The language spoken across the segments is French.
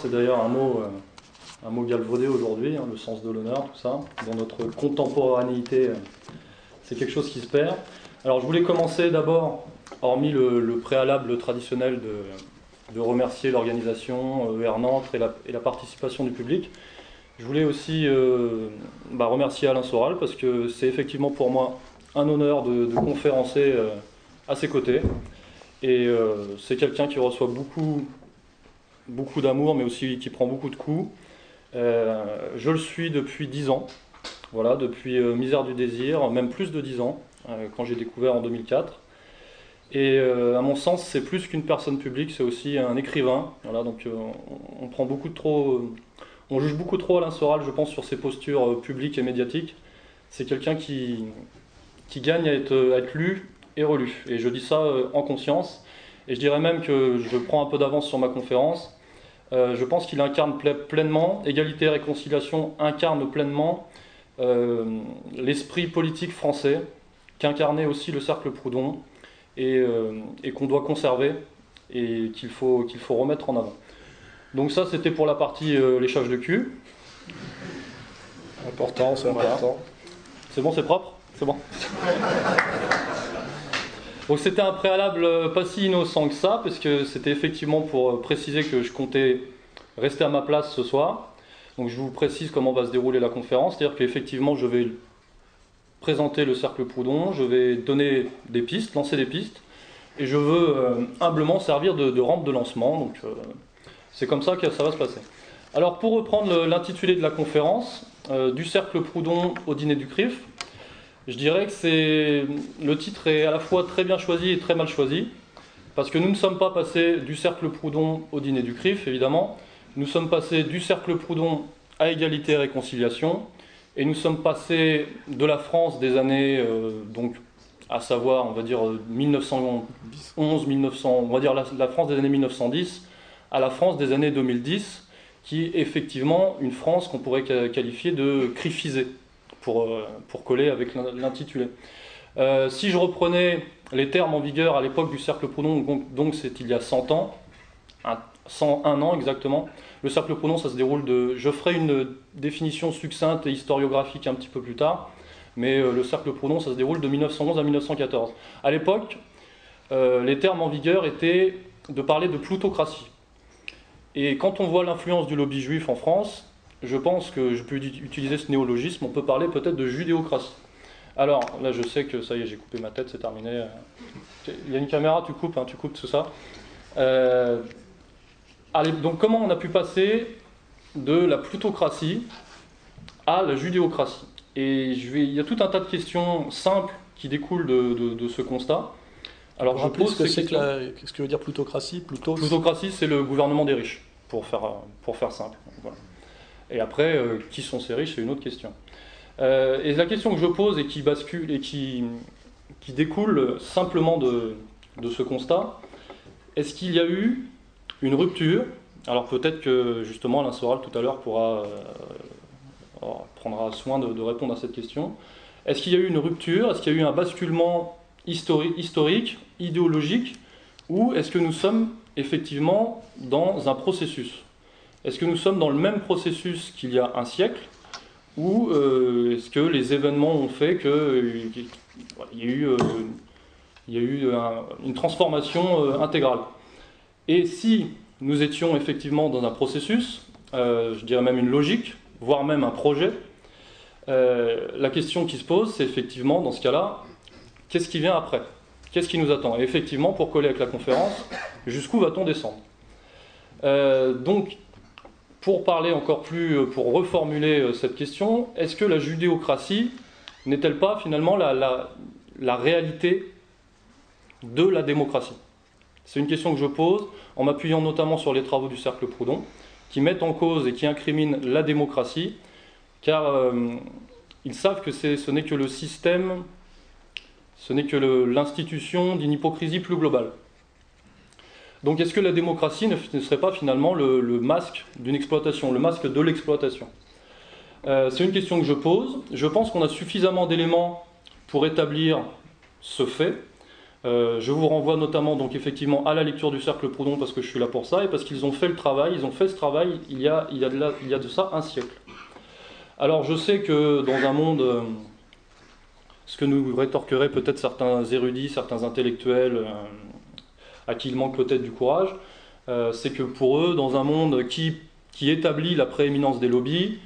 c'est d'ailleurs un mot, euh, un mot galvaudé aujourd'hui, hein, le sens de l'honneur, tout ça. Dans notre contemporanéité, euh, c'est quelque chose qui se perd. Alors je voulais commencer d'abord, hormis le, préalable traditionnel de, remercier l'organisation Nantes et la, participation du public. Je voulais aussi euh, bah, remercier Alain Soral parce que c'est effectivement pour moi un honneur de, de conférencer à ses côtés. Et euh, c'est quelqu'un qui reçoit beaucoup, beaucoup d'amour, mais aussi qui prend beaucoup de coups. Euh, je le suis depuis 10 ans, voilà, depuis euh, Misère du désir, même plus de 10 ans, quand j'ai découvert en 2004. Et à mon sens, c'est plus qu'une personne publique, c'est aussi un écrivain. Voilà, donc on, prend beaucoup trop, on juge beaucoup trop Alain Soral, je pense, sur ses postures publiques et médiatiques. C'est quelqu'un qui, qui gagne à être, lu et relu. Et je dis ça euh, en conscience. Et je dirais même que je prends un peu d'avance sur ma conférence. Euh, je pense qu'il incarne pleinement, égalité et réconciliation incarne pleinement euh, l'esprit politique français, qu'incarnait aussi le cercle Proudhon, et, qu'on doit conserver et qu'il faut, qu'il faut remettre en avant. Donc ça, c'était pour la partie l'échage de cul. Important, c'est important. C'est bon, c'est propre? C'est bon Donc c'était un préalable euh, pas si innocent que ça, parce que c'était effectivement pour euh, préciser que je comptais rester à ma place ce soir. Donc je vous précise comment va se dérouler la conférence, c'est-à-dire qu'effectivement je vais présenter le cercle Proudhon, je vais donner des pistes, lancer des pistes, et je veux euh, humblement servir de, rampe de lancement. Donc c'est comme ça que ça va se passer. Alors pour reprendre l'intitulé de la conférence, du cercle Proudhon au dîner du CRIF, je dirais que le titre est à la fois très bien choisi et très mal choisi, parce que nous ne sommes pas passés du cercle Proudhon au dîner du CRIF, évidemment. Nous sommes passés du cercle Proudhon à égalité et réconciliation, et nous sommes passés de la France des années, euh, donc à savoir, on va dire 1911, 1900, on va dire la, la France des années 1910, à la France des années 2010, qui est effectivement une France qu'on pourrait qualifier de crifisée pour, euh, pour coller avec l'intitulé. Euh, si je reprenais les termes en vigueur à l'époque du cercle Proudhon, donc c'est il y a 100 ans, 101 ans exactement, le cercle Proudhon, ça se déroule de... Je ferai une définition succincte et historiographique un petit peu plus tard, mais euh, le cercle Proudhon, ça se déroule de 1911 à 1914. À l'époque, les termes en vigueur étaient de parler de plutocratie. Et quand on voit l'influence du lobby juif en France, je pense que je peux utiliser ce néologisme, on peut parler peut-être de judéocratie. Alors, là je sais que ça y est, j'ai coupé ma tête, c'est terminé. Il y a une caméra, tu coupes, hein, tu coupes tout ça. Euh, allez, donc comment on a pu passer de la plutocratie à la judéocratie? Et je vais, il y a tout un tas de questions simples qui découlent de, ce constat. Alors je pose ce que c'est que qu'est-ce que veut dire plutocratie? Plutocratie, c'est le gouvernement des riches, pour faire, pour faire simple. Voilà. Et après, euh, qui sont ces riches, c'est une autre question. Euh, et la question que je pose et qui bascule et qui, découle simplement de, ce constat, est-ce qu'il y a eu une rupture? Alors peut-être que justement Alain Soral tout à l'heure pourra euh, prendra soin de, répondre à cette question. Est-ce qu'il y a eu une rupture? Est-ce qu'il y a eu un basculement historique idéologique? Ou est-ce que nous sommes effectivement dans un processus? Est-ce que nous sommes dans le même processus qu'il y a un siècle ou euh, est-ce que les événements ont fait qu'il euh, y a eu, euh, une transformation intégrale? Et si nous étions effectivement dans un processus, je dirais même une logique, voire même un projet, la question qui se pose, c'est effectivement, dans ce cas-là, qu'est-ce qui vient après? Qu'est-ce qui nous attend? Et effectivement, pour coller avec la conférence, jusqu'où va-t-on descendre? Donc, pour parler encore plus, euh, pour reformuler euh, cette question, est-ce que la judéocratie n'est-elle pas finalement la, réalité de la démocratie? C'est une question que je pose en m'appuyant notamment sur les travaux du Cercle Proudhon, qui mettent en cause et qui incriminent la démocratie, car euh, ils savent que ce n'est que le système, ce n'est que l'institution d'une hypocrisie plus globale. Donc est-ce que la démocratie ne, serait pas finalement le, masque d'une exploitation, le masque de l'exploitation? Euh, C'est une question que je pose. Je pense qu'on a suffisamment d'éléments pour établir ce fait. je vous renvoie notamment donc effectivement à la lecture du cercle Proudhon parce que je suis là pour ça et parce qu'ils ont fait le travail, ils ont fait ce travail il y a, de, il y a de ça un siècle. Alors je sais que dans un monde, ce que nous rétorqueraient peut-être certains érudits, certains intellectuels, à qui il manque peut-être du courage, c'est que pour eux, dans un monde qui, qui établit la prééminence des lobbies,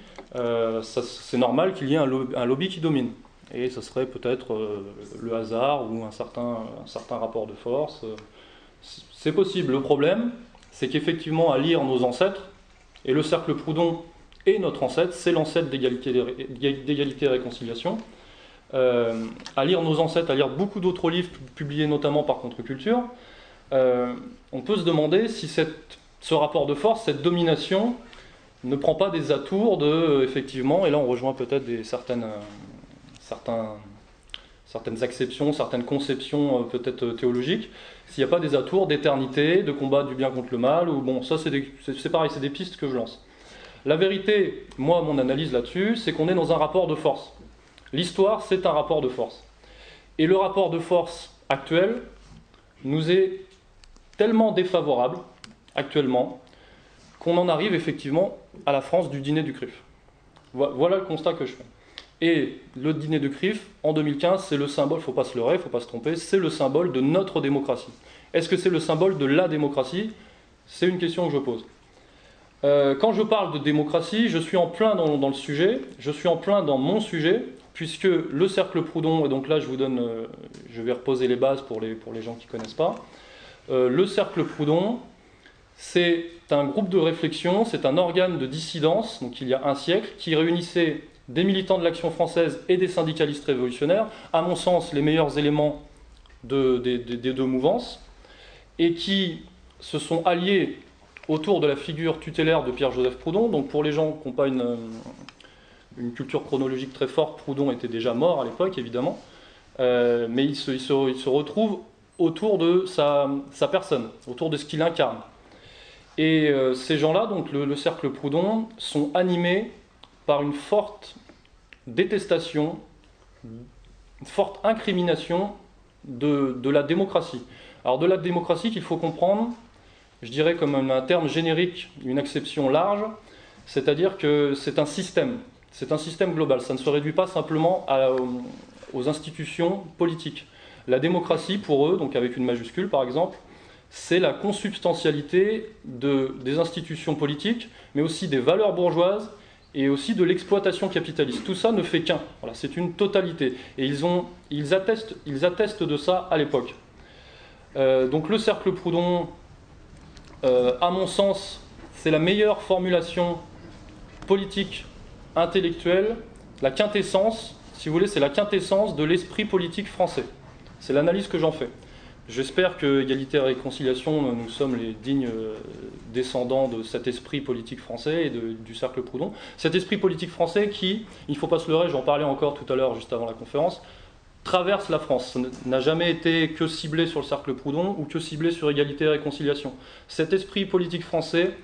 c'est normal qu'il y ait un lobby qui domine et ce serait peut-être euh, le hasard ou un certain, un certain rapport de force. C'est possible. Le problème, c'est qu'effectivement, à lire nos ancêtres, et le cercle Proudhon est notre ancêtre, c'est l'ancêtre d'égalité et réconciliation, euh, à lire nos ancêtres, à lire beaucoup d'autres livres publiés notamment par Contre-Culture, euh, on peut se demander si ce rapport de force, cette domination, ne prend pas des atours de, effectivement, et là on rejoint peut-être certaines certains, certaines acceptions, certaines conceptions euh, peut-être euh, théologiques, s'il n'y a pas des atours d'éternité, de combat du bien contre le mal, ou bon, ça c'est pareil, c'est des pistes que je lance. La vérité, moi, mon analyse là-dessus, c'est qu'on est dans un rapport de force. L'histoire, c'est un rapport de force. Et le rapport de force actuel nous est tellement défavorable, actuellement, qu'on en arrive effectivement à la France du dîner du CRIF. Voilà le constat que je fais. Et le dîner de CRIF, en 2015, c'est le symbole, il ne faut pas se leurrer, il ne faut pas se tromper, c'est le symbole de notre démocratie. Est-ce que c'est le symbole de la démocratie? C'est une question que je pose. Euh, quand je parle de démocratie, je suis en plein dans, le sujet, je suis en plein dans mon sujet, puisque le cercle Proudhon, et donc là je vous donne, euh, je vais reposer les bases pour les, pour les gens qui ne connaissent pas, euh, le cercle Proudhon, c'est un groupe de réflexion, c'est un organe de dissidence, donc il y a un siècle, qui réunissait des militants de l'action française et des syndicalistes révolutionnaires, à mon sens les meilleurs éléments des deux mouvances, et qui se sont alliés autour de la figure tutélaire de Pierre-Joseph Proudhon. Donc pour les gens qui n'ont pas une, culture chronologique très forte, Proudhon était déjà mort à l'époque, évidemment, euh, mais se, il, se, retrouve autour de sa, personne, autour de ce qu'il incarne. Et euh, ces gens-là, donc le, le cercle Proudhon, sont animés par une forte détestation, une forte incrimination de, de, la démocratie. Alors de la démocratie qu'il faut comprendre, je dirais comme un, terme générique, une exception large, c'est-à-dire que c'est un système, c'est un système global, ça ne se réduit pas simplement aux institutions politiques. La démocratie, pour eux, donc avec une majuscule par exemple, c'est la consubstantialité de, des institutions politiques, mais aussi des valeurs bourgeoises et aussi de l'exploitation capitaliste. Tout ça ne fait qu'un. C'est une totalité. Et ils, ont, ils, attestent, ils attestent de ça à l'époque. Euh, donc le cercle Proudhon, euh, à mon sens, c'est la meilleure formulation politique, intellectuelle, la quintessence, si vous voulez, c'est la quintessence de l'esprit politique français. C'est l'analyse que j'en fais. J'espère que Égalité et Réconciliation, nous sommes les dignes euh, descendants de cet esprit politique français et du cercle Proudhon. Cet esprit politique français qui, il ne faut pas se leurrer, j'en parlais encore tout à l'heure juste avant la conférence, traverse la France, n'a jamais été que ciblé sur le cercle Proudhon ou que ciblé sur Égalité et Réconciliation. Cet esprit politique français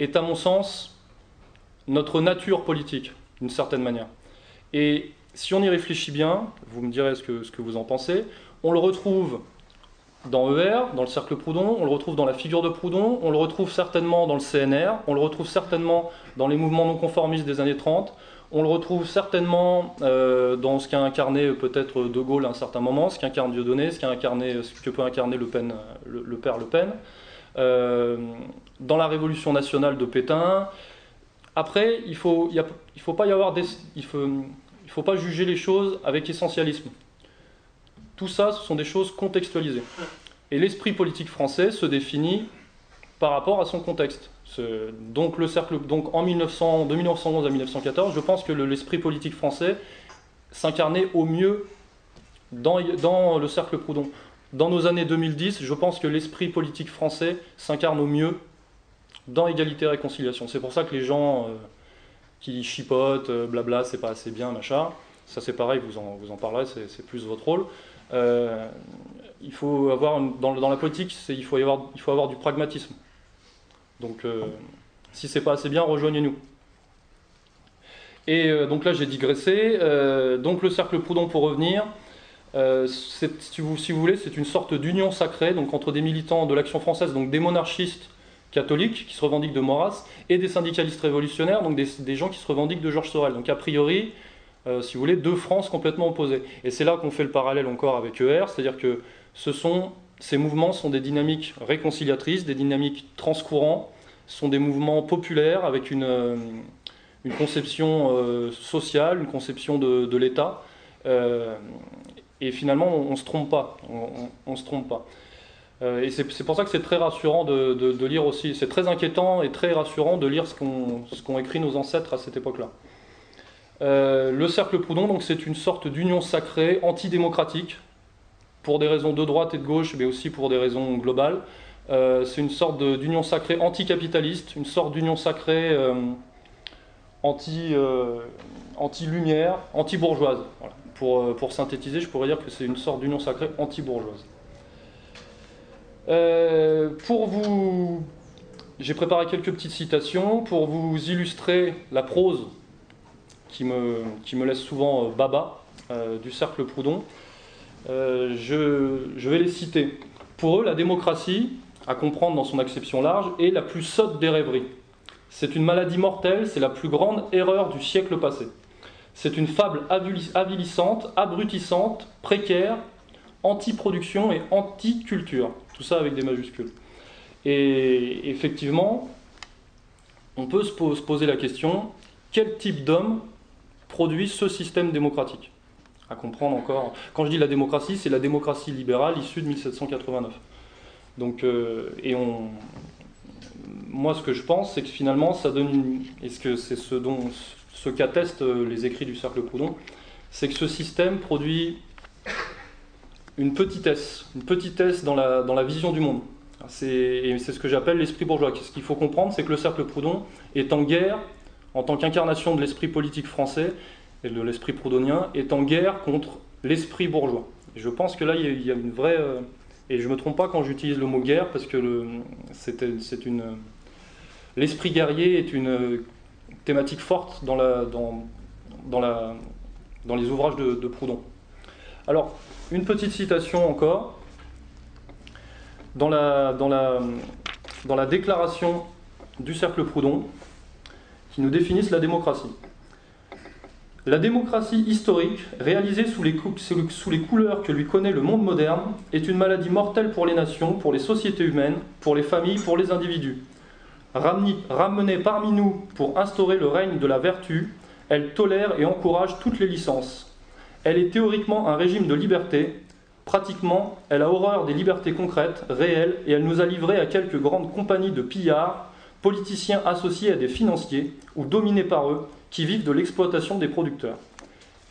est à mon sens notre nature politique, d'une certaine manière. Et si on y réfléchit bien, vous me direz ce que vous en pensez, on le retrouve dans ER, dans le cercle Proudhon, on le retrouve dans la figure de Proudhon, on le retrouve certainement dans le CNR, on le retrouve certainement dans les mouvements non conformistes des années 30, on le retrouve certainement euh, dans ce qu'a incarné peut-être De Gaulle à un certain moment, ce qu'incarne Dieudonné, ce, incarné, ce que peut incarner Le, Pen, le, père Le Pen, euh, dans la Révolution nationale de Pétain. Après, il ne faut, faut pas y avoir il faut, faut pas juger les choses avec essentialisme. Tout ça, ce sont des choses contextualisées. Et l'esprit politique français se définit par rapport à son contexte. Donc, le cercle, donc en 1900, de 1911 à 1914, je pense que l'esprit politique français s'incarnait au mieux dans, dans, le cercle Proudhon. Dans nos années 2010, je pense que l'esprit politique français s'incarne au mieux dans Égalité et Réconciliation. C'est pour ça que les gens euh, qui chipotent, euh, blabla, c'est pas assez bien, machin, ça c'est pareil, vous en, vous en parlerez, c'est plus votre rôle. Euh, il faut avoir, dans, la politique, il faut, avoir, du pragmatisme. Donc, euh, si c'est pas assez bien, rejoignez-nous. Et euh, donc là, j'ai digressé. donc, le cercle Proudhon, pour revenir, si, vous, si, vous, voulez, c'est une sorte d'union sacrée donc entre des militants de l'action française, donc des monarchistes catholiques qui se revendiquent de Maurras, et des syndicalistes révolutionnaires, donc des, gens qui se revendiquent de Georges Sorel. Donc a priori, si vous voulez, deux France complètement opposées. Et c'est là qu'on fait le parallèle encore avec ER, c'est-à-dire que ces mouvements sont des dynamiques réconciliatrices, des dynamiques transcourants, sont des mouvements populaires avec une, euh, une conception euh, sociale, une conception de, l'État. Euh, et finalement, on ne se trompe pas. On, se trompe pas. et c'est pour ça que c'est très rassurant de, lire aussi. C'est très inquiétant et très rassurant de lire ce qu'ont écrit nos ancêtres à cette époque-là. Le cercle Proudhon, donc, c'est une sorte d'union sacrée antidémocratique pour des raisons de droite et de gauche, mais aussi pour des raisons globales. Euh, c'est une sorte d'union sacrée anticapitaliste, une sorte d'union sacrée euh, euh, anti-lumière, anti-bourgeoise. Pour, pour, synthétiser, je pourrais dire que c'est une sorte d'union sacrée anti-bourgeoise. pour vous... J'ai préparé quelques petites citations pour vous illustrer la prose qui me, qui me laisse souvent baba du cercle Proudhon. Euh, je, vais les citer. Pour eux, la démocratie, à comprendre dans son acception large, est la plus sotte des rêveries. C'est une maladie mortelle, c'est la plus grande erreur du siècle passé. C'est une fable avilissante, abrutissante, précaire, anti-production et anti-culture. Tout ça avec des majuscules. Et effectivement, on peut se poser la question, quel type d'homme produit ce système démocratique à comprendre encore. Quand je dis la démocratie, c'est la démocratie libérale issue de 1789. Donc, euh, et on, moi, ce que je pense, c'est que finalement, ça donne une, et ce que c'est ce dont, qu'attestent euh, les écrits du cercle Proudhon, c'est que ce système produit une petitesse, une petitesse dans la, dans la vision du monde. C'est, et c'est ce que j'appelle l'esprit bourgeois. Ce qu'il faut comprendre, c'est que le cercle Proudhon est en guerre en tant qu'incarnation de l'esprit politique français et de l'esprit proudhonien est en guerre contre l'esprit bourgeois. je pense que là, il y a une vraie... Euh, et je ne me trompe pas quand j'utilise le mot guerre, parce que c'est une... L'esprit guerrier est une thématique forte dans, les ouvrages de, Proudhon. Alors, une petite citation encore. Dans la déclaration du Cercle Proudhon, qui nous définissent la démocratie. La démocratie historique, réalisée sous les, sous les, couleurs que lui connaît le monde moderne, est une maladie mortelle pour les nations, pour les sociétés humaines, pour les familles, pour les individus. Ramenée parmi nous pour instaurer le règne de la vertu, elle tolère et encourage toutes les licences. Elle est théoriquement un régime de liberté, pratiquement, elle a horreur des libertés concrètes, réelles, et elle nous a livrés à quelques grandes compagnies de pillards, politiciens associés à des financiers ou dominés par eux, qui vivent de l'exploitation des producteurs.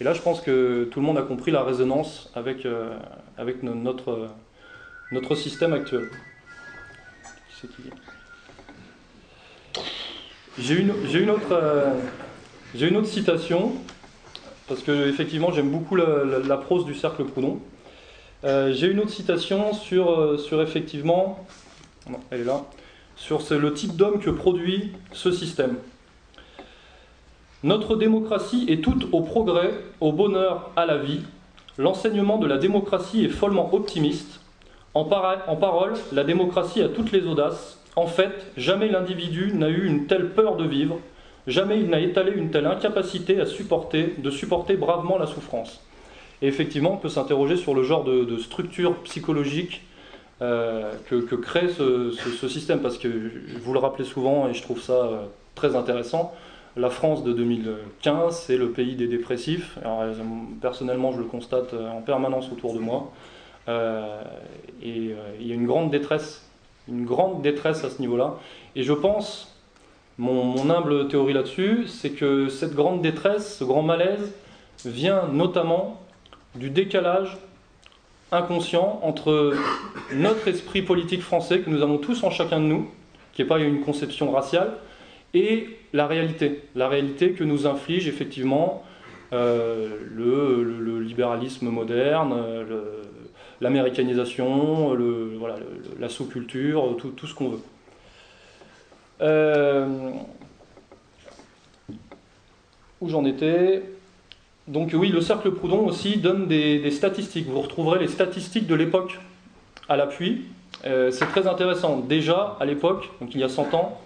Et là, je pense que tout le monde a compris la résonance avec, euh, avec notre, notre système actuel. J'ai une, une, autre, euh, une autre citation, parce que effectivement j'aime beaucoup la, prose du cercle Proudhon. Euh, j'ai une autre citation sur, sur effectivement, elle est là, sur le type d'homme que produit ce système. Notre démocratie est toute au progrès, au bonheur, à la vie. L'enseignement de la démocratie est follement optimiste. En, parole, la démocratie a toutes les audaces. En fait, jamais l'individu n'a eu une telle peur de vivre, jamais il n'a étalé une telle incapacité à supporter, de supporter bravement la souffrance. Et effectivement, on peut s'interroger sur le genre de, structure psychologique euh, que, crée ce, système, parce que vous le rappelez souvent, et je trouve ça euh, très intéressant, la France de 2015, c'est le pays des dépressifs. Euh, personnellement, je le constate en permanence autour de moi. Et il y a une grande détresse, une grande détresse à ce niveau-là. Et je pense, mon, humble théorie là-dessus, c'est que cette grande détresse, ce grand malaise, vient notamment du décalage inconscient entre notre esprit politique français que nous avons tous en chacun de nous, qui n'est pas une conception raciale, et la réalité, la réalité que nous inflige effectivement euh, le, libéralisme moderne, l'américanisation, voilà, la sous-culture, tout, ce qu'on veut. Euh, où j'en étais? Donc oui, le cercle Proudhon aussi donne des, statistiques. Vous retrouverez les statistiques de l'époque à l'appui. Euh, c'est très intéressant. Déjà, à l'époque, donc il y a 100 ans,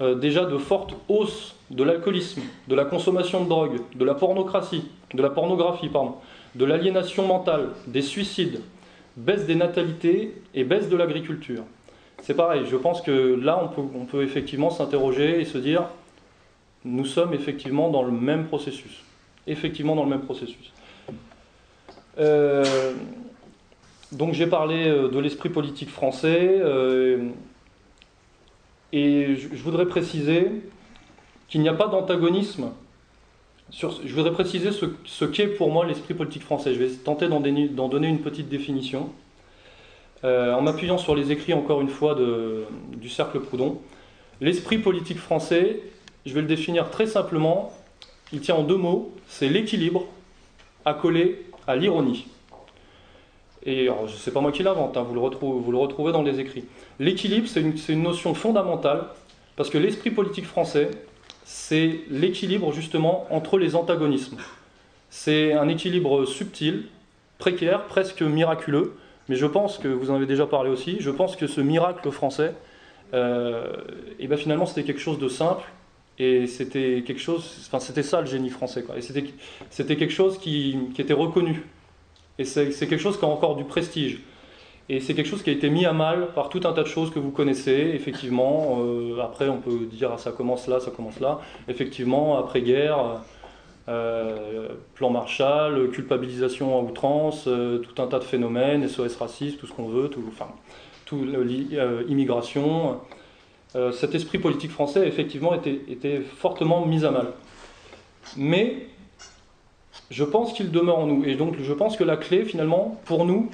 euh, déjà de fortes hausses de l'alcoolisme, de la consommation de drogue, de la pornocratie, de la pornographie, pardon, de l'aliénation mentale, des suicides, baisse des natalités et baisse de l'agriculture. C'est pareil, je pense que là, on peut, on peut effectivement s'interroger et se dire, nous sommes effectivement dans le même processus. Effectivement dans le même processus. Euh, donc j'ai parlé euh, de l'esprit politique français, euh, et je voudrais préciser qu'il n'y a pas d'antagonisme. Je voudrais préciser ce, qu'est pour moi l'esprit politique français. Je vais tenter d'en donner une petite définition. en m'appuyant sur les écrits, encore une fois, du Cercle Proudhon. L'esprit politique français je vais le définir très simplement. Il tient en deux mots, c'est l'équilibre accolé à l'ironie. Et ce n'est pas moi qui l'invente, hein, vous, le retrouvez, dans les écrits. L'équilibre, c'est une, notion fondamentale, parce que l'esprit politique français, c'est l'équilibre justement entre les antagonismes. C'est un équilibre subtil, précaire, presque miraculeux, mais je pense que vous en avez déjà parlé aussi, je pense que ce miracle français, euh, et ben finalement c'était quelque chose de simple, et c'était quelque chose, enfin c'était ça le génie français. Et c'était, quelque chose qui, qui, était reconnu. Et c'est, quelque chose qui a encore du prestige. Et c'est quelque chose qui a été mis à mal par tout un tas de choses que vous connaissez, effectivement. Euh, après, on peut dire, ah, ça commence là, ça commence là. Effectivement, après-guerre, euh, plan Marshall, culpabilisation à outrance, euh, tout un tas de phénomènes, SOS raciste, tout ce qu'on veut, tout, enfin, tout, immigration. Euh, cet esprit politique français effectivement été, fortement mis à mal. Mais je pense qu'il demeure en nous. Et donc je pense que la clé, finalement, pour nous,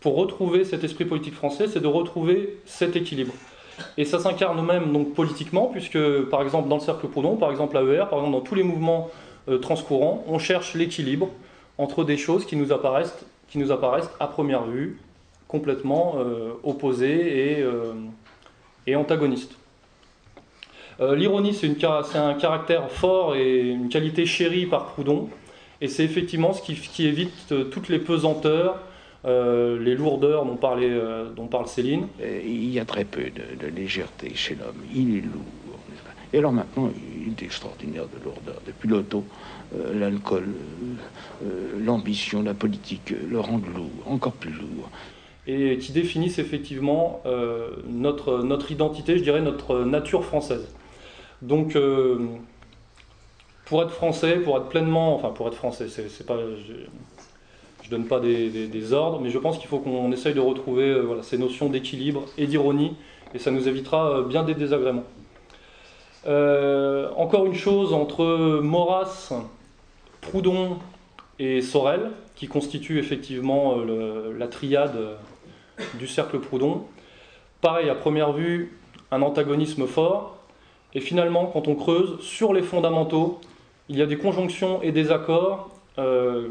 pour retrouver cet esprit politique français, c'est de retrouver cet équilibre. Et ça s'incarne même donc politiquement, puisque par exemple dans le cercle Proudhon, par exemple l'AER, par exemple dans tous les mouvements euh, transcourants, on cherche l'équilibre entre des choses qui nous apparaissent, qui nous apparaissent à première vue complètement euh, opposées et et antagoniste. Euh, l'ironie, c'est un caractère fort et une qualité chérie par Proudhon, et c'est effectivement ce qui, évite euh, toutes les pesanteurs, euh, les lourdeurs dont, parle Céline. Il y a très peu de, légèreté chez l'homme, il est lourd. Et alors maintenant, il est extraordinaire de lourdeur. Depuis l'auto, l'alcool, l'ambition, la politique le rendent lourd, encore plus lourd et qui définissent effectivement euh, notre, notre identité, je dirais notre nature française. Donc, euh, pour être français, pour être pleinement, enfin pour être français, c'est pas, je, ne donne pas des, ordres, mais je pense qu'il faut qu'on essaye de retrouver euh, ces notions d'équilibre et d'ironie, et ça nous évitera bien des désagréments. encore une chose entre Maurras, Proudhon et Sorel, qui constituent effectivement la triade du cercle Proudhon. Pareil, à première vue, un antagonisme fort. Et finalement, quand on creuse sur les fondamentaux, il y a des conjonctions et des accords euh,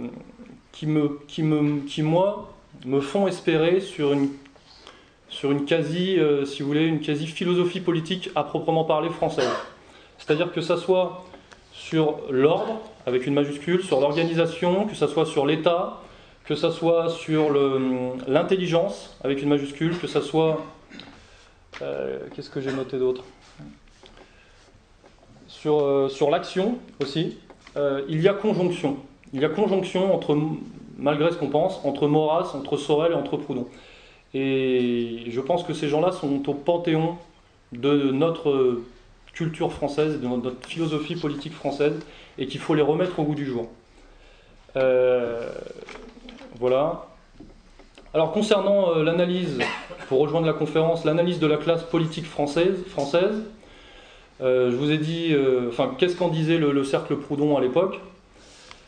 qui, me, qui, me, qui, moi, me font espérer sur une, sur une quasi, euh, si vous voulez, une quasi philosophie politique à proprement parler française. C'est-à-dire que ça soit sur l'ordre, avec une majuscule, sur l'organisation, que ça soit sur l'État, que ça soit sur l'intelligence, avec une majuscule, que ça soit... Euh, qu'est-ce que j'ai noté d'autre? Sur, euh, sur l'action aussi, euh, il y a conjonction. Il y a conjonction entre, malgré ce qu'on pense, entre Maurras, entre Sorel et entre Proudhon. Et je pense que ces gens-là sont au panthéon de notre culture française, de notre philosophie politique française, et qu'il faut les remettre au goût du jour. Voilà. Alors concernant euh, l'analyse, pour rejoindre la conférence, l'analyse de la classe politique française, euh, je vous ai dit, euh, enfin, qu'est-ce qu'en disait le, cercle Proudhon à l'époque?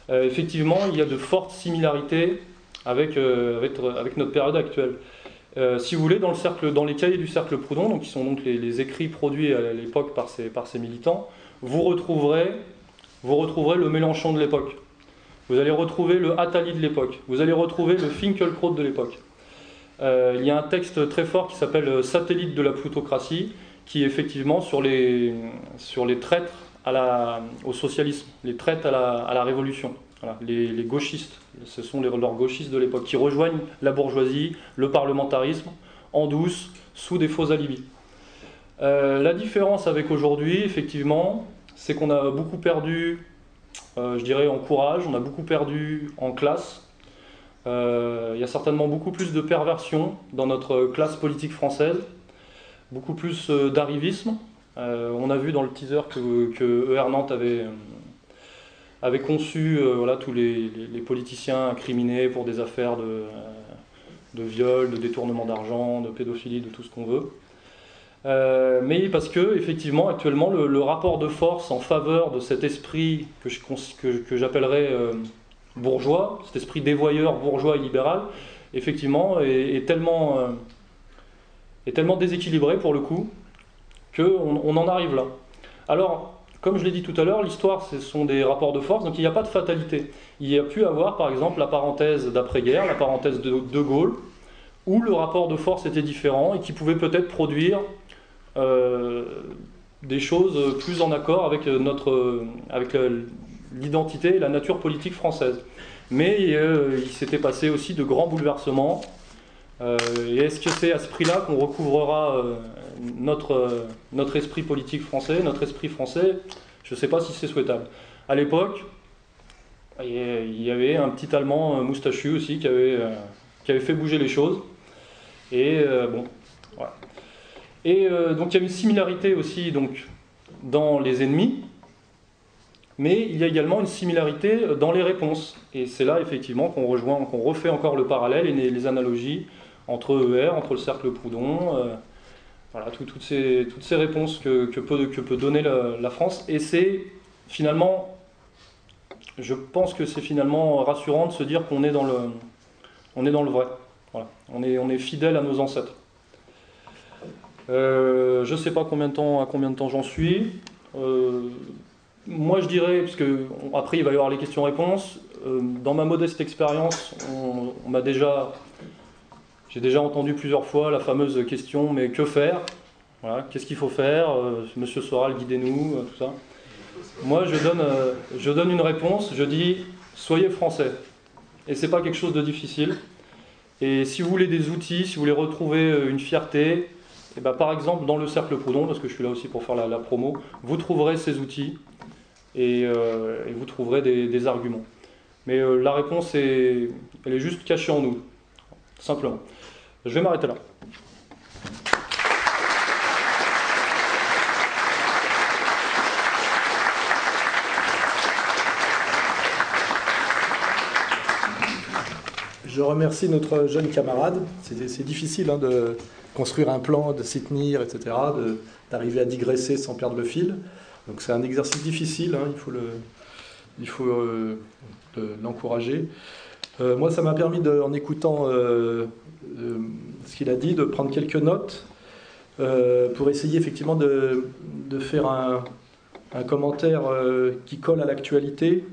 Effectivement, il y a de fortes similarités avec, notre période actuelle. si vous voulez, dans, le cercle, dans les cahiers du cercle Proudhon, donc, qui sont donc les, écrits produits à l'époque par ces, par ces militants, vous retrouverez, vous retrouverez le Mélenchon de l'époque. Vous allez retrouver le Attali de l'époque. Vous allez retrouver le Finkelkraut de l'époque. Euh, il y a un texte très fort qui s'appelle Satellite de la plutocratie, qui est effectivement sur les, sur les traîtres au socialisme, les traîtres à la, révolution. les, gauchistes, ce sont leurs gauchistes de l'époque, qui rejoignent la bourgeoisie, le parlementarisme, en douce, sous des faux alibis. Euh, la différence avec aujourd'hui, effectivement, c'est qu'on a beaucoup perdu, euh, je dirais, en courage, on a beaucoup perdu en classe. Euh, il y a certainement beaucoup plus de perversion dans notre classe politique française, beaucoup plus d'arrivisme. on a vu dans le teaser que, ER Nantes avait, conçu tous les, politiciens incriminés pour des affaires de viol, de détournement d'argent, de pédophilie, de tout ce qu'on veut. Euh, mais parce que, effectivement, actuellement, le, rapport de force en faveur de cet esprit que, que, j'appellerais euh, bourgeois, cet esprit dévoyeur bourgeois et libéral, effectivement, est, tellement, euh, est tellement déséquilibré pour le coup qu'on on en arrive là. Alors, comme je l'ai dit tout à l'heure, l'histoire, ce sont des rapports de force, donc il n'y a pas de fatalité. Il y a pu avoir, par exemple, la parenthèse d'après-guerre, la parenthèse de De Gaulle, où le rapport de force était différent et qui pouvait peut-être produire des choses plus en accord avec, notre, avec l'identité et la nature politique française. Mais euh, il s'était passé aussi de grands bouleversements. Euh, et est-ce que c'est à ce prix-là qu'on recouvrera notre, notre esprit politique français, notre esprit français? Je ne sais pas si c'est souhaitable. À l'époque, il y avait un petit Allemand moustachu aussi qui avait, qui avait fait bouger les choses. Et bon, voilà. Et euh, donc il y a une similarité aussi donc, dans les ennemis, mais il y a également une similarité dans les réponses. Et c'est là effectivement qu'on rejoint, qu'on refait encore le parallèle et les, analogies entre ER, entre le cercle Proudhon, euh, voilà, toutes, ces, toutes ces réponses que, que, peut, que peut donner la, France. Et c'est finalement, je pense que c'est finalement rassurant de se dire qu'on est dans le, on est dans le vrai. On, est, on est fidèle à nos ancêtres. Euh, je ne sais pas combien de temps, à combien de temps j'en suis. Euh, moi, je dirais, puisque après il va y avoir les questions-réponses. Euh, dans ma modeste expérience, on, m'a déjà, j'ai déjà entendu plusieurs fois la fameuse question mais que faire? Qu'est-ce qu'il faut faire? Monsieur Soral, guidez-nous, tout ça. Moi, je donne, je donne une réponse. Je dis soyez français. Et c'est pas quelque chose de difficile. Et si vous voulez des outils, si vous voulez retrouver une fierté, et eh ben, par exemple, dans le cercle Proudhon, parce que je suis là aussi pour faire la, promo, vous trouverez ces outils et, euh, vous trouverez des, arguments. Mais euh, la réponse, est, elle est juste cachée en nous, simplement. Je vais m'arrêter là. Je remercie notre jeune camarade. C'est difficile hein, de, construire un plan, de s'y tenir, etc., d'arriver à digresser sans perdre le fil. Donc c'est un exercice difficile, hein, il faut le, il faut euh, l'encourager. Euh, moi, ça m'a permis, de, en écoutant euh, ce qu'il a dit, de prendre quelques notes pour essayer effectivement de, de faire un, un commentaire qui colle à l'actualité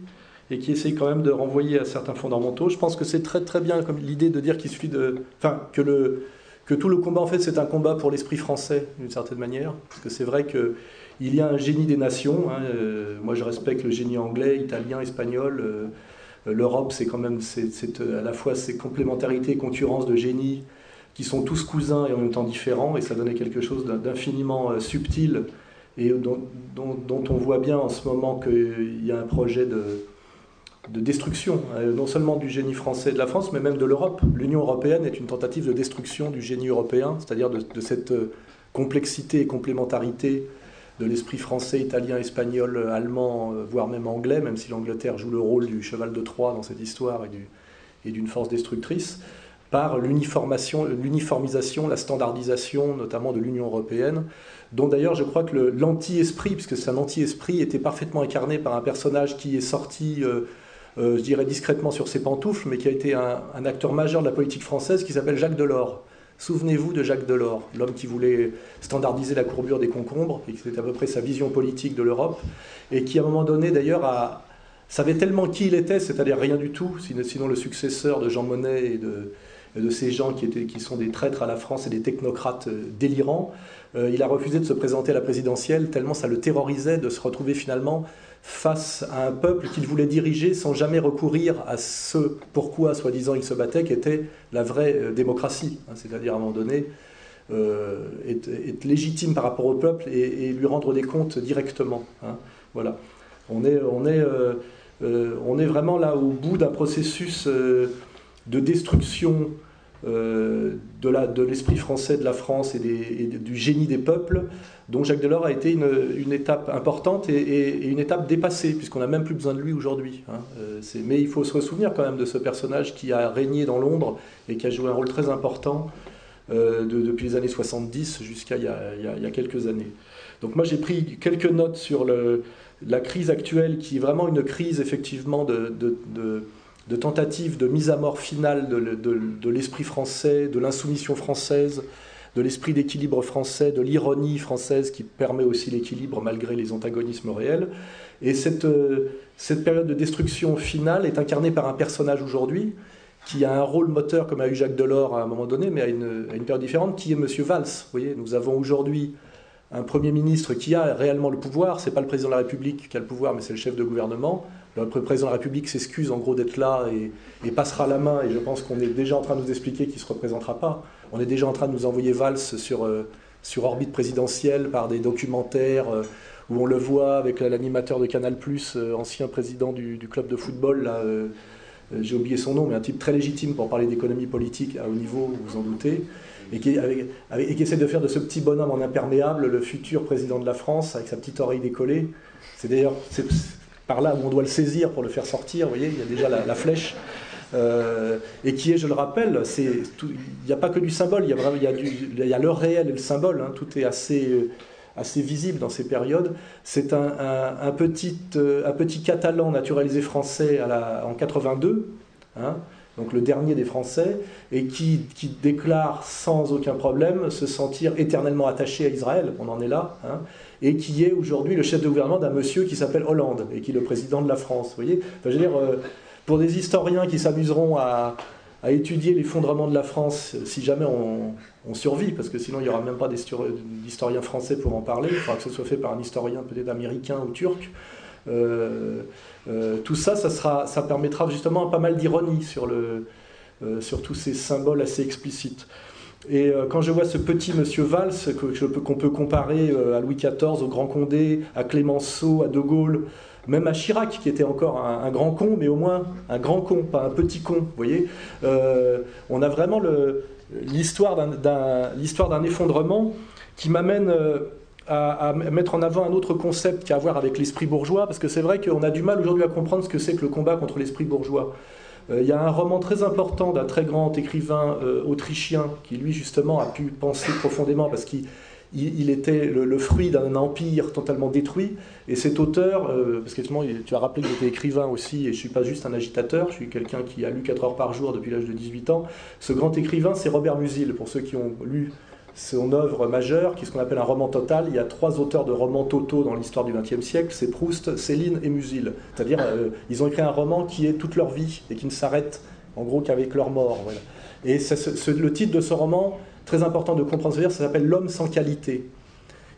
et qui essaye quand même de renvoyer à certains fondamentaux. Je pense que c'est très très bien comme l'idée de dire qu'il suffit de, enfin, que le que tout le combat, en fait, c'est un combat pour l'esprit français, d'une certaine manière. Parce que c'est vrai qu'il y a un génie des nations. Hein, euh, moi, je respecte le génie anglais, italien, espagnol. Euh, L'Europe, c'est quand même c'est, à la fois ces complémentarités et concurrences de génies qui sont tous cousins et en même temps différents. Et ça donnait quelque chose d'infiniment euh, subtil et dont, on voit bien en ce moment qu'il y a un projet de de destruction, euh, non seulement du génie français de la France, mais même de l'Europe. L'Union européenne est une tentative de destruction du génie européen, c'est-à-dire de, cette euh, complexité et complémentarité de l'esprit français, italien, espagnol, allemand, euh, voire même anglais, même si l'Angleterre joue le rôle du cheval de Troie dans cette histoire et d'une force destructrice, par l'uniformisation, la standardisation, notamment de l'Union européenne, dont d'ailleurs je crois que l'anti-esprit, puisque c'est un anti-esprit, était parfaitement incarné par un personnage qui est sorti... je dirais discrètement sur ses pantoufles, mais qui a été un, acteur majeur de la politique française, qui s'appelle Jacques Delors. Souvenez-vous de Jacques Delors, l'homme qui voulait standardiser la courbure des concombres, et c'était à peu près sa vision politique de l'Europe, et qui à un moment donné d'ailleurs savait tellement qui il était, c'est-à-dire rien du tout, sinon le successeur de Jean Monnet et de, de ces gens qui, sont des traîtres à la France et des technocrates délirants. il a refusé de se présenter à la présidentielle tellement ça le terrorisait de se retrouver finalement face à un peuple qu'il voulait diriger sans jamais recourir à ce pourquoi, soi-disant, il se battait, qui était la vraie euh, démocratie. Hein, c'est-à-dire, à un moment donné, euh, être, légitime par rapport au peuple et, lui rendre des comptes directement. Hein. voilà. Euh, on est vraiment là au bout d'un processus de destruction de l'esprit français de la France et, du génie des peuples dont Jacques Delors a été une, étape importante et, une étape dépassée, puisqu'on n'a même plus besoin de lui aujourd'hui. Hein. Euh, mais il faut se souvenir quand même de ce personnage qui a régné dans Londres et qui a joué un rôle très important euh, depuis les années 70 jusqu'à il, y a quelques années. Donc moi j'ai pris quelques notes sur la crise actuelle, qui est vraiment une crise effectivement de tentative de mise à mort finale de l'esprit français, de l'insoumission française, de l'esprit d'équilibre français, de l'ironie française qui permet aussi l'équilibre malgré les antagonismes réels. Et cette, euh, cette période de destruction finale est incarnée par un personnage aujourd'hui qui a un rôle moteur comme a eu Jacques Delors à un moment donné, mais à une, à une période différente, qui est M. Valls. Vous voyez, nous avons aujourd'hui un Premier ministre qui a réellement le pouvoir, c'est pas le président de la République qui a le pouvoir, mais c'est le chef de gouvernement. Le président de la République s'excuse en gros d'être là et, passera la main, et je pense qu'on est déjà en train de nous expliquer qu'il ne se représentera pas. On est déjà en train de nous envoyer Valls sur, euh, sur orbite présidentielle par des documentaires euh, où on le voit avec l'animateur de Canal, euh, ancien président du, club de football, là, j'ai oublié son nom, mais un type très légitime pour parler d'économie politique à haut niveau, vous vous en doutez, et qui, et qui, essaie de faire de ce petit bonhomme en imperméable le futur président de la France avec sa petite oreille décollée. C'est d'ailleurs par là où on doit le saisir pour le faire sortir, vous voyez, il y a déjà la flèche. Euh, et qui est, je le rappelle, il n'y a pas que du symbole, il y a, il y a, du, il y a le réel et le symbole, hein, tout est assez, euh, assez visible dans ces périodes. C'est un, un, petit, euh, un petit catalan naturalisé français à la, en 82, hein, donc le dernier des Français, et qui, déclare sans aucun problème se sentir éternellement attaché à Israël, on en est là, hein, et qui est aujourd'hui le chef de gouvernement d'un monsieur qui s'appelle Hollande, et qui est le président de la France. Vous voyez je veux dire, pour des historiens qui s'amuseront à, étudier l'effondrement de la France, si jamais on, survit, parce que sinon il n'y aura même pas d'historiens français pour en parler, il faudra que ce soit fait par un historien peut-être américain ou turc. Euh, euh, tout ça, ça, permettra justement pas mal d'ironie sur, euh, tous ces symboles assez explicites. Et quand je vois ce petit monsieur Valls, qu'on peut comparer à Louis XIV, au Grand Condé, à Clémenceau, à De Gaulle, même à Chirac, qui était encore un, grand con, mais au moins un grand con, pas un petit con, vous voyez. Euh, on a vraiment l'histoire d'un effondrement qui m'amène euh, à, mettre en avant un autre concept qui a à voir avec l'esprit bourgeois, parce que c'est vrai qu'on a du mal aujourd'hui à comprendre ce que c'est que le combat contre l'esprit bourgeois. Euh, il y a un roman très important d'un très grand écrivain autrichien qui, lui, justement, a pu penser profondément, parce qu'il il, était le, fruit d'un empire totalement détruit. Et cet auteur, euh, parce que tu as rappelé que j'étais écrivain aussi, et je ne suis pas juste un agitateur, je suis quelqu'un qui a lu 4 heures par jour depuis l'âge de 18 ans. Ce grand écrivain, c'est Robert Musil. Pour ceux qui ont lu son œuvre majeure, qui est ce qu'on appelle un roman total, il y a trois auteurs de romans totaux dans l'histoire du XXe siècle, c'est Proust, Céline et Musil. C'est-à-dire, euh, ils ont écrit un roman qui est toute leur vie et qui ne s'arrête en gros qu'avec leur mort. Et le titre de ce roman, très important de comprendre ce dire, ça s'appelle l'homme sans qualité.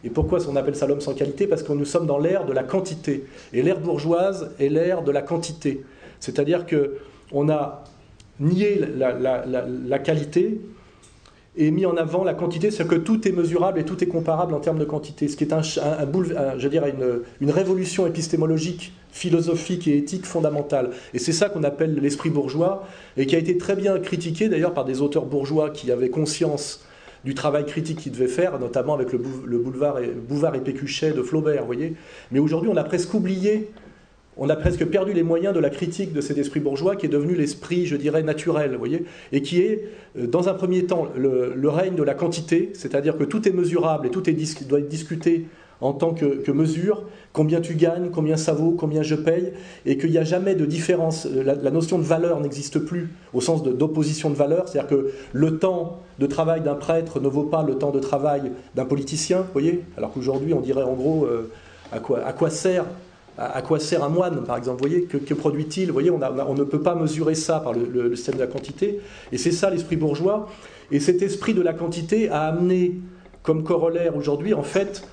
Et pourquoi on appelle ça l'homme sans qualité? Parce que nous sommes dans l'ère de la quantité. Et l'ère bourgeoise est l'ère de la quantité. C'est-à-dire qu'on a nié la, qualité et mis en avant la quantité, c'est que tout est mesurable et tout est comparable en termes de quantité, ce qui est un, je dirais une, une, révolution épistémologique, philosophique et éthique fondamentale. Et c'est ça qu'on appelle l'esprit bourgeois, et qui a été très bien critiqué d'ailleurs par des auteurs bourgeois qui avaient conscience du travail critique qu'ils devaient faire, notamment avec le, boulevard et, Bouvard et Pécuchet de Flaubert, vous voyez. Mais aujourd'hui, on a presque oublié on a presque perdu les moyens de la critique de cet esprit bourgeois qui est devenu l'esprit, je dirais, naturel, vous voyez, et qui est, euh, dans un premier temps, le, règne de la quantité, c'est-à-dire que tout est mesurable et tout doit être discuté en tant que, mesure, combien tu gagnes, combien ça vaut, combien je paye, et qu'il n'y a jamais de différence. Euh, la, notion de valeur n'existe plus au sens d'opposition de, valeur, c'est-à-dire que le temps de travail d'un prêtre ne vaut pas le temps de travail d'un politicien, vous voyez, alors qu'aujourd'hui on dirait en gros, euh, à quoi sert à, quoi sert un moine, par exemple Vous voyez, que, produit-il Vous voyez, on, ne peut pas mesurer ça par le, système de la quantité. Et c'est ça l'esprit bourgeois. Et cet esprit de la quantité a amené comme corollaire aujourd'hui, en fait,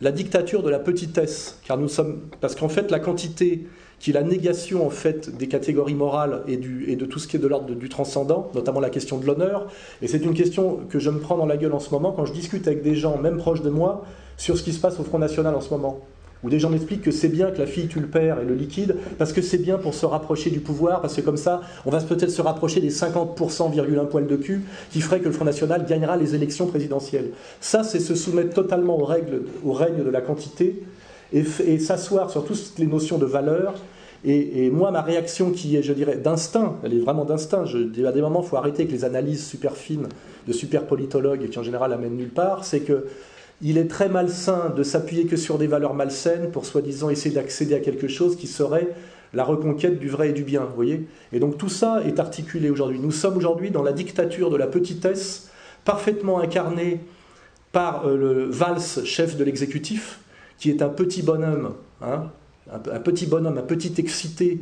la dictature de la petitesse. Car nous sommes, parce qu'en fait, la quantité, qui est la négation en fait des catégories morales et, et de tout ce qui est de l'ordre du transcendant, notamment la question de l'honneur. Et c'est une question que je me prends dans la gueule en ce moment quand je discute avec des gens, même proches de moi, sur ce qui se passe au Front National en ce moment où des gens m'expliquent que c'est bien que la fille tue le père et le liquide, parce que c'est bien pour se rapprocher du pouvoir, parce que comme ça, on va peut-être se rapprocher des 50%, virgule un poil de cul, qui ferait que le Front National gagnera les élections présidentielles. Ça, c'est se soumettre totalement aux règles, au règne de la quantité, et, s'asseoir sur toutes les notions de valeur. Et, moi, ma réaction qui est, je dirais, d'instinct, elle est vraiment d'instinct. à des moments, il faut arrêter avec les analyses super fines de super politologues qui en général amènent nulle part, c'est que il est très malsain de s'appuyer que sur des valeurs malsaines pour soi-disant essayer d'accéder à quelque chose qui serait la reconquête du vrai et du bien, vous voyez Et donc tout ça est articulé aujourd'hui. Nous sommes aujourd'hui dans la dictature de la petitesse, parfaitement incarnée par euh, le Valls, chef de l'exécutif, qui est un petit bonhomme, hein, un, petit bonhomme, un petit excité,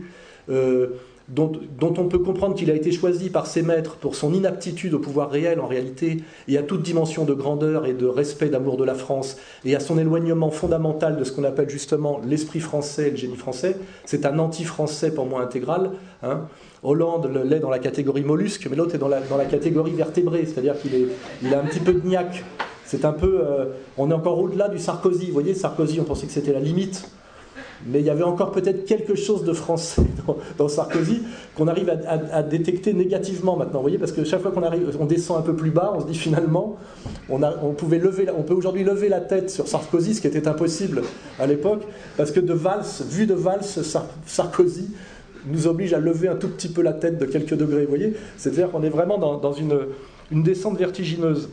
euh, dont, on peut comprendre qu'il a été choisi par ses maîtres pour son inaptitude au pouvoir réel en réalité, et à toute dimension de grandeur et de respect d'amour de la France, et à son éloignement fondamental de ce qu'on appelle justement l'esprit français et le génie français, c'est un anti-français pour moi intégral. Hein. Hollande l'est dans la catégorie mollusque, mais l'autre est dans la, dans la catégorie vertébrée, c'est-à-dire qu'il il a un petit peu de niaque. C'est un peu, euh, on est encore au-delà du Sarkozy. Vous voyez, Sarkozy, on pensait que c'était la limite mais il y avait encore peut-être quelque chose de français dans, Sarkozy qu'on arrive à, détecter négativement maintenant. Vous voyez, parce que chaque fois qu'on arrive, on descend un peu plus bas, on se dit finalement, on, pouvait lever, on peut aujourd'hui lever la tête sur Sarkozy, ce qui était impossible à l'époque, parce que de Valls, vu de Valls, Sarkozy nous oblige à lever un tout petit peu la tête de quelques degrés. Vous voyez, c'est-à-dire qu'on est vraiment dans, une descente vertigineuse.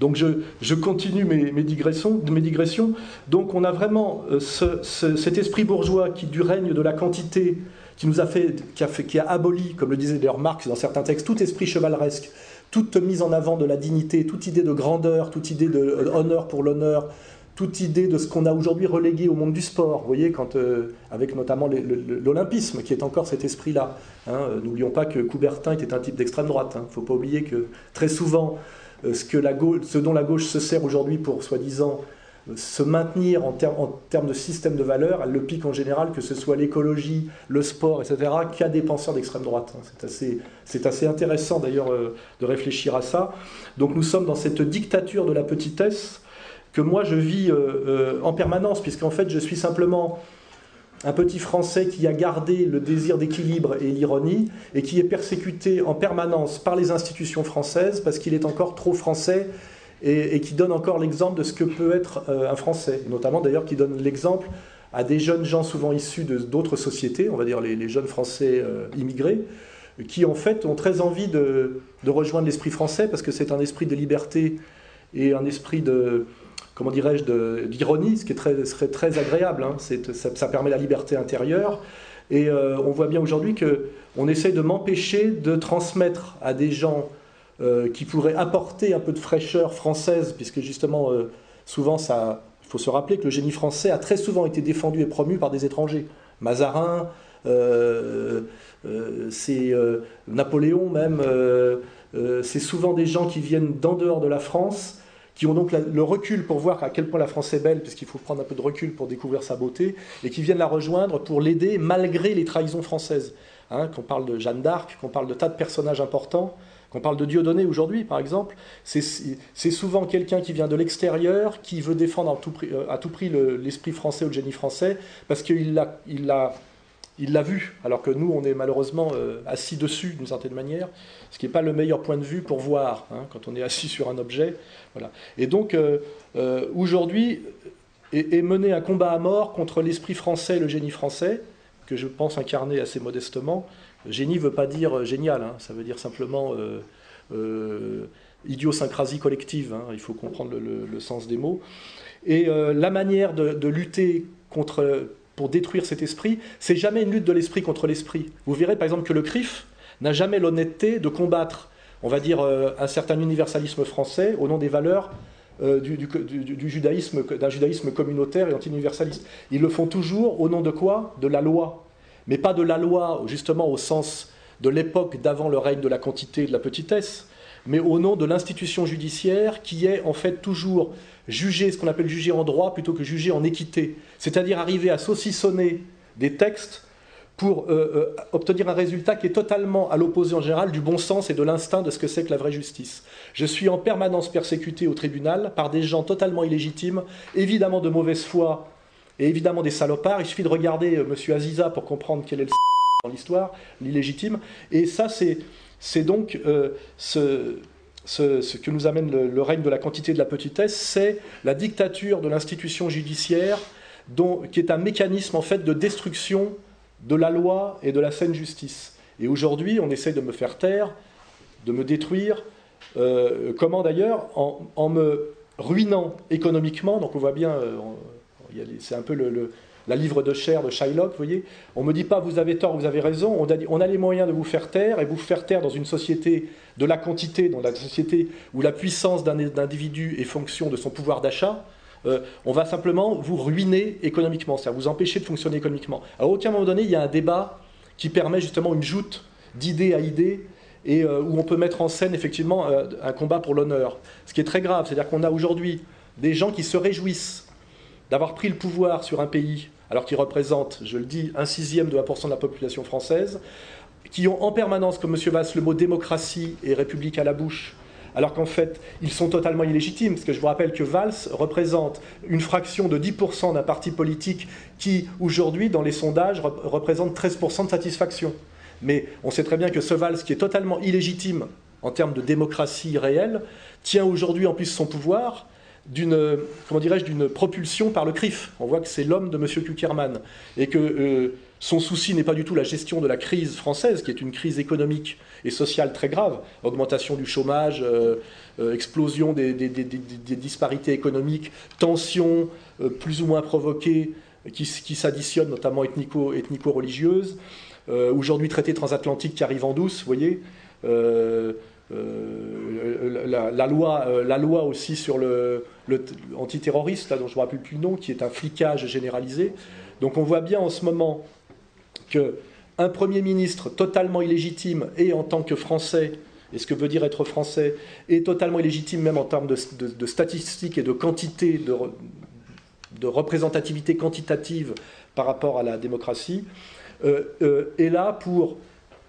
Donc je, continue mes, digressions, mes, digressions, Donc on a vraiment euh, cet esprit bourgeois qui, du règne de la quantité, qui nous a fait, qui a, fait, qui a aboli, comme le disait d'ailleurs Marx dans certains textes, tout esprit chevaleresque, toute mise en avant de la dignité, toute idée de grandeur, toute idée d'honneur euh, pour l'honneur, toute idée de ce qu'on a aujourd'hui relégué au monde du sport, vous voyez, quand, euh, avec notamment l'olympisme, qui est encore cet esprit-là. Hein. N'oublions pas que Coubertin était un type d'extrême droite. Il hein. ne faut pas oublier que très souvent, euh, ce, dont la gauche se sert aujourd'hui pour, soi-disant, se maintenir en, termes de système de valeurs, elle le pique en général, que ce soit l'écologie, le sport, etc., qu'à des penseurs d'extrême droite. C'est assez, intéressant d'ailleurs euh, de réfléchir à ça. Donc nous sommes dans cette dictature de la petitesse que moi je vis euh, en permanence, puisqu'en fait je suis simplement un petit Français qui a gardé le désir d'équilibre et l'ironie, et qui est persécuté en permanence par les institutions françaises parce qu'il est encore trop français et, qui donne encore l'exemple de ce que peut être euh, un Français, notamment d'ailleurs qui donne l'exemple à des jeunes gens souvent issus d'autres sociétés, on va dire les, jeunes Français euh, immigrés, qui en fait ont très envie de rejoindre l'esprit français parce que c'est un esprit de liberté et un esprit de, comment dirais-je, d'ironie, ce qui serait très agréable. Hein. Ça, permet la liberté intérieure. Et euh, on voit bien aujourd'hui qu'on essaie de m'empêcher de transmettre à des gens euh, qui pourraient apporter un peu de fraîcheur française, puisque justement, euh, souvent, ça, il faut se rappeler que le génie français a très souvent été défendu et promu par des étrangers. Mazarin, c'est Napoléon même, c'est souvent des gens qui viennent d'en dehors de la France qui ont donc le recul pour voir à quel point la France est belle, puisqu'il faut prendre un peu de recul pour découvrir sa beauté, et qui viennent la rejoindre pour l'aider malgré les trahisons françaises. Hein, qu'on parle de Jeanne d'Arc, qu'on parle de tas de personnages importants, qu'on parle de Dieudonné aujourd'hui, par exemple, c'est souvent quelqu'un qui vient de l'extérieur, qui veut défendre à tout prix, euh, à tout prix l'esprit français ou le génie français, parce qu'il l'a il l'a vu, alors que nous, on est malheureusement euh, assis dessus d'une certaine manière, ce qui n'est pas le meilleur point de vue pour voir, hein, quand on est assis sur un objet. Voilà. Et donc, euh, euh, aujourd'hui, est, mené un combat à mort contre l'esprit français, le génie français, que je pense incarner assez modestement. Génie ne veut pas dire génial, hein, ça veut dire simplement idiosyncrasie collective, hein, il faut comprendre le, sens des mots. Et la manière de lutter contre pour détruire cet esprit, c'est jamais une lutte de l'esprit contre l'esprit. Vous verrez par exemple que le CRIF n'a jamais l'honnêteté de combattre, on va dire, euh, un certain universalisme français au nom des valeurs du, judaïsme, d'un judaïsme communautaire et anti-universaliste. Ils le font toujours au nom de quoi? De la loi. Mais pas de la loi, justement, au sens de l'époque d'avant le règne de la quantité et de la petitesse, mais au nom de l'institution judiciaire qui est en fait toujours juger ce qu'on appelle juger en droit plutôt que juger en équité, c'est-à-dire arriver à saucissonner des textes pour euh, euh, obtenir un résultat qui est totalement à l'opposé en général du bon sens et de l'instinct de ce que c'est que la vraie justice. Je suis en permanence persécuté au tribunal par des gens totalement illégitimes, évidemment de mauvaise foi et évidemment des salopards. Il suffit de regarder euh, M. Aziza pour comprendre quel est le dans l'histoire, l'illégitime. Et ça, c'est donc ce, ce, que nous amène le, règne de la quantité de la petitesse, c'est la dictature de l'institution judiciaire, qui est un mécanisme en fait de destruction de la loi et de la saine justice. Et aujourd'hui, on essaie de me faire taire, de me détruire. Euh, comment d'ailleurs en, me ruinant économiquement. Donc on voit bien, euh, c'est un peu le, la livre de chair de Shylock, vous voyez. On ne me dit pas vous avez tort, vous avez raison. On a, les moyens de vous faire taire et vous faire taire dans une société de la quantité, dans la société où la puissance d'un individu est fonction de son pouvoir d'achat. Euh, on va simplement vous ruiner économiquement, c'est-à-dire vous empêcher de fonctionner économiquement. À aucun moment donné, il y a un débat qui permet justement une joute d'idée à idée et euh, où on peut mettre en scène effectivement euh, un combat pour l'honneur. Ce qui est très grave, c'est-à-dire qu'on a aujourd'hui des gens qui se réjouissent d'avoir pris le pouvoir sur un pays alors qu'ils représentent, je le dis, un sixième de 1% de la population française, qui ont en permanence, comme M. Valls, le mot démocratie et république à la bouche, alors qu'en fait, ils sont totalement illégitimes, parce que je vous rappelle que Valls représente une fraction de 10% d'un parti politique qui, aujourd'hui, dans les sondages, représente 13% de satisfaction. Mais on sait très bien que ce Valls, qui est totalement illégitime en termes de démocratie réelle, tient aujourd'hui en plus son pouvoir d'une comment dirais-je d'une propulsion par le CRIF. On voit que c'est l'homme de M. Kuckerman et que euh, son souci n'est pas du tout la gestion de la crise française, qui est une crise économique et sociale très grave, augmentation du chômage, euh, euh, explosion des, disparités économiques, tensions plus ou moins provoquées qui, s'additionnent, notamment ethnico-religieuses. Aujourd'hui, traité transatlantique qui arrive en douce, vous voyez. Euh, la, loi, euh, la loi aussi sur le, antiterroriste, là, dont je ne me rappelle plus le nom, qui est un flicage généralisé. Donc on voit bien en ce moment que un Premier ministre totalement illégitime et en tant que Français, et ce que veut dire être Français, est totalement illégitime même en termes de, statistiques et de quantité, de, de, représentativité quantitative par rapport à la démocratie, euh, est là pour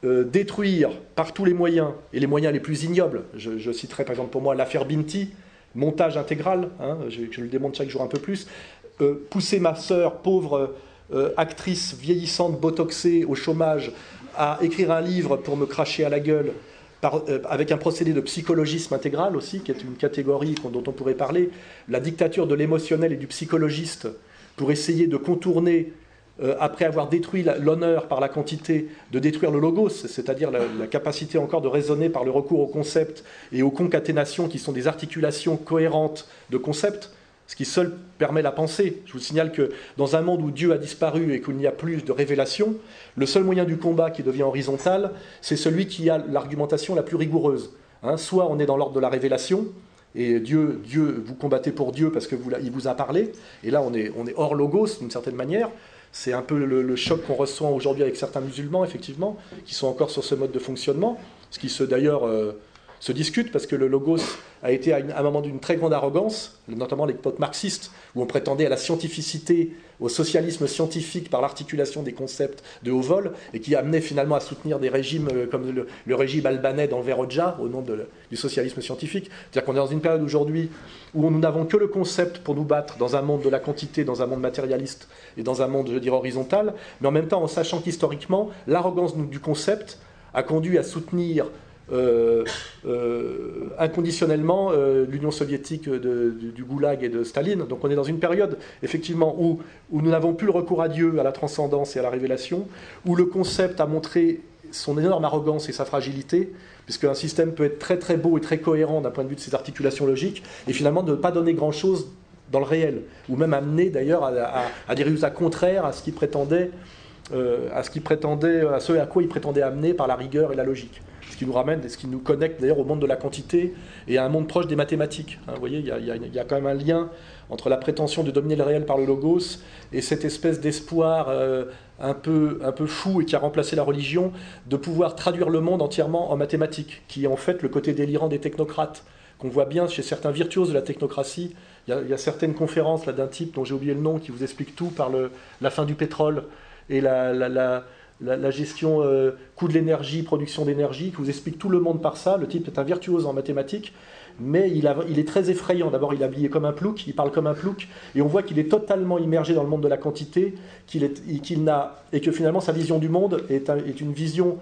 euh, détruire par tous les moyens, et les moyens les plus ignobles, je, citerai par exemple pour moi l'affaire Binti, montage intégral, hein, je, le démontre chaque jour un peu plus, euh, pousser ma sœur, pauvre euh, actrice vieillissante, botoxée, au chômage, à écrire un livre pour me cracher à la gueule, avec un procédé de psychologisme intégral aussi, qui est une catégorie dont on pourrait parler, la dictature de l'émotionnel et du psychologiste, pour essayer de contourner euh, après avoir détruit l'honneur par la quantité, de détruire le logos, c'est-à-dire la, capacité encore de raisonner par le recours au concept et aux concaténations qui sont des articulations cohérentes de concepts, ce qui seul permet la pensée. Je vous signale que dans un monde où Dieu a disparu et qu'il n'y a plus de révélation, le seul moyen du combat qui devient horizontal, c'est celui qui a l'argumentation la plus rigoureuse. Hein, soit on est dans l'ordre de la révélation, et Dieu, Dieu, vous combattez pour Dieu parce qu'il vous, vous a parlé, et là on est, on est hors logos d'une certaine manière, c'est un peu le, choc qu'on ressent aujourd'hui avec certains musulmans, effectivement, qui sont encore sur ce mode de fonctionnement, ce qui se d'ailleurs euh, se discute parce que le logos a été à, un moment d'une très grande arrogance, notamment les potes marxistes, où on prétendait à la scientificité, au socialisme scientifique par l'articulation des concepts de haut vol, et qui amenait finalement à soutenir des régimes euh, comme le, régime albanais dans le Veroja, au nom du socialisme scientifique. C'est-à-dire qu'on est dans une période aujourd'hui où nous n'avons que le concept pour nous battre dans un monde de la quantité, dans un monde matérialiste et dans un monde, je dirais, horizontal, mais en même temps en sachant qu'historiquement, l'arrogance du concept a conduit à soutenir inconditionnellement euh, l'Union soviétique du, Goulag et de Staline. Donc on est dans une période, effectivement, où, où nous n'avons plus le recours à Dieu, à la transcendance et à la révélation, où le concept a montré son énorme arrogance et sa fragilité, puisque un système peut être très très beau et très cohérent d'un point de vue de ses articulations logiques, et finalement ne pas donner grand-chose dans le réel, ou même amener d'ailleurs à, des résultats contraires à ce qui prétendait à ce, prétendait, à ce à quoi il prétendait amener par la rigueur et la logique ce qui nous ramène et ce qui nous connecte d'ailleurs au monde de la quantité et à un monde proche des mathématiques. Hein. vous voyez, il y, a, quand même un lien entre la prétention de dominer le réel par le logos et cette espèce d'espoir euh, un, peu, un peu fou et qui a remplacé la religion de pouvoir traduire le monde entièrement en mathématiques, qui est en fait le côté délirant des technocrates qu'on voit bien chez certains virtuoses de la technocratie. Il y a, certaines conférences là d'un type dont j'ai oublié le nom qui vous explique tout par le, la fin du pétrole et la, gestion euh, coût de l'énergie, production d'énergie, qui vous explique tout le monde par ça. Le type est un virtuose en mathématiques, mais il, est très effrayant. D'abord, il est habillé comme un plouc, il parle comme un plouc, et on voit qu'il est totalement immergé dans le monde de la quantité, qu'il n'a, et que finalement sa vision du monde est, une vision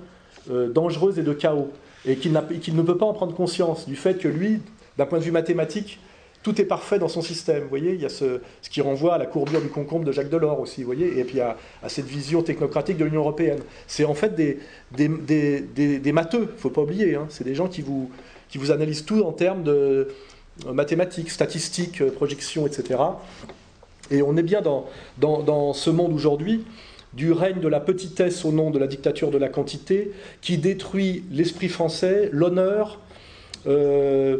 euh, dangereuse et de chaos, et qu'il ne peut pas en prendre conscience du fait que lui, d'un point de vue mathématique, tout est parfait dans son système. Vous voyez, il y a ce, qui renvoie à la courbure du concombre de Jacques Delors aussi, vous voyez, et puis à, cette vision technocratique de l'Union européenne. C'est en fait des, des, des, des, matheux, il ne faut pas oublier. Hein. C'est des gens qui vous, analysent tout en termes de euh, mathématiques, statistiques, euh, projections, etc. Et on est bien dans ce monde aujourd'hui du règne de la petitesse au nom de la dictature de la quantité, qui détruit l'esprit français, l'honneur. Euh,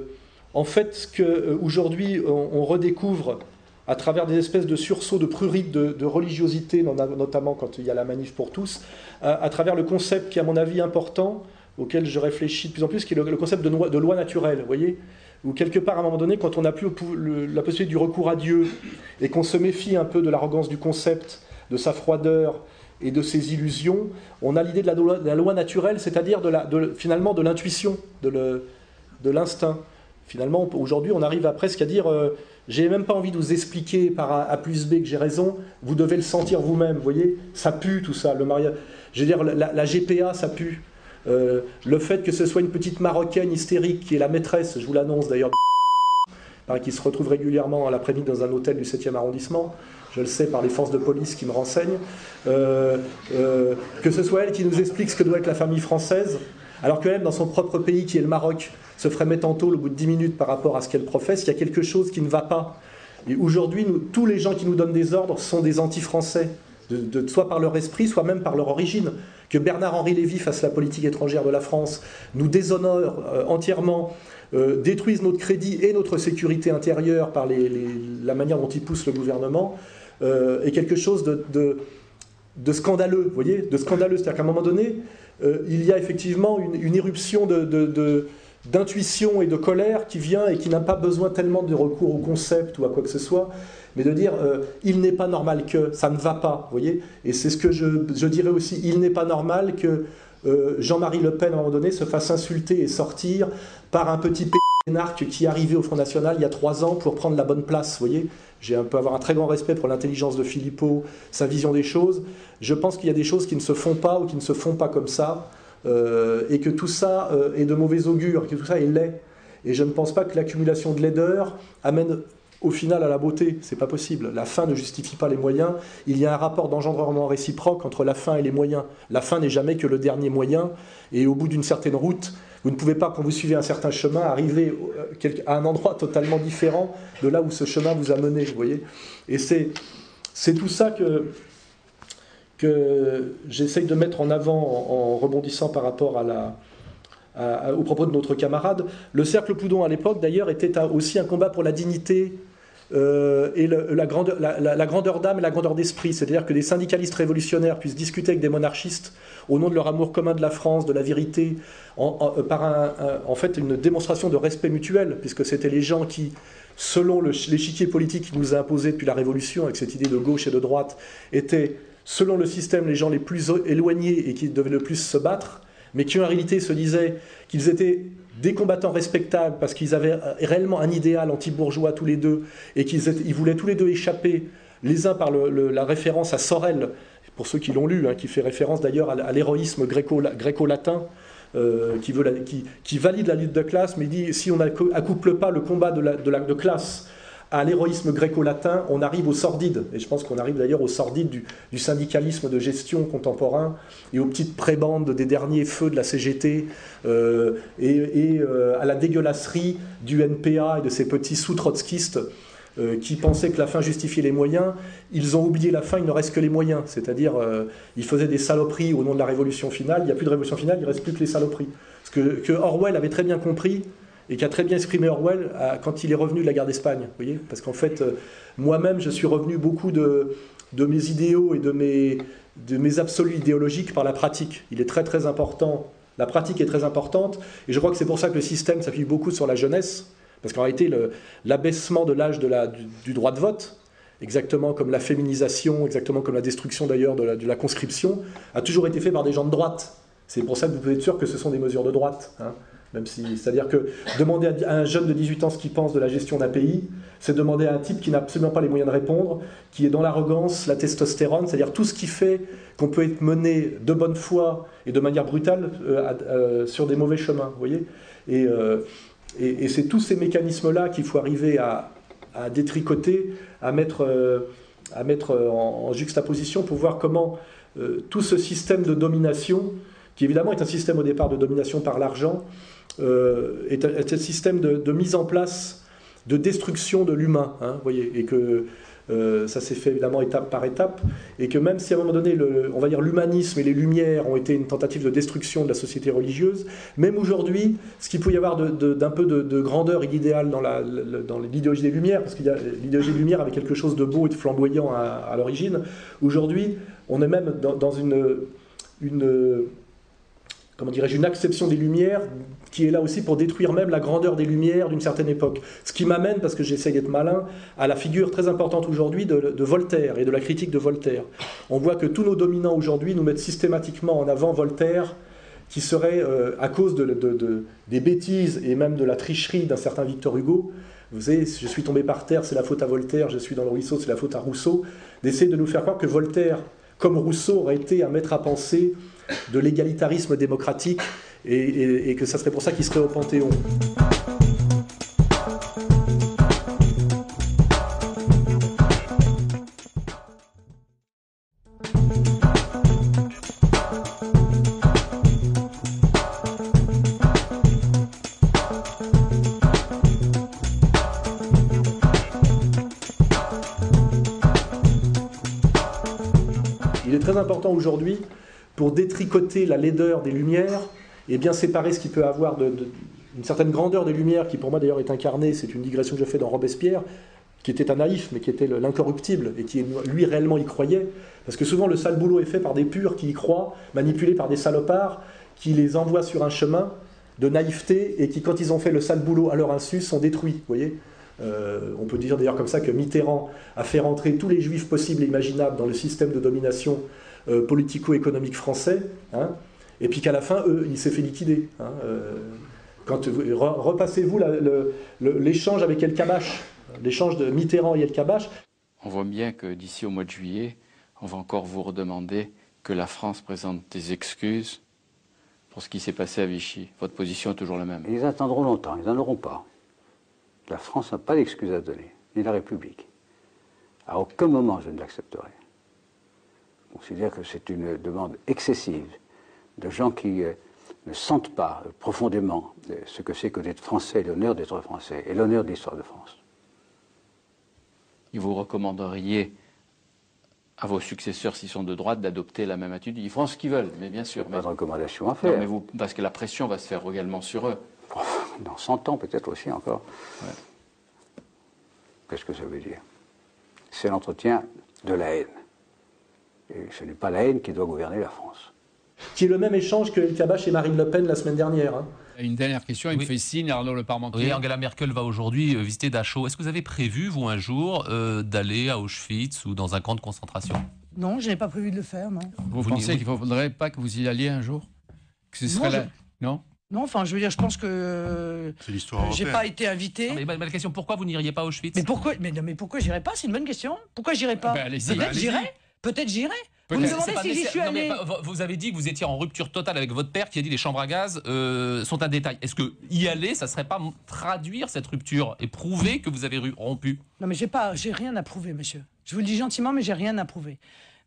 en fait, ce qu'aujourd'hui euh, on, redécouvre à travers des espèces de sursauts de prurite, de, religiosité, notamment quand il y a la manif pour tous, à, travers le concept qui est à mon avis important, auquel je réfléchis de plus en plus, qui est le, concept de, loi naturelle, vous voyez Où quelque part, à un moment donné, quand on n'a plus la possibilité du recours à Dieu, et qu'on se méfie un peu de l'arrogance du concept, de sa froideur, et de ses illusions, on a l'idée de, la loi naturelle, c'est-à-dire finalement de l'intuition, de l'instinct. Finalement, aujourd'hui, on arrive à presque à dire euh, j'ai même pas envie de vous expliquer par A, plus B que j'ai raison, vous devez le sentir vous-même. Vous voyez, ça pue tout ça. Le mariage, je veux dire, la, GPA, ça pue. Euh, le fait que ce soit une petite marocaine hystérique qui est la maîtresse, je vous l'annonce d'ailleurs, qui se retrouve régulièrement à l'après-midi dans un hôtel du 7e arrondissement, je le sais par les forces de police qui me renseignent, euh, que ce soit elle qui nous explique ce que doit être la famille française, alors que même dans son propre pays qui est le Maroc, se ferait mettre en tôle au bout de 10 minutes par rapport à ce qu'elle professe, il y a quelque chose qui ne va pas. Et aujourd'hui, tous les gens qui nous donnent des ordres sont des anti-français, de, soit par leur esprit, soit même par leur origine. Que Bernard-Henri Lévy fasse la politique étrangère de la France nous déshonore euh, entièrement, euh, détruise notre crédit et notre sécurité intérieure par la manière dont il pousse le gouvernement, euh, est quelque chose de, scandaleux, vous voyez, de scandaleux. C'est-à-dire qu'à un moment donné, il y a effectivement une, éruption de d'intuition et de colère qui vient et qui n'a pas besoin tellement de recours au concept ou à quoi que ce soit, mais de dire euh, il n'est pas normal que, ça ne va pas, vous voyez. Et c'est ce que je, dirais aussi, il n'est pas normal que euh, Jean-Marie Le Pen, à un moment donné, se fasse insulter et sortir par un petit pénarque qui est arrivé au Front National il y a trois ans pour prendre la bonne place, vous voyez j'ai un peu avoir un très grand respect pour l'intelligence de Philippot, sa vision des choses. Je pense qu'il y a des choses qui ne se font pas ou qui ne se font pas comme ça. Euh, et que tout ça euh, est de mauvais augure, que tout ça est laid. Et je ne pense pas que l'accumulation de laideur amène au final à la beauté. C'est pas possible. La fin ne justifie pas les moyens. Il y a un rapport d'engendrement réciproque entre la fin et les moyens. La fin n'est jamais que le dernier moyen. Et au bout d'une certaine route, vous ne pouvez pas, quand vous suivez un certain chemin, arriver euh, à un endroit totalement différent de là où ce chemin vous a mené. Vous voyez Et c'est tout ça que que j'essaye de mettre en avant en, rebondissant par rapport à la, au propos de notre camarade. Le cercle Poudon à l'époque, d'ailleurs, était aussi un combat pour la dignité euh, et la, grandeur, d'âme et la grandeur d'esprit. C'est-à-dire que des syndicalistes révolutionnaires puissent discuter avec des monarchistes au nom de leur amour commun de la France, de la vérité, en, par un, en fait une démonstration de respect mutuel, puisque c'était les gens qui, selon l'échiquier politique qui nous a imposé depuis la Révolution, avec cette idée de gauche et de droite, étaient selon le système, les gens les plus éloignés et qui devaient le plus se battre, mais qui en réalité se disaient qu'ils étaient des combattants respectables parce qu'ils avaient réellement un idéal anti-bourgeois tous les deux et qu'ils voulaient tous les deux échapper, les uns par la référence à Sorel, pour ceux qui l'ont lu, hein, qui fait référence d'ailleurs à, l'héroïsme gréco-latin. Euh, qui, valide la lutte de classe, mais dit si on n'accouple pas le combat de, de classe à l'héroïsme gréco-latin, on arrive au sordide, et je pense qu'on arrive d'ailleurs au sordide du, syndicalisme de gestion contemporain et aux petites prébandes des derniers feux de la CGT euh, et, euh, à la dégueulasserie du NPA et de ces petits sous-trotskistes euh, qui pensaient que la fin justifiait les moyens, ils ont oublié la fin, il ne reste que les moyens. C'est-à-dire, ils faisaient des saloperies au nom de la révolution finale, il n'y a plus de révolution finale, il ne reste plus que les saloperies. Ce que Orwell avait très bien compris, et qui a très bien exprimé Orwell quand il est revenu de la guerre d'Espagne. voyez Parce qu'en fait, euh, moi-même, je suis revenu beaucoup de, mes idéaux et de mes, absolus idéologiques par la pratique. Il est très très important, la pratique est très importante, et je crois que c'est pour ça que le système s'appuie beaucoup sur la jeunesse, parce qu'en réalité, l'abaissement de l'âge du, droit de vote, exactement comme la féminisation, exactement comme la destruction d'ailleurs de, de la, conscription, a toujours été fait par des gens de droite. C'est pour ça que vous pouvez être sûr que ce sont des mesures de droite. Hein. C'est-à-dire que demander à un jeune de 18 ans ce qu'il pense de la gestion d'un pays, c'est demander à un type qui n'a absolument pas les moyens de répondre, qui est dans l'arrogance, la testostérone, c'est-à-dire tout ce qui fait qu'on peut être mené de bonne foi et de manière brutale euh, euh, sur des mauvais chemins, vous voyez. Euh, Et, c'est tous ces mécanismes-là qu'il faut arriver à, détricoter, à mettre, en, juxtaposition pour voir comment tout ce système de domination, qui évidemment est un système au départ de domination par l'argent, euh, est, un, système de, mise en place de destruction de l'humain, hein, voyez, et que euh, ça s'est fait évidemment étape par étape, et que même si à un moment donné, on va dire l'humanisme et les Lumières ont été une tentative de destruction de la société religieuse, même aujourd'hui, ce qu'il peut y avoir d'un peu de, grandeur et d'idéal dans l'idéologie des Lumières, parce que l'idéologie des Lumières avait quelque chose de beau et de flamboyant à, l'origine, aujourd'hui, on est même dans, une comment dirais-je, une acception des Lumières qui est là aussi pour détruire même la grandeur des Lumières d'une certaine époque. Ce qui m'amène, parce que j'essaye d'être malin, à la figure très importante aujourd'hui de, Voltaire et de la critique de Voltaire. On voit que tous nos dominants aujourd'hui nous mettent systématiquement en avant Voltaire, qui serait, euh, à cause de, des bêtises et même de la tricherie d'un certain Victor Hugo, vous savez, je suis tombé par terre, c'est la faute à Voltaire, je suis dans le ruisseau, c'est la faute à Rousseau, d'essayer de nous faire croire que Voltaire, comme Rousseau, aurait été un maître à penser de l'égalitarisme démocratique et, que ça serait pour ça qu'il serait au Panthéon. Il est très important aujourd'hui pour détricoter la laideur des Lumières, et bien séparer ce qui peut avoir de, une certaine grandeur des Lumières, qui pour moi d'ailleurs est incarnée, c'est une digression que je fais dans Robespierre, qui était un naïf, mais qui était l'incorruptible, et qui lui réellement y croyait. Parce que souvent le sale boulot est fait par des purs qui y croient, manipulés par des salopards, qui les envoient sur un chemin de naïveté, et qui quand ils ont fait le sale boulot à leur insu, sont détruits. Vous voyez euh, on peut dire d'ailleurs comme ça que Mitterrand a fait rentrer tous les juifs possibles et imaginables dans le système de domination politico-économique français, hein, et puis qu'à la fin, eux, il s'est fait liquider. Hein, euh, quand repassez-vous l'échange avec El Kabash, l'échange de Mitterrand et El Kabash. On voit bien que d'ici au mois de juillet, on va encore vous redemander que la France présente des excuses pour ce qui s'est passé à Vichy. Votre position est toujours la même. Ils attendront longtemps, ils n'en auront pas. La France n'a pas d'excuses à donner, ni la République. À aucun moment je ne l'accepterai considère que c'est une demande excessive de gens qui euh, ne sentent pas profondément euh, ce que c'est que d'être français, l'honneur d'être français et l'honneur de l'histoire de France. Et vous recommanderiez à vos successeurs, s'ils sont de droite, d'adopter la même attitude? Ils feront ce qu'ils veulent, mais bien sûr. Pas de recommandation à faire. mais vous, parce que la pression va se faire également sur eux. Dans 100 ans, peut-être aussi encore. Qu'est-ce que ça veut dire? C'est l'entretien de la haine. Et ce n'est pas la haine qui doit gouverner la France. Qui est le même échange que El Kabash et Marine Le Pen la semaine dernière. Hein. Une dernière question, il me fait signe, Arnaud Le Parmentier. Oui, Angela Merkel va aujourd'hui euh, visiter Dachau. Est-ce que vous avez prévu, vous, un jour, euh, d'aller à Auschwitz ou dans un camp de concentration? Non, je n'ai pas prévu de le faire, non. Vous, pensez qu'il ne faudrait pas que vous y alliez un jour? Que ce serait non, non? Non, enfin, je veux dire, je pense que. C'est l'histoire. J'ai pas été invité. mais, la question, pourquoi vous n'iriez pas à Auschwitz? Mais pourquoi Mais, mais pourquoi j'irais pas? C'est une bonne question. Pourquoi j'irais pas? Ben, Peut-être j'irai. Peut-être j'irai. Vous me demandez si j'y suis allé. vous avez dit que vous étiez en rupture totale avec votre père qui a dit les chambres à gaz euh, sont un détail. Est-ce que y aller, ça serait pas traduire cette rupture et prouver que vous avez rompu? Non, mais j'ai pas, j'ai rien à prouver, monsieur. Je vous le dis gentiment, mais j'ai rien à prouver.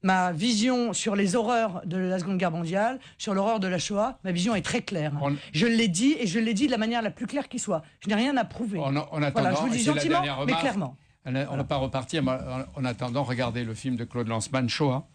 Ma vision sur les horreurs de la Seconde Guerre mondiale, sur l'horreur de la Shoah, ma vision est très claire. Je l'ai dit et je l'ai dit de la manière la plus claire qui soit. Je n'ai rien à prouver. On, voilà, je vous le dis gentiment, mais clairement. On ne va pas repartir, mais en attendant, regardez le film de Claude Lanzmann, Shoah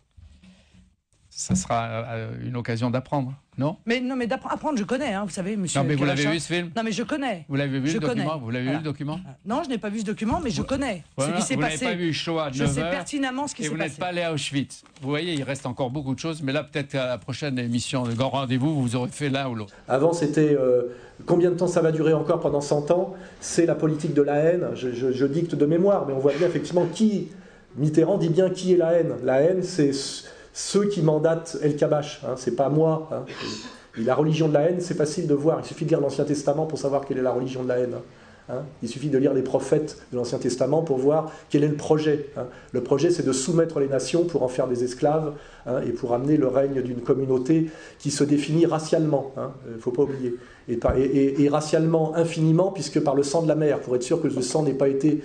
ça sera euh, une occasion d'apprendre, non? Mais non, mais d'apprendre, je connais, hein, vous savez, monsieur. Non, mais vous l'avez vu ce film? Non, mais je connais. Vous l'avez vu je le document? Vous l'avez vu le document? Non, je n'ai pas vu ce document, mais je connais ce qui s'est passé. Vous n'avez pas vu Shoah Je sais pertinemment ce qui s'est passé. Et vous n'êtes pas allé à Auschwitz. Vous voyez, il reste encore beaucoup de choses, mais là, peut-être à la prochaine émission de Grand Rendez-vous, vous aurez fait l'un ou l'autre. Avant, c'était euh, combien de temps ça va durer encore pendant 100 ans C'est la politique de la haine. Je, dicte de mémoire, mais on voit bien effectivement qui. Mitterrand dit bien qui est la haine. La haine, c'est ceux qui mandatent El Kabash, hein, c'est pas moi. Hein. La religion de la haine, c'est facile de voir. Il suffit de lire l'Ancien Testament pour savoir quelle est la religion de la haine. Hein. Il suffit de lire les prophètes de l'Ancien Testament pour voir quel est le projet. Le projet, c'est de soumettre les nations pour en faire des esclaves et pour amener le règne d'une communauté qui se définit racialement. Il ne faut pas oublier. Et, et, racialement infiniment, puisque par le sang de la mer, pour être sûr que le sang n'ait pas été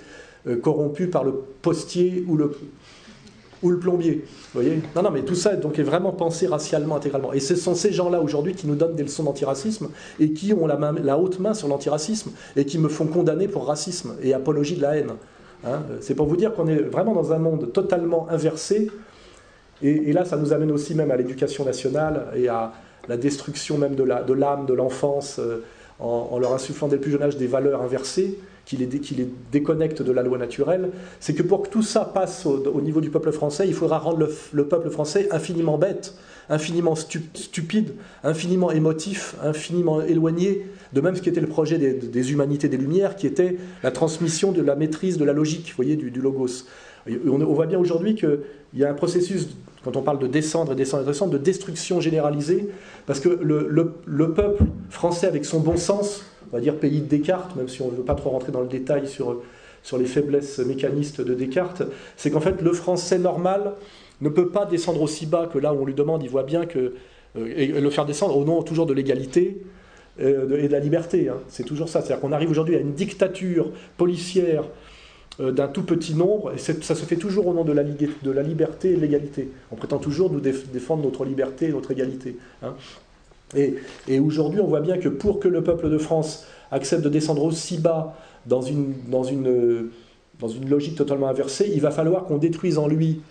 euh, corrompu par le postier ou le, ou le plombier. Vous voyez? Non, non, mais tout ça donc, est vraiment pensé racialement, intégralement. Et ce sont ces gens-là aujourd'hui qui nous donnent des leçons d'antiracisme et qui ont la, main, la haute main sur l'antiracisme et qui me font condamner pour racisme et apologie de la haine. Hein C'est pour vous dire qu'on est vraiment dans un monde totalement inversé. Et, là, ça nous amène aussi même à l'éducation nationale et à la destruction même de l'âme, de l'enfance, euh, en, leur insufflant dès le plus jeune âge des valeurs inversées qui les, les, déconnecte de la loi naturelle, c'est que pour que tout ça passe au, niveau du peuple français, il faudra rendre le, peuple français infiniment bête, infiniment stupide, infiniment émotif, infiniment éloigné, de même ce qui était le projet des, humanités des Lumières, qui était la transmission de la maîtrise de la logique, vous voyez, du, logos. On, voit bien aujourd'hui qu'il y a un processus, quand on parle de descendre et descendre et descendre, de destruction généralisée, parce que le peuple français, avec son bon sens, on va dire pays de Descartes, même si on ne veut pas trop rentrer dans le détail sur, sur les faiblesses mécanistes de Descartes, c'est qu'en fait le français normal ne peut pas descendre aussi bas que là où on lui demande, il voit bien que, euh, et le faire descendre au nom toujours de l'égalité euh, et de la liberté. Hein. C'est toujours ça. C'est-à-dire qu'on arrive aujourd'hui à une dictature policière d'un tout petit nombre, et ça se fait toujours au nom de la, liberté et de l'égalité. On prétend toujours nous défendre notre liberté et notre égalité. Hein. Et, aujourd'hui, on voit bien que pour que le peuple de France accepte de descendre aussi bas dans une, dans une, dans une logique totalement inversée, il va falloir qu'on détruise en lui,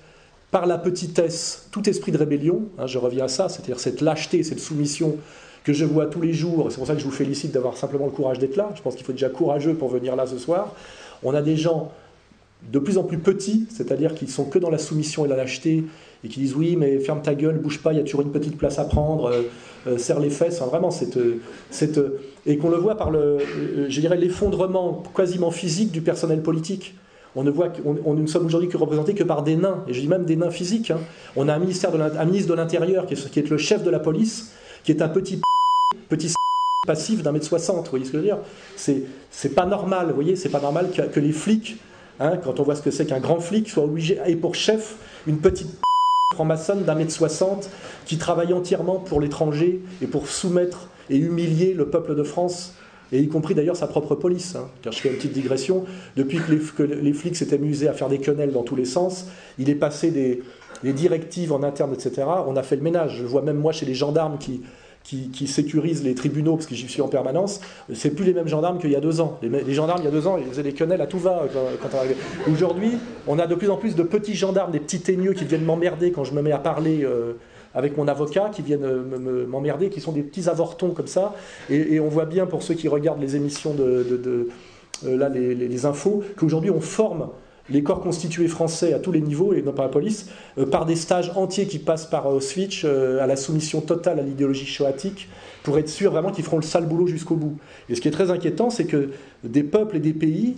par la petitesse, tout esprit de rébellion, hein, je reviens à ça, c'est-à-dire cette lâcheté, cette soumission que je vois tous les jours, c'est pour ça que je vous félicite d'avoir simplement le courage d'être là, je pense qu'il faut déjà courageux pour venir là ce soir. On a des gens de plus en plus petits, c'est-à-dire qui sont que dans la soumission et la lâcheté, et qui disent oui, mais ferme ta gueule, bouge pas, il y a toujours une petite place à prendre, euh, euh, serre les fesses, vraiment, cette, cette, et qu'on le voit par le, euh, je dirais, l'effondrement quasiment physique du personnel politique. On ne voit on, ne sommes aujourd'hui que représentés que par des nains, et je dis même des nains physiques. Hein. On a un, ministère de un ministre de l'Intérieur qui qui est le chef de la police, qui est un petit petit passif d'un mètre soixante, vous voyez ce que je veux dire? C'est pas normal, vous voyez, c'est pas normal que, les flics, hein, quand on voit ce que c'est qu'un grand flic, soit obligé, et pour chef, une petite franc-maçonne d'un mètre soixante qui travaille entièrement pour l'étranger et pour soumettre et humilier le peuple de France, et y compris d'ailleurs sa propre police. Hein. je fais une petite digression, depuis que les, flics s'étaient amusés à faire des quenelles dans tous les sens, il est passé des, des directives en interne, etc. On a fait le ménage. Je vois même moi chez les gendarmes qui qui, sécurisent les tribunaux, parce que j'y suis en permanence, c'est plus les mêmes gendarmes qu'il y a deux ans. Les, gendarmes, il y a deux ans, ils faisaient des quenelles à tout va. Aujourd'hui, on a de plus en plus de petits gendarmes, des petits teigneux qui viennent m'emmerder quand je me mets à parler. Euh, avec mon avocat qui viennent m'emmerder, qui sont des petits avortons comme ça. Et, on voit bien pour ceux qui regardent les émissions de, euh, là, les infos, qu'aujourd'hui on forme les corps constitués français à tous les niveaux, et non pas la police, euh, par des stages entiers qui passent par Auschwitz, euh, à la soumission totale à l'idéologie shoatique, pour être sûr vraiment qu'ils feront le sale boulot jusqu'au bout. Et ce qui est très inquiétant, c'est que des peuples et des pays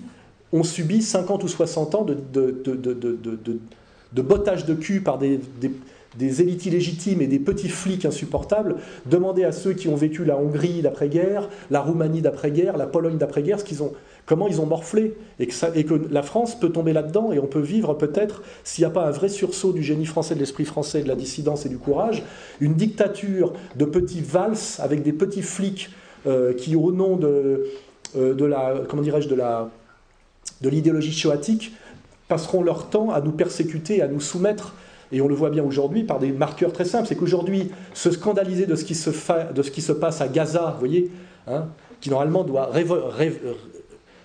ont subi 50 ou 60 ans de, de, de, bottage de cul par des, des, élites illégitimes et des petits flics insupportables. Demandez à ceux qui ont vécu la Hongrie d'après-guerre, la Roumanie d'après-guerre, la Pologne d'après-guerre, ce qu'ils ont comment ils ont morflé, et que, la France peut tomber là-dedans, et on peut vivre peut-être, s'il n'y a pas un vrai sursaut du génie français, de l'esprit français, de la dissidence et du courage, une dictature de petits valses avec des petits flics euh, qui, au nom de, euh, de la, comment dirais-je, de la de l'idéologie choatique, passeront leur temps à nous persécuter, à nous soumettre et on le voit bien aujourd'hui par des marqueurs très simples. C'est qu'aujourd'hui, se scandaliser de ce, qui se de ce qui se passe à Gaza, vous voyez, hein, qui normalement doit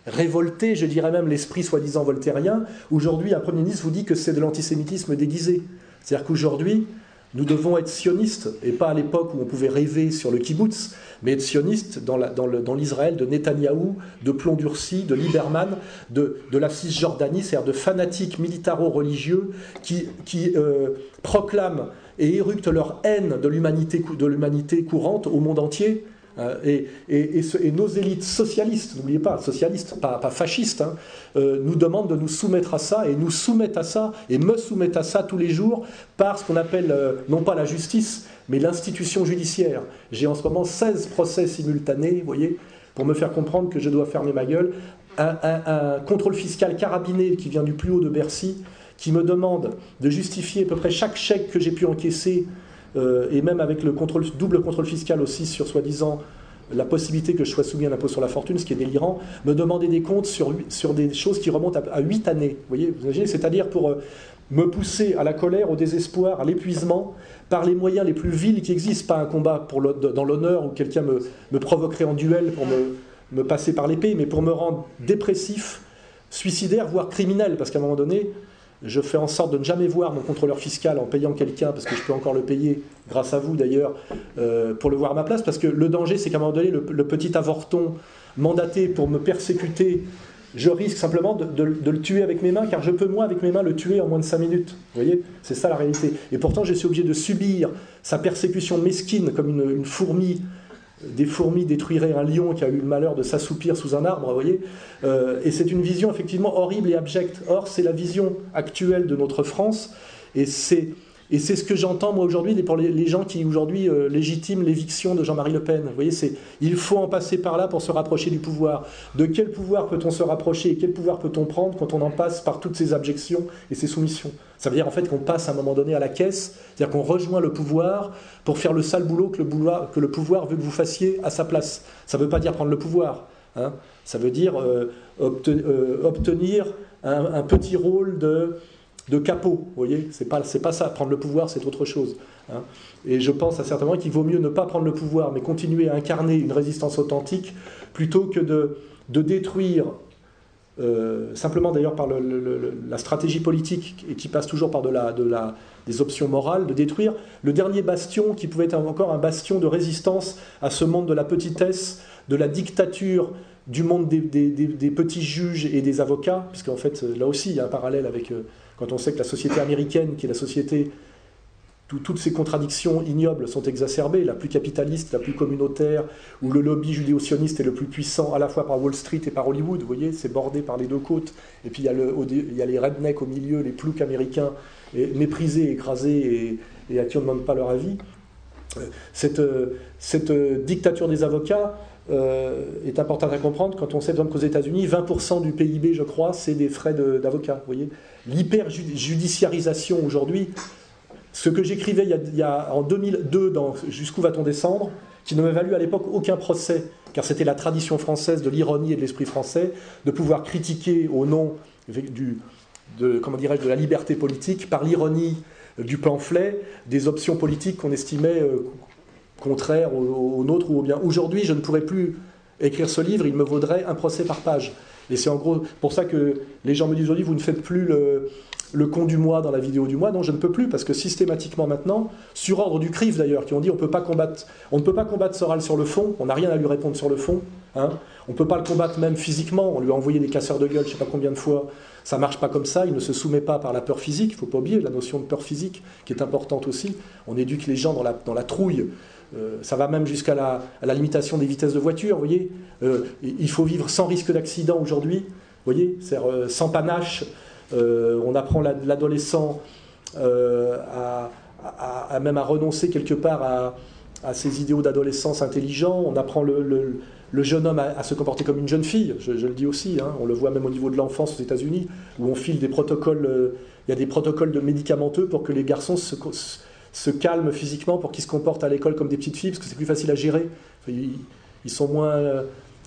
révolter, je dirais même l'esprit soi-disant voltairien. Aujourd'hui, un Premier ministre vous dit que c'est de l'antisémitisme déguisé. C'est-à-dire qu'aujourd'hui, nous devons être sionistes, et pas à l'époque où on pouvait rêver sur le kibbutz, mais être sionistes dans, l'Israël de Netanyahou, de Plomb Durci, de Lieberman, de, la Cisjordanie, c'est-à-dire de fanatiques militaro-religieux qui, euh, proclament et éructent leur haine de l'humanité courante au monde entier euh, et, nos élites socialistes, n'oubliez pas, socialistes, pas, fascistes, hein, euh, nous demandent de nous soumettre à ça, et nous soumettent à ça, et me soumettent à ça tous les jours par ce qu'on appelle, euh, non pas la justice, mais l'institution judiciaire. J'ai en ce moment 16 procès simultanés, vous voyez, pour me faire comprendre que je dois fermer ma gueule. Un, un contrôle fiscal carabiné qui vient du plus haut de Bercy, qui me demande de justifier à peu près chaque chèque que j'ai pu encaisser euh, et même avec le double contrôle fiscal aussi sur soi-disant la possibilité que je sois soumis à l'impôt sur la fortune, ce qui est délirant, me demander des comptes sur, sur des choses qui remontent à, 8 années. Vous voyez, vous imaginez, c'est-à-dire pour euh, me pousser à la colère, au désespoir, à l'épuisement, par les moyens les plus vils qui existent, pas un combat dans l'honneur où quelqu'un me, me, provoquerait en duel pour me, me passer par l'épée, mais pour me rendre dépressif, suicidaire, voire criminel, parce qu'à un moment donné, je fais en sorte de ne jamais voir mon contrôleur fiscal en payant quelqu'un, parce que je peux encore le payer, grâce à vous d'ailleurs, euh, pour le voir à ma place. Parce que le danger, c'est qu'à un moment donné, le, petit avorton mandaté pour me persécuter, je risque simplement de, le tuer avec mes mains, car je peux, moi, avec mes mains, le tuer en moins de 5 minutes. Vous voyez? C'est ça la réalité. Et pourtant, je suis obligé de subir sa persécution mesquine comme une fourmi des fourmis détruiraient un lion qui a eu le malheur de s'assoupir sous un arbre, vous voyez. Euh, et c'est une vision effectivement horrible et abjecte. Or, c'est la vision actuelle de notre France, et c'est et c'est ce que j'entends moi aujourd'hui pour les, gens qui aujourd'hui euh, légitiment l'éviction de Jean-Marie Le Pen. Vous voyez, c'est il faut en passer par là pour se rapprocher du pouvoir. De quel pouvoir peut-on se rapprocher et quel pouvoir peut-on prendre quand on en passe par toutes ces abjections et ces soumissions? Ça veut dire en fait qu'on passe à un moment donné à la caisse, c'est-à-dire qu'on rejoint le pouvoir pour faire le sale boulot que le, pouvoir, veut que vous fassiez à sa place. Ça ne veut pas dire prendre le pouvoir. Hein. Ça veut dire euh, euh, obtenir un petit rôle de de capot, vous voyez, c'est pas, pas ça, prendre le pouvoir c'est autre chose. Hein. Et je pense à certains moments qu'il vaut mieux ne pas prendre le pouvoir, mais continuer à incarner une résistance authentique, plutôt que de, de détruire, euh, simplement d'ailleurs par la stratégie politique, et qui passe toujours par de la, de la, des options morales, de détruire le dernier bastion qui pouvait être encore un bastion de résistance à ce monde de la petitesse, de la dictature, du monde des, des, petits juges et des avocats, puisqu'en fait là aussi il y a un parallèle avec... Euh, quand on sait que la société américaine, qui est la société où toutes ces contradictions ignobles sont exacerbées, la plus capitaliste, la plus communautaire, où le lobby judéo-sioniste est le plus puissant à la fois par Wall Street et par Hollywood, vous voyez, c'est bordé par les deux côtes, et puis il y a, les rednecks au milieu, les ploucs américains, méprisés, écrasés, et, à qui on ne demande pas leur avis. Euh, cette, euh, cette dictature des avocats, euh, est importante à comprendre quand on sait, par exemple, qu'aux États-Unis, 20% du PIB, je crois, c'est des frais d'avocat. Vous voyez L'hyper-judiciarisation aujourd'hui, ce que j'écrivais il, y a en 2002 dans Jusqu'où va-t-on descendre, qui ne m'a valu à l'époque aucun procès, car c'était la tradition française de l'ironie et de l'esprit français, de pouvoir critiquer au nom du, de, comment de la liberté politique, par l'ironie du pamphlet, des options politiques qu'on estimait euh, contraire au, nôtre ou au bien. Aujourd'hui, je ne pourrais plus écrire ce livre, il me vaudrait un procès par page. Et c'est en gros pour ça que les gens me disent aujourd'hui, vous ne faites plus le, le con du mois dans la vidéo du mois. Non, je ne peux plus parce que systématiquement maintenant, sur ordre du CRIF d'ailleurs, qui ont dit on, peut pas combattre, on ne peut pas combattre Soral sur le fond, on n'a rien à lui répondre sur le fond. Hein. On ne peut pas le combattre même physiquement, on lui a envoyé des casseurs de gueule, je ne sais pas combien de fois. Ça marche pas comme ça, il ne se soumet pas par la peur physique, il ne faut pas oublier la notion de peur physique qui est importante aussi. On éduque les gens dans la, dans la trouille euh, ça va même jusqu'à la, limitation des vitesses de voiture, vous voyez. Euh, il faut vivre sans risque d'accident aujourd'hui, vous voyez, euh, sans panache. on apprend l'adolescent à, même à renoncer quelque part à, ses idéaux d'adolescence intelligent. On apprend le, jeune homme à, se comporter comme une jeune fille, je, le dis aussi. Hein. on le voit même au niveau de l'enfance aux États-Unis, où on file des protocoles, il y a des protocoles de médicamenteux pour que les garçons se calment physiquement pour qu'ils se comportent à l'école comme des petites filles, parce que c'est plus facile à gérer. Ils, sont moins,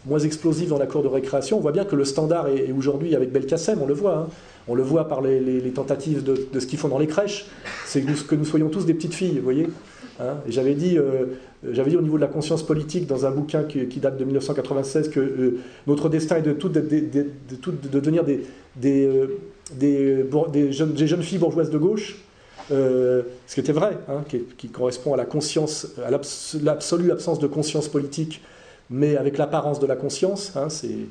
moins explosifs dans la cour de récréation. On voit bien que le standard est, aujourd'hui avec Belkacem, on le voit. Hein. On le voit par les, tentatives de, ce qu'ils font dans les crèches. C'est que nous soyons tous des petites filles, vous voyez Hein. j'avais dit, euh, j'avais dit au niveau de la conscience politique dans un bouquin qui, date de 1996 que euh, notre destin est de, tout, de, devenir des, des, des, jeunes, des, jeunes, filles bourgeoises de gauche. ce qui était vrai, hein, qui, correspond à la conscience, à l'absolue absence de conscience politique, mais avec l'apparence de la conscience. Hein, c'est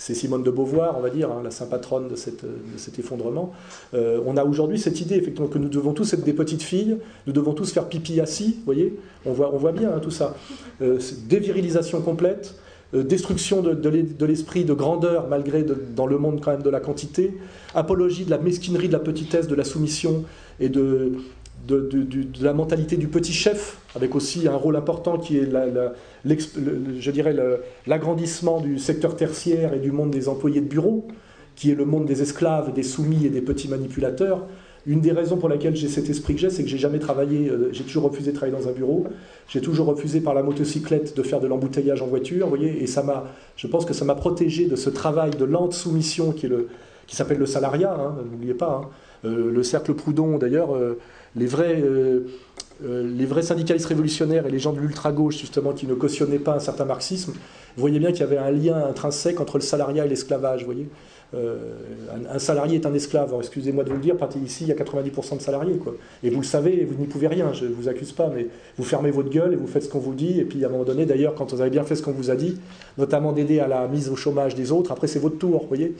c'est Simone de Beauvoir, on va dire, hein, la sainte patronne de, cet effondrement. Euh, on a aujourd'hui cette idée, effectivement, que nous devons tous être des petites filles, nous devons tous faire pipi assis, vous voyez on voit, on voit bien hein, tout ça. Euh, dévirilisation complète, euh, destruction de, l'esprit de grandeur, malgré dans le monde quand même de la quantité, apologie de la mesquinerie, de la petitesse, de la soumission et de, de, la mentalité du petit chef, avec aussi un rôle important qui est, je dirais, l'agrandissement du secteur tertiaire et du monde des employés de bureau, qui est le monde des esclaves, des soumis et des petits manipulateurs. Une des raisons pour laquelle j'ai cet esprit que j'ai, c'est que j'ai jamais travaillé, euh, j'ai toujours refusé de travailler dans un bureau, j'ai toujours refusé par la motocyclette de faire de l'embouteillage en voiture, vous voyez, et ça m'a, je pense que ça m'a protégé de ce travail de lente soumission qui, est le, qui s'appelle le salariat, hein, n'oubliez pas. Hein. Euh, le cercle Proudhon, d'ailleurs, euh, les vrais, euh, euh, les vrais syndicalistes révolutionnaires et les gens de l'ultra-gauche, justement, qui ne cautionnaient pas un certain marxisme, voyaient bien qu'il y avait un lien intrinsèque entre le salariat et l'esclavage, voyez euh, un, salarié est un esclave, excusez-moi de vous le dire, ici, il y a 90% de salariés. Et vous le savez, vous n'y pouvez rien, je ne vous accuse pas, mais vous fermez votre gueule et vous faites ce qu'on vous dit, et puis à un moment donné, d'ailleurs, quand vous avez bien fait ce qu'on vous a dit, notamment d'aider à la mise au chômage des autres, après c'est votre tour, vous voyez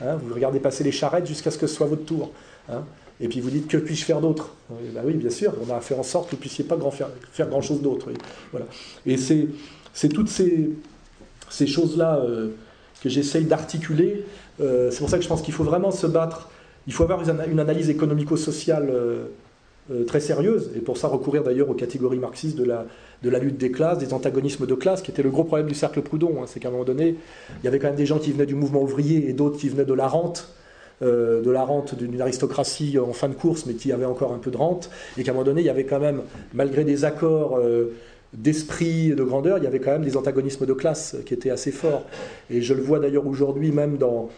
hein, Vous regardez passer les charrettes jusqu'à ce que ce soit votre tour. Hein et puis vous dites que puis-je faire d'autre ben Oui, bien sûr, on a fait en sorte que vous ne puissiez pas faire, grand-chose d'autre. Voilà. Et c'est toutes ces, choses-là euh, que j'essaye d'articuler. Euh, c'est pour ça que je pense qu'il faut vraiment se battre. Il faut avoir une, analyse économico-sociale euh, très sérieuse, et pour ça recourir d'ailleurs aux catégories marxistes de la, de la lutte des classes, des antagonismes de classe, qui était le gros problème du cercle Proudhon. Hein. C'est qu'à un moment donné, il y avait quand même des gens qui venaient du mouvement ouvrier et d'autres qui venaient de la rente. Euh, de la rente d'une aristocratie en fin de course, mais qui avait encore un peu de rente, et qu'à un moment donné, il y avait quand même, malgré des accords euh, d'esprit de grandeur, il y avait quand même des antagonismes de classe qui étaient assez forts. Et je le vois d'ailleurs aujourd'hui même dans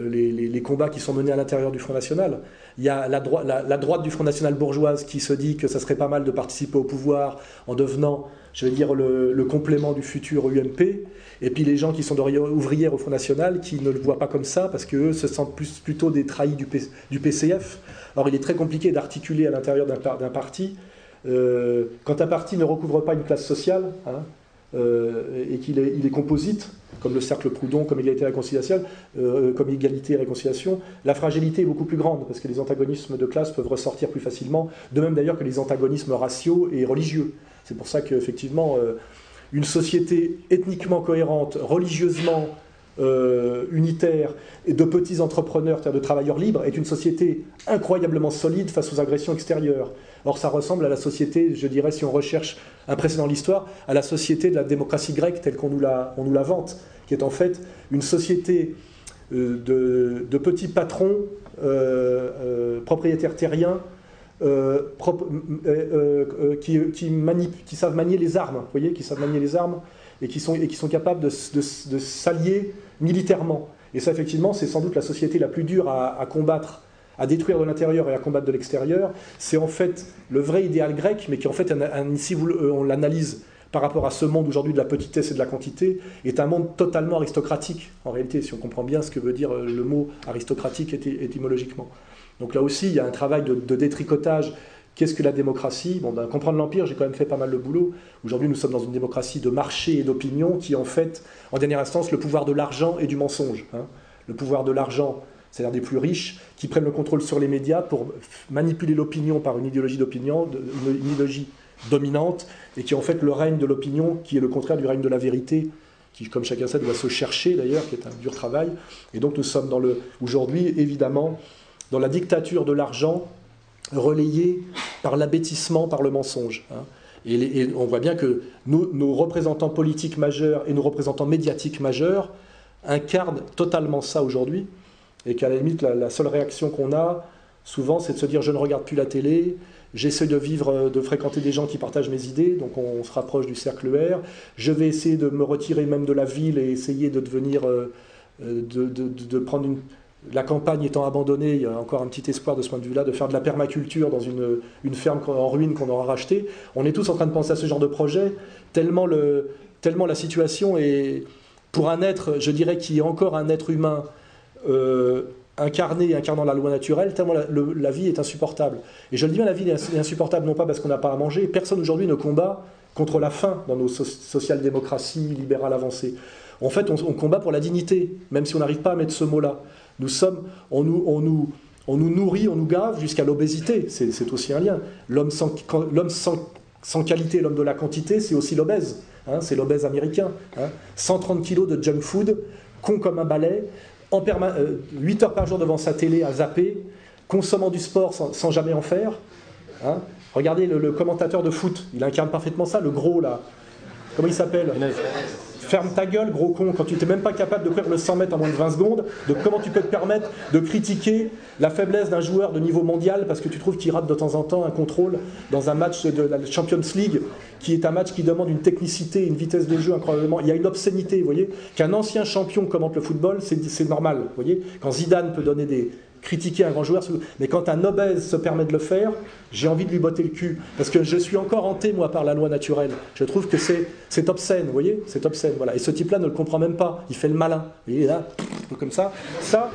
euh, les, combats qui sont menés à l'intérieur du Front National. Il y a la, la, droite du Front National bourgeoise qui se dit que ça serait pas mal de participer au pouvoir en devenant, je vais dire, le complément du futur UMP. Et puis les gens qui sont ouvrières au Front National, qui ne le voient pas comme ça, parce qu'eux se sentent plus, plutôt des trahis du, PCF. Or, il est très compliqué d'articuler à l'intérieur d'un parti. Euh, quand un parti ne recouvre pas une classe sociale, hein, euh, et qu'il est, il est, composite, comme le cercle Proudhon, comme égalité et réconciliation, euh, comme égalité et réconciliation, la fragilité est beaucoup plus grande, parce que les antagonismes de classe peuvent ressortir plus facilement, de même d'ailleurs que les antagonismes raciaux et religieux. C'est pour ça qu'effectivement, une société ethniquement cohérente, religieusement euh, unitaire et de petits entrepreneurs, de travailleurs libres, est une société incroyablement solide face aux agressions extérieures. Or, ça ressemble à la société, je dirais, si on recherche un précédent de l'histoire, à la société de la démocratie grecque telle qu'on nous, la, la vante, qui est en fait une société euh, de, petits patrons euh, propriétaires terriens euh, euh, euh, qui, savent manier les armes, voyez, qui savent manier les armes et qui sont, et qui sont capables de, s'allier militairement. Et ça, effectivement, c'est sans doute la société la plus dure à, combattre, à détruire de l'intérieur et à combattre de l'extérieur. C'est en fait le vrai idéal grec, mais qui en fait, si on l'analyse par rapport à ce monde aujourd'hui de la petitesse et de la quantité, est un monde totalement aristocratique, en réalité, si on comprend bien ce que veut dire le mot aristocratique étymologiquement. Donc là aussi, il y a un travail de, détricotage. Qu'est-ce que la démocratie? Bon, ben, comprendre l'Empire, j'ai quand même fait pas mal de boulot. Aujourd'hui, nous sommes dans une démocratie de marché et d'opinion qui, en fait, en dernière instance, le pouvoir de l'argent et du mensonge. Hein. Le pouvoir de l'argent, c'est-à-dire des plus riches, qui prennent le contrôle sur les médias pour manipuler l'opinion par une idéologie d'opinion, une idéologie dominante, et qui en fait le règne de l'opinion, qui est le contraire du règne de la vérité, qui, comme chacun sait, doit se chercher d'ailleurs, qui est un dur travail. Et donc nous sommes dans le, aujourd'hui, évidemment, dans la dictature de l'argent relayée par l'abêtissement, par le mensonge. Hein. Et, on voit bien que nos, représentants politiques majeurs et nos représentants médiatiques majeurs incarnent totalement ça aujourd'hui, et qu'à la limite, la, seule réaction qu'on a, souvent, c'est de se dire je ne regarde plus la télé, j'essaie de vivre, de fréquenter des gens qui partagent mes idées, donc on, se rapproche du cercle R, je vais essayer de me retirer même de la ville et essayer de devenir, euh, de, de, prendre une la campagne étant abandonnée, il y a encore un petit espoir de ce point de vue-là, de faire de la permaculture dans une, ferme en ruine qu'on aura rachetée. On est tous en train de penser à ce genre de projet, tellement, le, tellement la situation est, pour un être, je dirais, qui est encore un être humain euh, incarné, incarnant la loi naturelle, tellement la, vie est insupportable. Et je le dis bien, la vie est insupportable non pas parce qu'on n'a pas à manger, personne aujourd'hui ne combat contre la faim dans nos social-démocraties libérales avancées. En fait, on, combat pour la dignité, même si on n'arrive pas à mettre ce mot-là. Nous sommes, on nous, nourrit, on nous gave jusqu'à l'obésité. C'est aussi un lien. L'homme sans, qualité, l'homme de la quantité, c'est aussi l'obèse. Hein, c'est l'obèse américain. 130 hein. kilos de junk food, con comme un balai, en 8 euh, heures par jour devant sa télé à zapper, consommant du sport sans, jamais en faire. Hein. Regardez le, commentateur de foot, il incarne parfaitement ça, le gros là. Comment il s'appelle? Ferme ta gueule, gros con, quand tu n'es même pas capable de courir le 100 mètres en moins de 20 secondes, de comment tu peux te permettre de critiquer la faiblesse d'un joueur de niveau mondial parce que tu trouves qu'il rate de temps en temps un contrôle dans un match de la Champions League, qui est un match qui demande une technicité, une vitesse de jeu incroyablement. Il y a une obscénité, vous voyez. Qu'un ancien champion commente le football, c'est normal, vous voyez. Quand Zidane peut donner des, critiquer un grand joueur, mais quand un obèse se permet de le faire, j'ai envie de lui botter le cul. Parce que je suis encore hanté, moi, par la loi naturelle. Je trouve que c'est obscène, vous voyez? C'est obscène, voilà. Et ce type-là ne le comprend même pas. Il fait le malin. Il est là, comme ça. Ça,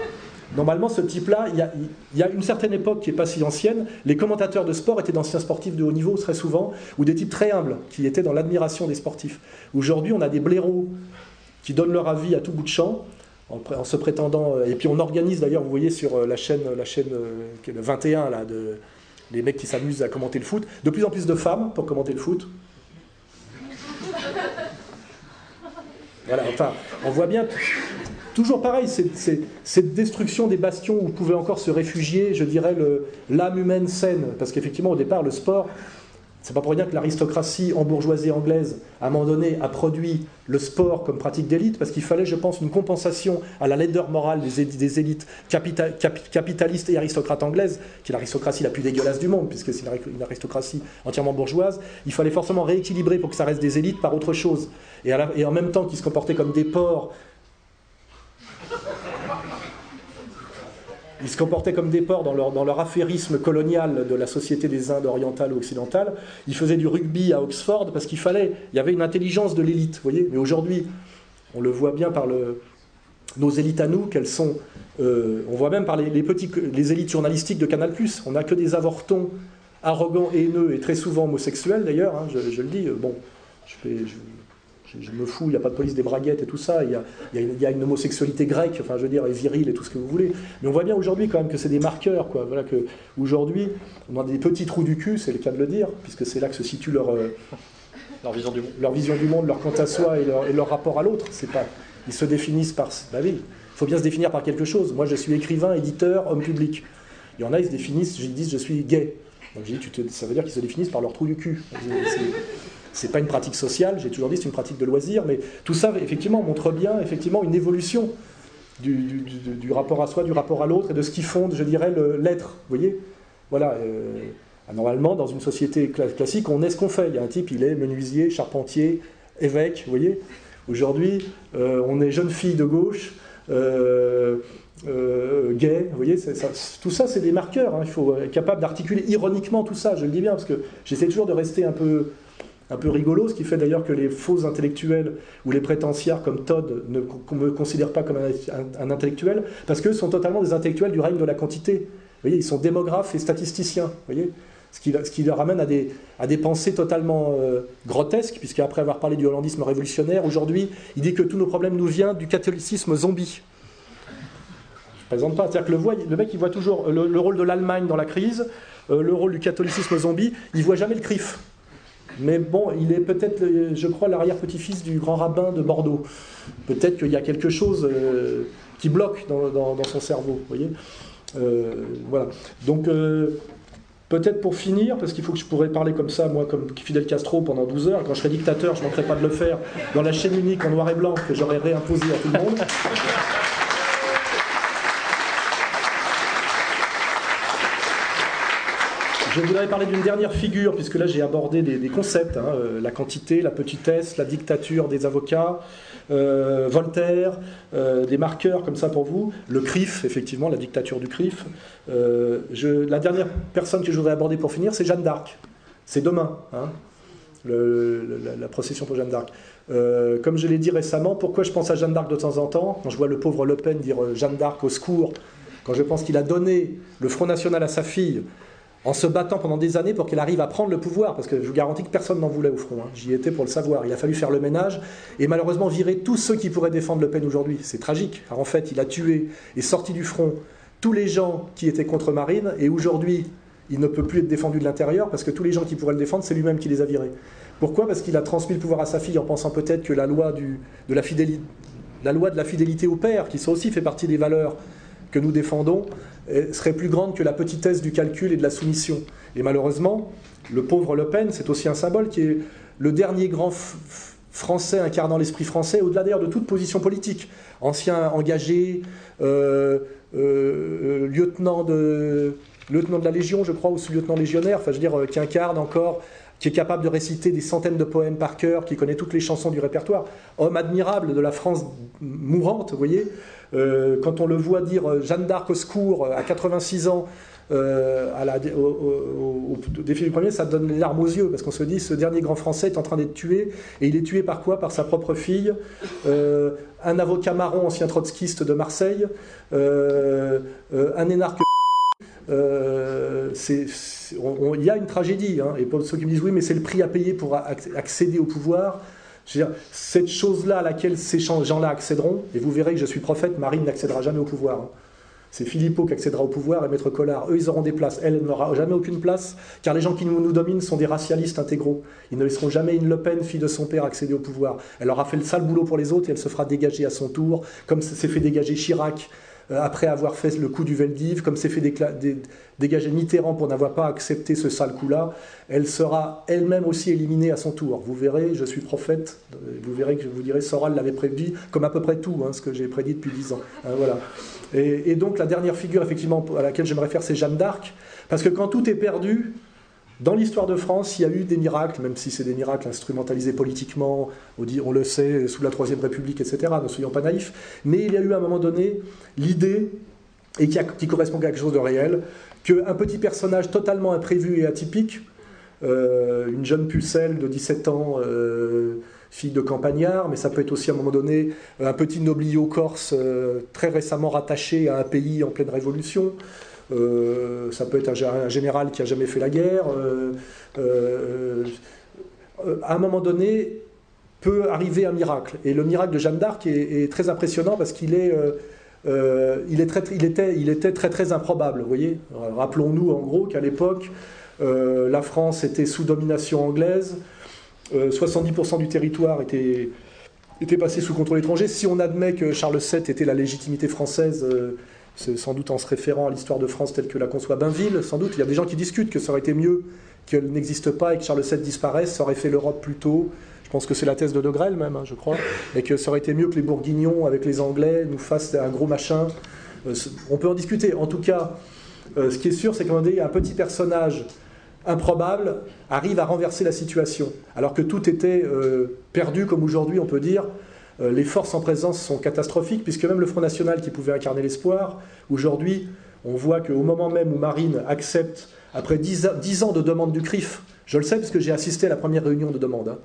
normalement, ce type-là, il, il y, a, une certaine époque qui n'est pas si ancienne, les commentateurs de sport étaient d'anciens sportifs de haut niveau, très souvent, ou des types très humbles, qui étaient dans l'admiration des sportifs. Aujourd'hui, on a des blaireaux qui donnent leur avis à tout bout de champ, en, se prétendant. Euh, et puis on organise d'ailleurs, vous voyez sur euh, la chaîne, la chaîne euh, le 21, là, les mecs qui s'amusent à commenter le foot, de plus en plus de femmes pour commenter le foot. Voilà, enfin, on voit bien, toujours pareil, cette destruction des bastions où pouvait encore se réfugier, je dirais, l'âme humaine saine. Parce qu'effectivement, au départ, le sport, c'est pas pour rien que l'aristocratie en bourgeoisie anglaise, à un moment donné, a produit le sport comme pratique d'élite, parce qu'il fallait, je pense, une compensation à la laideur morale des, élites capitalistes et aristocrates anglaises, qui est l'aristocratie la plus dégueulasse du monde, puisque c'est une aristocratie entièrement bourgeoise. Il fallait forcément rééquilibrer pour que ça reste des élites par autre chose. Et en même temps qu'ils se comportaient comme des porcs Ils se comportaient comme des porcs dans leur, dans affairisme colonial de la société des Indes orientales ou occidentales. Ils faisaient du rugby à Oxford parce qu'il fallait, il y avait une intelligence de l'élite, voyez. Mais aujourd'hui, on le voit bien par nos élites à nous, qu'elles sont. Euh, on voit même par les, les élites journalistiques de Canal+. On n'a que des avortons arrogants, haineux et très souvent homosexuels d'ailleurs. Hein, je, le dis. Bon, je, fais, je, je, me fous, il n'y a pas de police des braguettes et tout ça, il y, a, une, homosexualité grecque, enfin je veux dire, et virile et tout ce que vous voulez. Mais on voit bien aujourd'hui quand même que c'est des marqueurs, quoi. Voilà que aujourd'hui, on a des petits trous du cul, c'est le cas de le dire, puisque c'est là que se situe leur, euh, leur, vision, du monde. leur vision du monde, leur quant à soi et leur, et leur rapport à l'autre. C'est pas, ils se définissent par, bah oui, il faut bien se définir par quelque chose. Moi, je suis écrivain, éditeur, homme public. Il y en a, ils se définissent, ils disent, je suis gay. Donc j'ai dit, ça veut dire qu'ils se définissent par leur trou du cul. C'est pas une pratique sociale, j'ai toujours dit c'est une pratique de loisir, mais tout ça effectivement montre bien effectivement une évolution du, rapport à soi, du rapport à l'autre et de ce qui fonde, je dirais, l'être. Vous voyez? Voilà. Euh, normalement, dans une société classique, on est ce qu'on fait. Il y a un type, il est menuisier, charpentier, évêque, vous voyez? Aujourd'hui, euh, on est jeune fille de gauche, euh, gay, vous voyez? Tout ça, c'est des marqueurs. Hein. Il faut être capable d'articuler ironiquement tout ça, je le dis bien, parce que j'essaie toujours de rester un peu un peu rigolo, ce qui fait d'ailleurs que les faux intellectuels ou les prétentiaires comme Todd ne me considèrent pas comme un, intellectuel, parce qu'eux sont totalement des intellectuels du règne de la quantité. Vous voyez, ils sont démographes et statisticiens. Vous voyez ce qui, ce qui leur amène à des, à des pensées totalement euh, grotesques, puisqu'après avoir parlé du hollandisme révolutionnaire, aujourd'hui, il dit que tous nos problèmes nous viennent du catholicisme zombie. Je ne présente pas. C'est-à-dire que le, le, mec, il voit toujours le, rôle de l'Allemagne dans la crise, euh, le rôle du catholicisme zombie, il voit jamais le CRIF. Mais bon, il est peut-être, je crois, l'arrière-petit-fils du grand rabbin de Bordeaux. Peut-être qu'il y a quelque chose euh, qui bloque dans, son cerveau, vous voyez euh, Voilà. Donc, euh, peut-être pour finir, parce qu'il faut que je pourrais parler comme ça, moi, comme Fidel Castro, pendant 12 heures, quand je serai dictateur, je ne manquerai pas de le faire dans la chaîne unique en noir et blanc que j'aurais réimposé à tout le monde. Je voudrais parler d'une dernière figure, puisque là j'ai abordé des, concepts, hein, euh, la quantité, la petitesse, la dictature des avocats, euh, Voltaire, euh, des marqueurs comme ça pour vous, le CRIF, effectivement, la dictature du CRIF. la dernière personne que je voudrais aborder pour finir, c'est Jeanne d'Arc. C'est demain, hein, la, procession pour Jeanne d'Arc. comme je l'ai dit récemment, pourquoi je pense à Jeanne d'Arc de temps en temps? Quand je vois le pauvre Le Pen dire Jeanne d'Arc au secours, quand je pense qu'il a donné le Front National à sa fille, en se battant pendant des années pour qu'elle arrive à prendre le pouvoir, parce que je vous garantis que personne n'en voulait au front, hein. j'y étais pour le savoir, il a fallu faire le ménage, et malheureusement virer tous ceux qui pourraient défendre Le Pen aujourd'hui. C'est tragique, car en fait il a tué et sorti du front tous les gens qui étaient contre Marine, et aujourd'hui il ne peut plus être défendu de l'intérieur, parce que tous les gens qui pourraient le défendre, c'est lui-même qui les a virés. Pourquoi? Parce qu'il a transmis le pouvoir à sa fille en pensant peut-être que la loi, de la, fidélité, la loi de la fidélité au père, qui ça aussi fait partie des valeurs que nous défendons, serait plus grande que la petitesse du calcul et de la soumission. Et malheureusement, le pauvre Le Pen, c'est aussi un symbole qui est le dernier grand français incarnant l'esprit français, au-delà d'ailleurs de toute position politique. Ancien engagé, euh, euh, lieutenant, de, lieutenant de la Légion, je crois, ou sous-lieutenant légionnaire, enfin je veux dire, euh, qui incarne encore qui est capable de réciter des centaines de poèmes par cœur, qui connaît toutes les chansons du répertoire, homme admirable de la France mourante, vous voyez, euh, quand on le voit dire euh, Jeanne d'Arc au secours euh, à 86 ans, au, défi du premier, ça donne les larmes aux yeux, parce qu'on se dit, ce dernier grand Français est en train d'être tué, et il est tué par quoi? Par sa propre fille, un avocat marron, ancien trotskiste de Marseille, un énarque... il y a une tragédie, hein, et pour ceux qui me disent oui, mais c'est le prix à payer pour accéder au pouvoir, dire, cette chose-là à laquelle ces gens-là accéderont, et vous verrez que je suis prophète, Marine n'accédera jamais au pouvoir. Hein. C'est Philippot qui accédera au pouvoir et Maître Collard. Eux, ils auront des places. Elle n'aura jamais aucune place, car les gens qui nous, nous, dominent sont des racialistes intégraux. Ils ne laisseront jamais une Le Pen, fille de son père, accéder au pouvoir. Elle aura fait le sale boulot pour les autres et elle se fera dégager à son tour, comme s'est fait dégager Chirac après avoir fait le coup du Veldiv, comme s'est fait dégager Mitterrand pour n'avoir pas accepté ce sale coup-là, elle sera elle-même aussi éliminée à son tour. Vous verrez, je suis prophète, vous verrez que je vous dirai, Soral l'avait prédit, comme à peu près tout, hein, ce que j'ai prédit depuis dix ans. Hein, voilà. Et, et, donc la dernière figure, effectivement, à laquelle je me réfère, c'est Jeanne d'Arc, parce que quand tout est perdu, dans l'histoire de France, il y a eu des miracles, même si c'est des miracles instrumentalisés politiquement, on le sait, sous la Troisième République, etc., ne soyons pas naïfs, mais il y a eu à un moment donné l'idée, et qui, correspond à quelque chose de réel, qu'un petit personnage totalement imprévu et atypique, euh, une jeune pucelle de 17 ans, euh, fille de campagnard, mais ça peut être aussi à un moment donné un petit noblio corse euh, très récemment rattaché à un pays en pleine révolution, euh, ça peut être un, général qui a jamais fait la guerre. Euh, euh, à un moment donné, peut arriver un miracle. Et le miracle de Jeanne d'Arc est, très impressionnant parce qu'il est, il était très très improbable. Vous voyez, rappelons-nous en gros qu'à l'époque, la France était sous domination anglaise, 70% du territoire était, était passé sous contrôle étranger. Si on admet que Charles VII était la légitimité française sans doute en se référant à l'histoire de France telle que la conçoit Bainville, sans doute. Il y a des gens qui discutent que ça aurait été mieux qu'elle n'existe pas et que Charles VII disparaisse, ça aurait fait l'Europe plus tôt. Je pense que c'est la thèse de De Grelle même, hein, je crois, et que ça aurait été mieux que les Bourguignons avec les Anglais nous fassent un gros machin. Euh, on peut en discuter. En tout cas, euh, ce qui est sûr, c'est qu'un un petit personnage improbable arrive à renverser la situation, alors que tout était euh, perdu, comme aujourd'hui on peut dire, les forces en présence sont catastrophiques, puisque même le Front National qui pouvait incarner l'espoir, aujourd'hui, on voit qu'au moment même où Marine accepte, après dix ans de demande du CRIF, je le sais parce que j'ai assisté à la première réunion de demande, hein,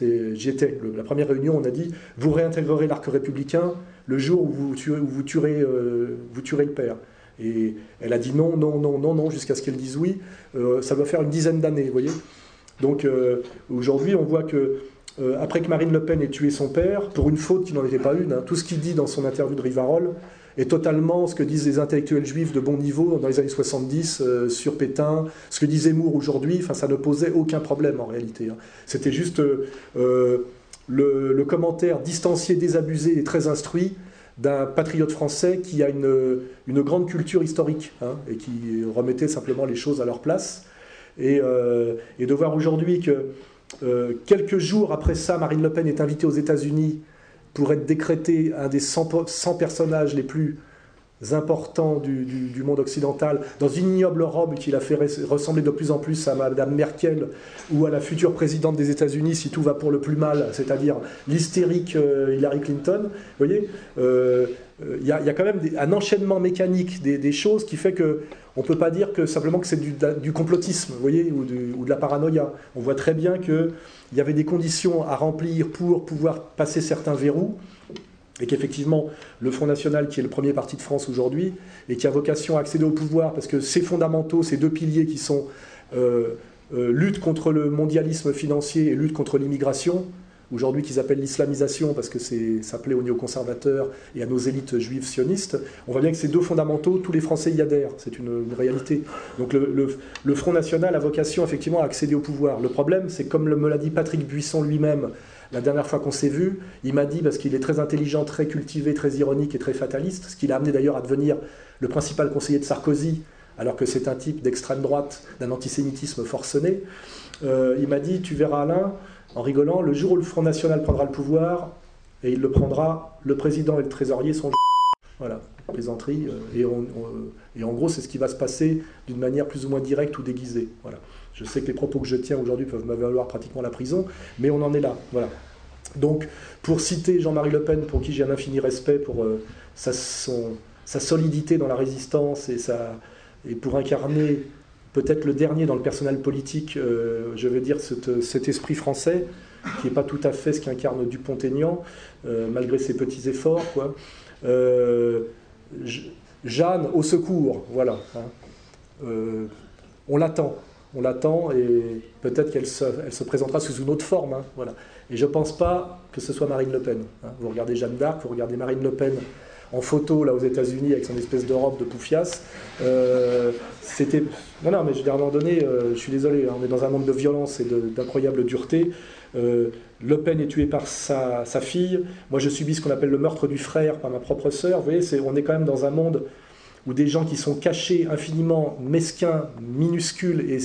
J'y étais. La première réunion, on a dit vous réintégrerez l'arc républicain le jour où vous euh, tuerez le père. Et elle a dit non, non, non, non, non, jusqu'à ce qu'elle dise oui. Euh, ça doit faire une dizaine d'années, vous voyez. Donc aujourd'hui, on voit que euh, après que Marine Le Pen ait tué son père, pour une faute qui n'en était pas une, hein, tout ce qu'il dit dans son interview de Rivarol est totalement ce que disent les intellectuels juifs de bon niveau dans les années 70 euh, sur Pétain, ce que disait Moore aujourd'hui, ça ne posait aucun problème en réalité. Hein. C'était juste euh, le, commentaire distancié, désabusé et très instruit d'un patriote français qui a une, grande culture historique hein, et qui remettait simplement les choses à leur place. Et de voir aujourd'hui que euh, quelques jours après ça, Marine Le Pen est invitée aux États-Unis pour être décrétée un des 100, personnages les plus importants du, monde occidental, dans une ignoble robe qu'il a fait ressembler de plus en plus à Madame Merkel ou à la future présidente des États-Unis si tout va pour le plus mal, c'est-à-dire l'hystérique euh, Hillary Clinton. Vous voyez, euh, il y, a quand même un enchaînement mécanique des, choses qui fait que on ne peut pas dire simplement que c'est du, complotisme, voyez, ou, ou, de la paranoïa. On voit très bien qu'il y avait des conditions à remplir pour pouvoir passer certains verrous et qu'effectivement le Front National, qui est le premier parti de France aujourd'hui, et qui a vocation à accéder au pouvoir, parce que ces fondamentaux, ces deux piliers qui sont euh, euh, lutte contre le mondialisme financier et lutte contre l'immigration, aujourd'hui qu'ils appellent l'islamisation parce que ça plaît aux néoconservateurs et à nos élites juives sionistes, on voit bien que ces deux fondamentaux, tous les Français y adhèrent, c'est une, réalité. Donc le, Front National a vocation effectivement à accéder au pouvoir. Le problème, c'est comme me l'a dit Patrick Buisson lui-même la dernière fois qu'on s'est vu, il m'a dit, parce qu'il est très intelligent, très cultivé, très ironique et très fataliste, ce qui l'a amené d'ailleurs à devenir le principal conseiller de Sarkozy, alors que c'est un type d'extrême droite, d'un antisémitisme forcené, euh, il m'a dit, tu verras Alain, en rigolant, le jour où le Front National prendra le pouvoir, et il le prendra, le président et le trésorier sont... Voilà, plaisanterie. Euh, et, et en gros, c'est ce qui va se passer d'une manière plus ou moins directe ou déguisée. Voilà. Je sais que les propos que je tiens aujourd'hui peuvent me valoir pratiquement la prison, mais on en est là. Voilà. Donc, pour citer Jean-Marie Le Pen, pour qui j'ai un infini respect pour euh, sa, solidité dans la résistance et pour incarner peut-être le dernier dans le personnel politique, euh, je veux dire cet, esprit français, qui n'est pas tout à fait ce qu'incarne Dupont-Aignan, euh, malgré ses petits efforts. Jeanne, au secours, voilà. Hein. on l'attend on l'attend et peut-être qu'elle se, présentera sous une autre forme. Hein, voilà. Et je ne pense pas que ce soit Marine Le Pen. Hein. Vous regardez Jeanne d'Arc, vous regardez Marine Le Pen en photo là aux États-Unis avec son espèce de robe de poufias. Euh, c'était non non mais je à un moment donné, euh, je suis désolé, hein, on est dans un monde de violence et d'incroyable dureté. Euh, le Pen est tué par sa, sa, fille. Moi, je subis ce qu'on appelle le meurtre du frère par ma propre sœur. Vous voyez, on est quand même dans un monde ou des gens qui sont cachés, infiniment mesquins, minuscules et,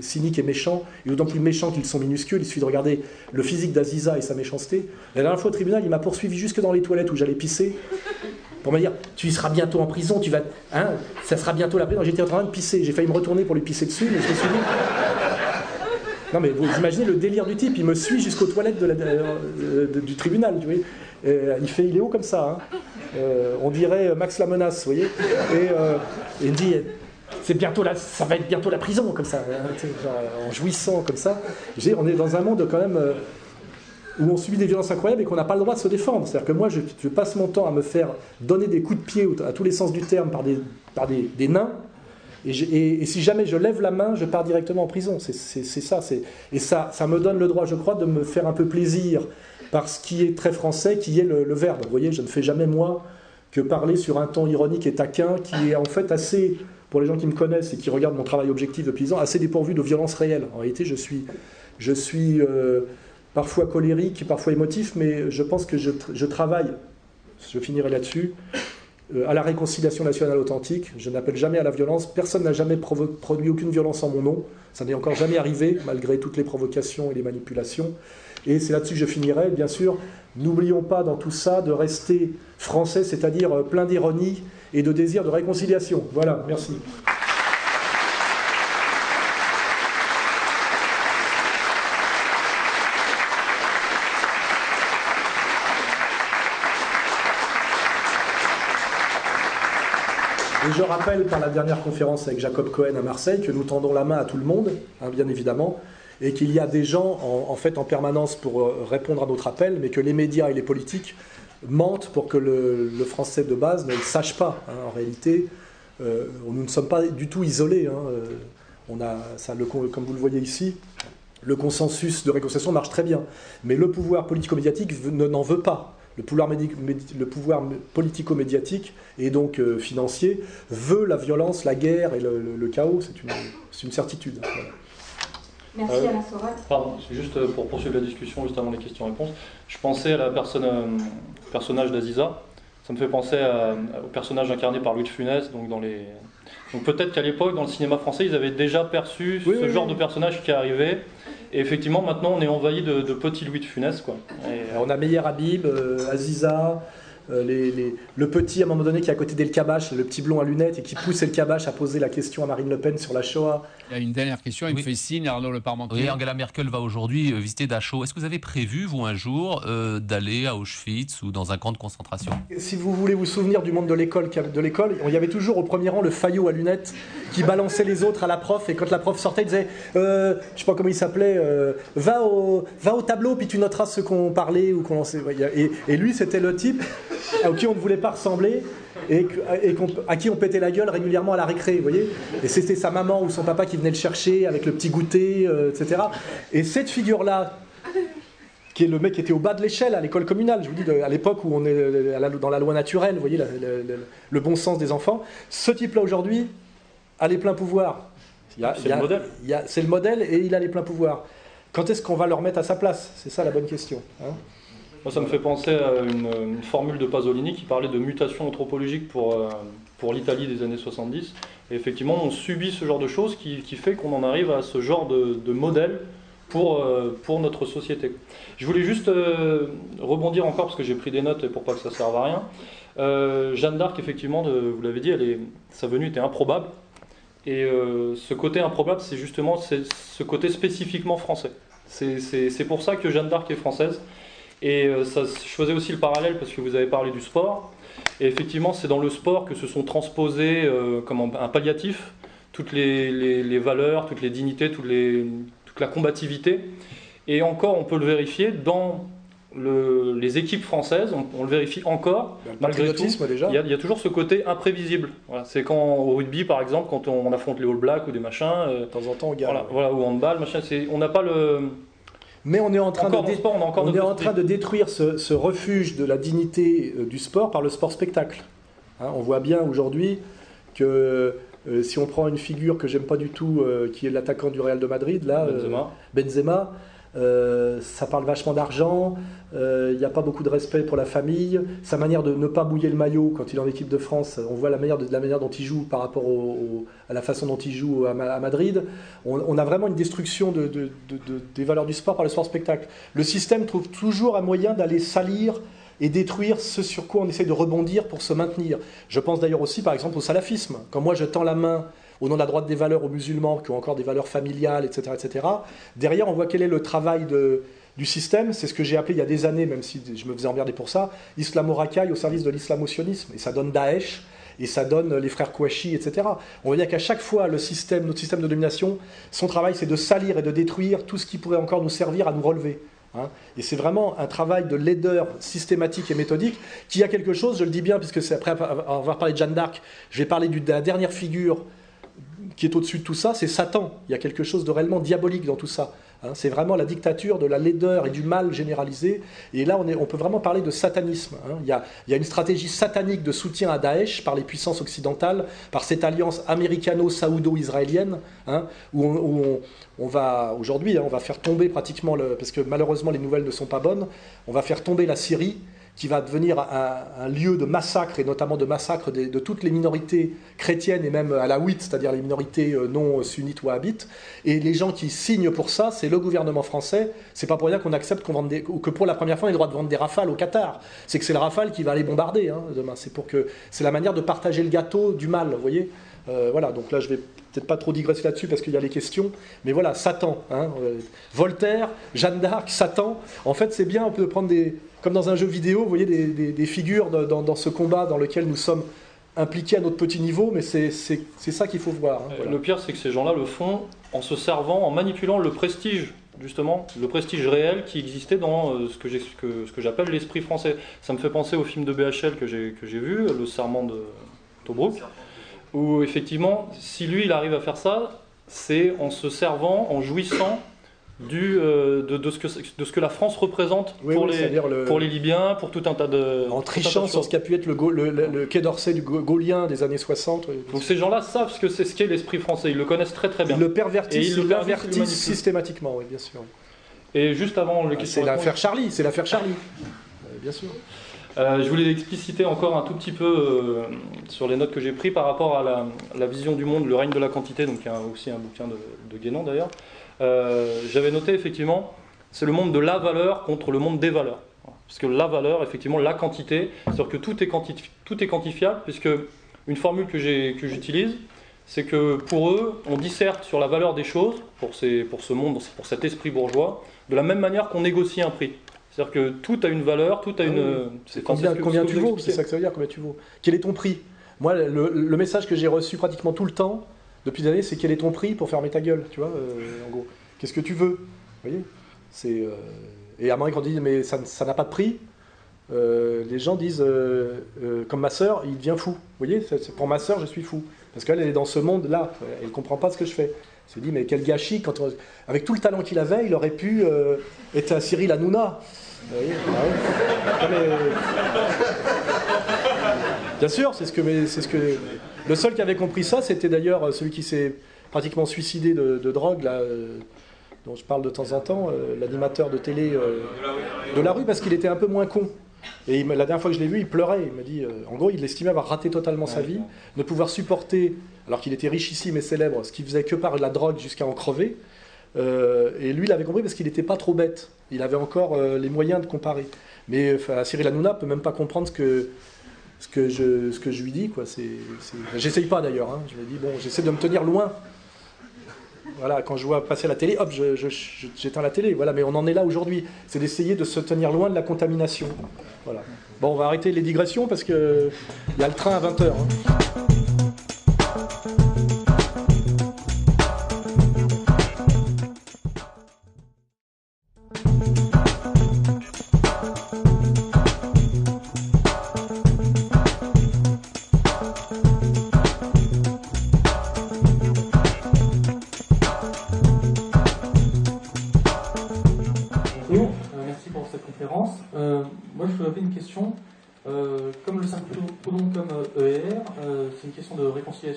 cyniques et méchants, et d'autant plus méchants qu'ils sont minuscules, il suffit de regarder le physique d'Aziza et sa méchanceté. La dernière fois au tribunal, il m'a poursuivi jusque dans les toilettes où j'allais pisser, pour me dire Tu seras bientôt en prison, tu vas, hein, ça sera bientôt la prison. J'étais en train de pisser, j'ai failli me retourner pour lui pisser dessus, mais je me suis dit. Non, mais vous imaginez le délire du type, il me suit jusqu'aux toilettes de euh, du tribunal, tu vois. Euh, il, fait, il est haut comme ça. Hein. Euh, on dirait Max la menace, vous voyez. Et, euh, il dit, c'est bientôt la, ça va être bientôt la prison, comme ça, en jouissant comme ça. on est dans un monde quand même où on subit des violences incroyables et qu'on n'a pas le droit de se défendre. C'est-à-dire que moi, je, passe mon temps à me faire donner des coups de pied à tous les sens du terme par des, nains. Et, si jamais je lève la main, je pars directement en prison. C'est ça. Et ça me donne le droit, je crois, de me faire un peu plaisir par ce qui est très français, qui est le, verbe. Vous voyez, je ne fais jamais moi que parler sur un ton ironique et taquin, qui est en fait assez, pour les gens qui me connaissent et qui regardent mon travail objectif depuis 10 ans, assez dépourvu de violence réelle. En réalité, je suis, euh, parfois colérique, parfois émotif, mais je pense que je, travaille, je finirai là-dessus, euh, à la réconciliation nationale authentique. Je n'appelle jamais à la violence. Personne n'a jamais produit aucune violence en mon nom. Ça n'est encore jamais arrivé, malgré toutes les provocations et les manipulations. Et c'est là-dessus que je finirai, bien sûr. N'oublions pas dans tout ça de rester français, c'est-à-dire euh, plein d'ironie et de désir de réconciliation. Voilà, merci. Et je rappelle par la dernière conférence avec Jacob Cohen à Marseille que nous tendons la main à tout le monde, hein, bien évidemment, et qu'il y a des gens en, fait en permanence pour euh, répondre à notre appel, mais que les médias et les politiques mentent pour que le, français de base ne le sache pas. Hein. En réalité, euh, nous ne sommes pas du tout isolés. Hein. Euh, on a, comme vous le voyez ici, le consensus de réconciliation marche très bien, mais le pouvoir politico-médiatique n'en veut pas. Le pouvoir, politico-médiatique et donc financier veut la violence, la guerre et le, chaos, c'est une, une, certitude. Merci euh, Alain Soral. Pardon, c'est juste euh, pour poursuivre la discussion, juste avant les questions-réponses. Je pensais à la personne, euh, personnage d'Aziza. Ça me fait penser au personnage incarné par Louis de Funès. Donc, dans les... donc peut-être qu'à l'époque, dans le cinéma français, ils avaient déjà perçu ce genre de personnage qui arrivait. Et effectivement, maintenant, on est envahi de, petits Louis de Funès. Quoi. on a Meyer Habib, Aziza, euh, les, le petit à un moment donné qui est à côté d'El Kabash, le petit blond à lunettes, et qui pousse El Kabash à poser la question à Marine Le Pen sur la Shoah. Il y a une dernière question, il me fait signe, Arnaud Le Parmentier. Oui, Angela Merkel va aujourd'hui euh, visiter Dachau. Est-ce que vous avez prévu, vous, un jour, euh, d'aller à Auschwitz ou dans un camp de concentration? Si vous voulez vous souvenir du monde de l'école, de l'école, il y avait toujours au premier rang le faillot à lunettes qui balançait les autres à la prof, et quand la prof sortait, il disait, euh, je sais pas comment il s'appelait, va, au, va au tableau, puis tu noteras ce qu'on parlait ou qu'on et, et lui, c'était le type à qui on ne voulait pas ressembler et, à qui on pétait la gueule régulièrement à la récré, vous voyez Et c'était sa maman ou son papa qui venait le chercher avec le petit goûter, euh, etc. Et cette figure-là, qui est le mec qui était au bas de l'échelle à l'école communale, je vous dis, à l'époque où on est dans la loi naturelle, vous voyez, le bon sens des enfants, ce type-là aujourd'hui a les pleins pouvoirs. C'est le modèle. C'est le modèle et il a les pleins pouvoirs. Quand est-ce qu'on va le remettre à sa place? C'est ça la bonne question. Hein moi, ça me fait penser à une, formule de Pasolini qui parlait de mutation anthropologique pour, euh, pour l'Italie des années 70. Et effectivement, on subit ce genre de choses qui, qui fait qu'on en arrive à ce genre de, de modèle pour, euh, pour notre société. Je voulais juste euh, rebondir encore, parce que j'ai pris des notes et pour pas que ça serve à rien. Jeanne d'Arc, effectivement, vous l'avez dit, elle est, sa venue était improbable. Et ce côté improbable, c'est justement ce côté spécifiquement français. C'est pour ça que Jeanne d'Arc est française. Et euh, ça, je faisais aussi le parallèle parce que vous avez parlé du sport. Et effectivement, c'est dans le sport que se sont transposées euh, comme un palliatif toutes les, valeurs, toutes les dignités, les, toute la combativité. Et encore, on peut le vérifier dans les équipes françaises, on, le vérifie encore. malgré tout, déjà. Il y, a, toujours ce côté imprévisible. c'est quand au rugby, par exemple, quand on, affronte les All Blacks ou des machins. Euh, de temps en temps, on gagne. Voilà, voilà, ou handball, machin. On n'a pas le mais on est en train, de, on est en train de détruire ce, refuge de la dignité euh, du sport par le sport-spectacle. Hein, on voit bien aujourd'hui que euh, si on prend une figure que j'aime pas du tout, euh, qui est l'attaquant du Real de Madrid, là, Benzema euh, ça parle vachement d'argent, il euh, n'y a pas beaucoup de respect pour la famille, sa manière de ne pas mouiller le maillot quand il est en équipe de France, on voit la manière, de, la manière dont il joue par rapport à la façon dont il joue à, Madrid. On, a vraiment une destruction des valeurs du sport par le sport spectacle. Le système trouve toujours un moyen d'aller salir et détruire ce sur quoi on essaie de rebondir pour se maintenir. Je pense d'ailleurs aussi par exemple au salafisme. Quand moi je tends la main au nom de la droite des valeurs aux musulmans qui ont encore des valeurs familiales, etc. etc. Derrière, on voit quel est le travail du système. C'est ce que j'ai appelé il y a des années, même si je me faisais emmerder pour ça, islamo-racaille au service de l'islamo-sionisme. Et ça donne Daesh, et ça donne les frères Kouachi, etc. On voit dire qu'à chaque fois, le système, notre système de domination, son travail, c'est de salir et de détruire tout ce qui pourrait encore nous servir à nous relever. Hein. et c'est vraiment un travail de laideur systématique et méthodique qui a quelque chose, je le dis bien, puisque c'est après avoir parlé de Jeanne d'Arc, je vais parler de la dernière figure qui est au-dessus de tout ça, c'est Satan. Il y a quelque chose de réellement diabolique dans tout ça. Hein. c'est vraiment la dictature de la laideur et du mal généralisé. Et là, on, peut vraiment parler de satanisme. Hein. Il, y a, une stratégie satanique de soutien à Daesh par les puissances occidentales, par cette alliance américano-saoudo-israélienne, hein, où, on, on, va aujourd'hui, on va faire tomber pratiquement, le, parce que malheureusement les nouvelles ne sont pas bonnes, on va faire tomber la Syrie qui va devenir un, lieu de massacre, et notamment de massacre de, toutes les minorités chrétiennes et même à la c'est-à-dire les minorités euh, non sunnites ou habites. Et les gens qui signent pour ça, c'est le gouvernement français. C'est pas pour rien qu'on accepte qu'on vende des, que pour la première fois on ait le droit de vendre des rafales au Qatar. C'est que c'est le rafale qui va aller bombarder hein, demain. C'est pour que c'est la manière de partager le gâteau du mal, vous voyez. Euh, voilà, donc là je vais peut-être pas trop digresser là-dessus parce qu'il y a les questions, mais voilà, Satan, hein, euh, Voltaire, Jeanne d'Arc, Satan. En fait, c'est bien, on peut prendre des, comme dans un jeu vidéo, vous voyez des, figures dans, ce combat dans lequel nous sommes impliqués à notre petit niveau, mais c'est ça qu'il faut voir. Hein, le pire, c'est que ces gens-là le font en se servant, en manipulant le prestige justement, le prestige réel qui existait dans euh, ce que j'appelle l'esprit français. Ça me fait penser au film de BHL que j'ai vu, Le Serment de Tobruk, où effectivement, si lui il arrive à faire ça, c'est en se servant, en jouissant du, euh, de, ce que, de ce que la France représente pour, les, pour les Libyens, pour tout un tas de. En trichant sur ce qu'a pu être le, le, quai d'Orsay du gaulien des années 60. Donc ces gens-là savent ce que c'est ce qu'est l'esprit français, ils le connaissent très très bien. Ils le pervertissent, ils le pervertissent systématiquement, oui, bien sûr. Et juste avant les ah. C'est l'affaire Charlie, c'est l'affaire Charlie, euh, bien sûr. Euh, je voulais expliciter encore un tout petit peu sur les notes que j'ai prises par rapport à la, vision du monde, le règne de la quantité, donc il y a aussi un bouquin de, Guénon d'ailleurs. Euh, j'avais noté effectivement, c'est le monde de la valeur contre le monde des valeurs. Parce que la valeur, effectivement, la quantité, c'est-à-dire que tout est, quantifiable, puisque une formule que j'utilise, c'est que pour eux, on disserte sur la valeur des choses, pour, pour ce monde, pour cet esprit bourgeois, de la même manière qu'on négocie un prix. C'est-à-dire que tout a une valeur, tout a une. C'est combien, combien tu vaux C'est ça que ça veut dire, combien tu vaux Quel est ton prix? Moi, le, message que j'ai reçu pratiquement tout le temps, depuis des années, c'est quel est ton prix pour fermer ta gueule, tu vois, euh, en gros. Qu'est-ce que tu veux? Vous voyez? C'est. Euh, et à un moment, quand on dit, mais ça n'a pas de prix, euh, les gens disent, comme ma sœur, il devient fou. Vous voyez, pour ma sœur, je suis fou. Parce qu'elle, elle est dans ce monde-là. Elle ne comprend pas ce que je fais. Se dit, mais quel gâchis. Quand Avec tout le talent qu'il avait, il aurait pu être un Cyril Hanouna. Ah Bien sûr, c'est ce que, ce que le seul qui avait compris ça, c'était d'ailleurs celui qui s'est pratiquement suicidé de, drogue, là, euh, dont je parle de temps en temps, euh, l'animateur de télé euh, de la rue, parce qu'il était un peu moins con. Et la dernière fois que je l'ai vu, il pleurait. Il m'a dit, en gros, il estimait avoir raté totalement sa vie, ne pouvoir supporter, alors qu'il était richissime et célèbre, ce qu'il faisait que par la drogue jusqu'à en crever. et lui, il avait compris parce qu'il n'était pas trop bête. Il avait encore les moyens de comparer. Mais Cyril Hanouna peut même pas comprendre ce que, je, lui dis. Quoi. C'est, J'essaye pas d'ailleurs. Hein. Je me dis, bon, j'essaie de me tenir loin. Voilà, quand je vois passer la télé, hop, j'éteins la télé. Voilà, mais on en est là aujourd'hui. C'est d'essayer de se tenir loin de la contamination. Voilà. Bon, on va arrêter les digressions parce qu'il y a le train à 20h.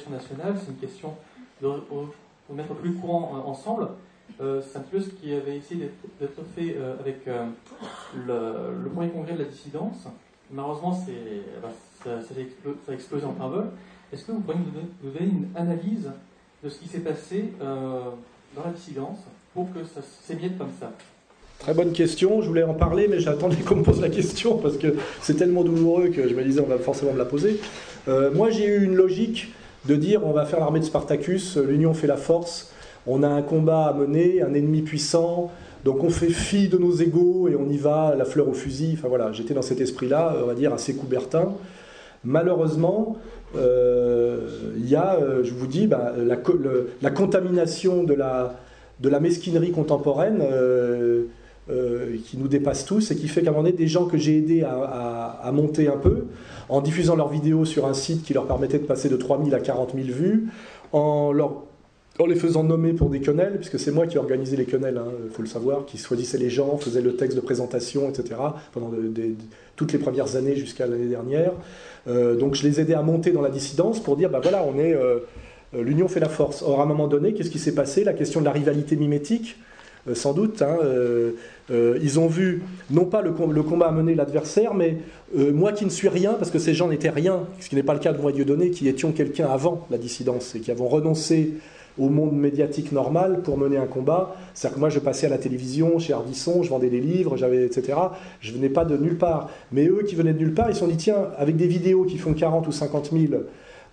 Nationale, c'est une question de, mettre plus courant euh, ensemble. Euh, c'est un peu ce qui avait essayé d'être fait euh, avec le, premier congrès de la dissidence. Malheureusement, bah, ça, a explosé en plein vol. Est-ce que vous pourriez nous donner, une analyse de ce qui s'est passé dans la dissidence pour que ça s'émiette comme ça? Très bonne question, je voulais en parler, mais j'attendais qu'on me pose la question parce que c'est tellement douloureux que je me disais on va forcément me la poser. Moi j'ai eu une logique de dire on va faire l'armée de Spartacus, l'union fait la force, on a un combat à mener, un ennemi puissant, donc on fait fi de nos égaux et on y va, la fleur au fusil. Enfin voilà, j'étais dans cet esprit-là, on va dire assez coubertin. Malheureusement, euh, il y a, euh, je vous dis, bah, la, contamination de la, de la mesquinerie contemporaine. Euh, qui nous dépasse tous et qui fait qu'à un moment donné, des gens que j'ai aidés à, monter un peu, en diffusant leurs vidéos sur un site qui leur permettait de passer de 3000 à 40 000 vues, en, les faisant nommer pour des quenelles, puisque c'est moi qui ai organisé les quenelles, il hein, faut le savoir, qui choisissait les gens, faisait le texte de présentation, etc., pendant toutes les premières années jusqu'à l'année dernière. Euh, donc je les aidais à monter dans la dissidence pour dire, ben voilà, on est... Euh, l'union fait la force. Or, à un moment donné, qu'est-ce qui s'est passé? La question de la rivalité mimétique, sans doute. Hein, euh, ils ont vu, non pas le, combat à mener l'adversaire, mais euh, moi qui ne suis rien, parce que ces gens n'étaient rien, ce qui n'est pas le cas de moi Dieudonné, qui étions quelqu'un avant la dissidence et qui avons renoncé au monde médiatique normal pour mener un combat. C'est-à-dire que moi, je passais à la télévision, chez Ardisson, je vendais des livres, j'avais, etc. Je venais pas de nulle part. Mais eux qui venaient de nulle part, ils se sont dit, tiens, avec des vidéos qui font 40 ou 50 000,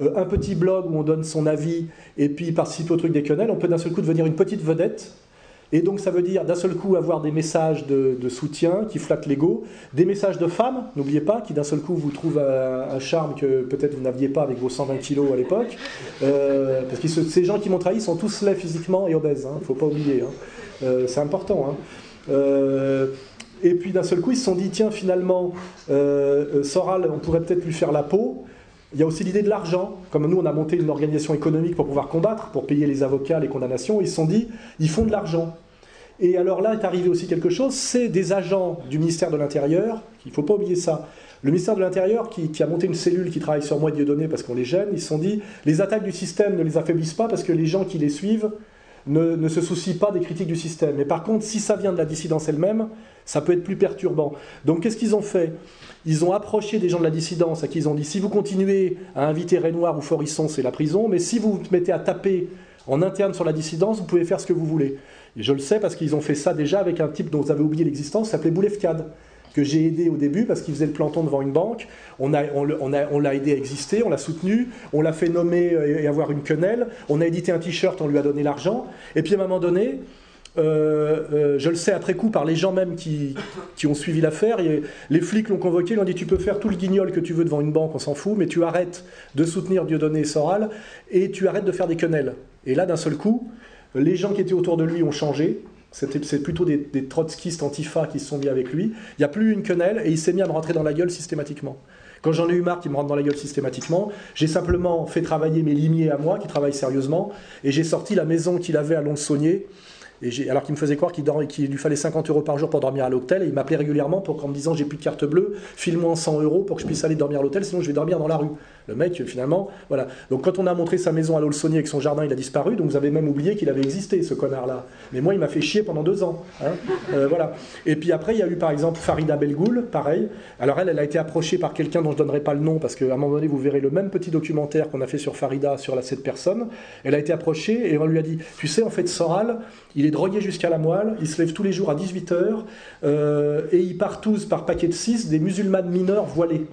euh, un petit blog où on donne son avis, et puis participer au truc des quenelles, on peut d'un seul coup devenir une petite vedette et donc ça veut dire d'un seul coup avoir des messages de, soutien qui flattent l'ego, des messages de femmes, n'oubliez pas, qui d'un seul coup vous trouvent un, charme que peut-être vous n'aviez pas avec vos 120 kilos à l'époque. Euh, parce que ces gens qui m'ont trahi sont tous laids physiquement et obèses, il hein, ne faut pas oublier. Hein. Euh, c'est important. Hein. Euh, et puis d'un seul coup, ils se sont dit, tiens, finalement, Soral, on pourrait peut-être lui faire la peau. Il y a aussi l'idée de l'argent. Comme nous, on a monté une organisation économique pour pouvoir combattre, pour payer les avocats, les condamnations. Ils se sont dit, ils font de l'argent. Et alors là est arrivé aussi quelque chose, c'est des agents du ministère de l'Intérieur, il ne faut pas oublier ça. Le ministère de l'Intérieur, qui, a monté une cellule qui travaille sur moi et données parce qu'on les gêne, ils se sont dit, les attaques du système ne les affaiblissent pas parce que les gens qui les suivent ne, ne se soucient pas des critiques du système. Mais par contre, si ça vient de la dissidence elle-même, ça peut être plus perturbant. Donc qu'est-ce qu'ils ont fait? Ils ont approché des gens de la dissidence à qui ils ont dit, si vous continuez à inviter Renoir ou Forisson, c'est la prison, mais si vous vous mettez à taper en interne sur la dissidence, vous pouvez faire ce que vous voulez. Je le sais parce qu'ils ont fait ça déjà avec un type dont vous avez oublié l'existence, s'appelait Boulefkad, que j'ai aidé au début parce qu'il faisait le planton devant une banque. On, l'a aidé à exister, on l'a soutenu, on l'a fait nommer et avoir une quenelle. On a édité un t-shirt, on lui a donné l'argent. Et puis à un moment donné, euh, euh, je le sais après coup par les gens même qui, qui ont suivi l'affaire. Les flics l'ont convoqué, ils ont dit tu peux faire tout le guignol que tu veux devant une banque, on s'en fout, mais tu arrêtes de soutenir Dieudonné et Soral et tu arrêtes de faire des quenelles. Et là, d'un seul coup, les gens qui étaient autour de lui ont changé. C'est plutôt des, trotskistes antifa qui se sont mis avec lui. Il n'y a plus une quenelle et il s'est mis à me rentrer dans la gueule systématiquement. Quand j'en ai eu marre qu'il me rentre dans la gueule systématiquement, j'ai simplement fait travailler mes limiers à moi, qui travaillent sérieusement, et j'ai sorti la maison qu'il avait à Lons-Saunier, alors qu'il me faisait croire qu'il lui fallait 50 euros par jour pour dormir à l'hôtel, et il m'appelait régulièrement pour en me disant j'ai plus de carte bleue, file-moi 100 euros pour que je puisse aller dormir à l'hôtel, sinon je vais dormir dans la rue. Le mec, finalement, voilà. Donc quand on a montré sa maison à l'Olsonier avec son jardin, il a disparu, donc vous avez même oublié qu'il avait existé, ce connard-là. Mais moi, il m'a fait chier pendant deux ans. Hein. Euh, voilà. Et puis après, il y a eu par exemple Farida Belgoul, pareil. Alors elle, elle a été approchée par quelqu'un dont je ne donnerai pas le nom, parce qu'à un moment donné, vous verrez le même petit documentaire qu'on a fait sur Farida, sur la, cette personne. Elle a été approchée et on lui a dit, tu sais, en fait, Soral, il est drogué jusqu'à la moelle, il se lève tous les jours à 18h, euh, et il part tous par paquet de 6 des musulmanes mineurs voilés.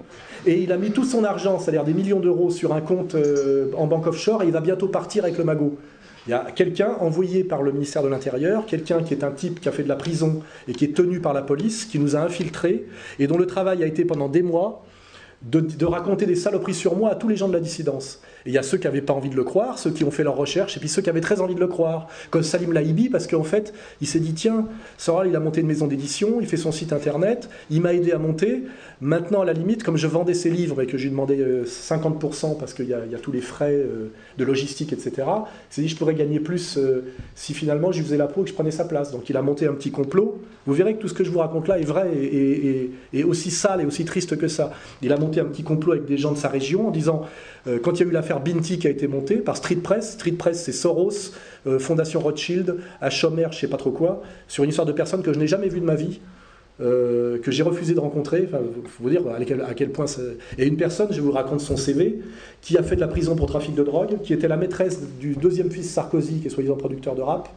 Et il a mis tout son argent, c'est-à-dire des millions d'euros, sur un compte euh, en banque offshore et il va bientôt partir avec le magot. Il y a quelqu'un envoyé par le ministère de l'Intérieur, quelqu'un qui est un type qui a fait de la prison et qui est tenu par la police, qui nous a infiltrés et dont le travail a été pendant des mois de, raconter des saloperies sur moi à tous les gens de la dissidence. Et il y a ceux qui n'avaient pas envie de le croire, ceux qui ont fait leurs recherches, et puis ceux qui avaient très envie de le croire, comme Salim Laïbi, parce qu'en fait, il s'est dit tiens, Soral, il a monté une maison d'édition, il fait son site internet, il m'a aidé à monter. Maintenant, à la limite, comme je vendais ses livres et que j'ai demandé 50% parce qu'il y, a tous les frais euh, de logistique, etc., il s'est dit je pourrais gagner plus euh, si finalement je faisais la pro et que je prenais sa place. Donc il a monté un petit complot. Vous verrez que tout ce que je vous raconte là est vrai et, aussi sale et aussi triste que ça. Il a monté un petit complot avec des gens de sa région en disant euh, quand il y a eu l'affaire Binti qui a été montée par Street Press, Street Press c'est Soros, euh, Fondation Rothschild, à Chomer, je sais pas trop quoi, sur une histoire de personnes que je n'ai jamais vues de ma vie. Euh, que j'ai refusé de rencontrer, faut vous dire à quel, point Et une personne, je vous raconte son CV, qui a fait de la prison pour trafic de drogue, qui était la maîtresse du deuxième fils Sarkozy, qui est soi-disant producteur de rap,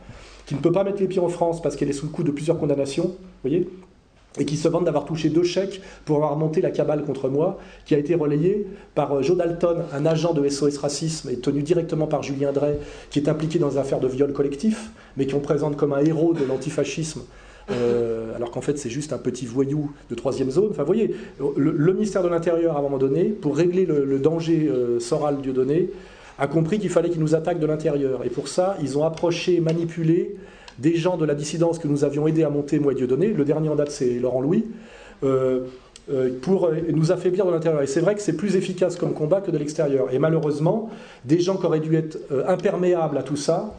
qui ne peut pas mettre les pieds en France parce qu'elle est sous le coup de plusieurs condamnations, voyez et qui se vantent d'avoir touché deux chèques pour avoir monté la cabale contre moi, qui a été relayé par euh, Joe Dalton, un agent de SOS Racisme, et tenu directement par Julien Drey, qui est impliqué dans des affaires de viol collectif, mais qui on présente comme un héros de l'antifascisme. Euh, alors qu'en fait c'est juste un petit voyou de troisième zone. Enfin, vous voyez, le, ministère de l'Intérieur, à un moment donné, pour régler le, danger euh, Soral Dieudonné, a compris qu'il fallait qu'il nous attaque de l'intérieur. Et pour ça, ils ont approché, manipulé des gens de la dissidence que nous avions aidé à monter, moi et Dieudonné, le dernier en date c'est Laurent Louis, euh, pour nous affaiblir de l'intérieur. Et c'est vrai que c'est plus efficace comme combat que de l'extérieur. Et malheureusement, des gens qui auraient dû être imperméables à tout ça,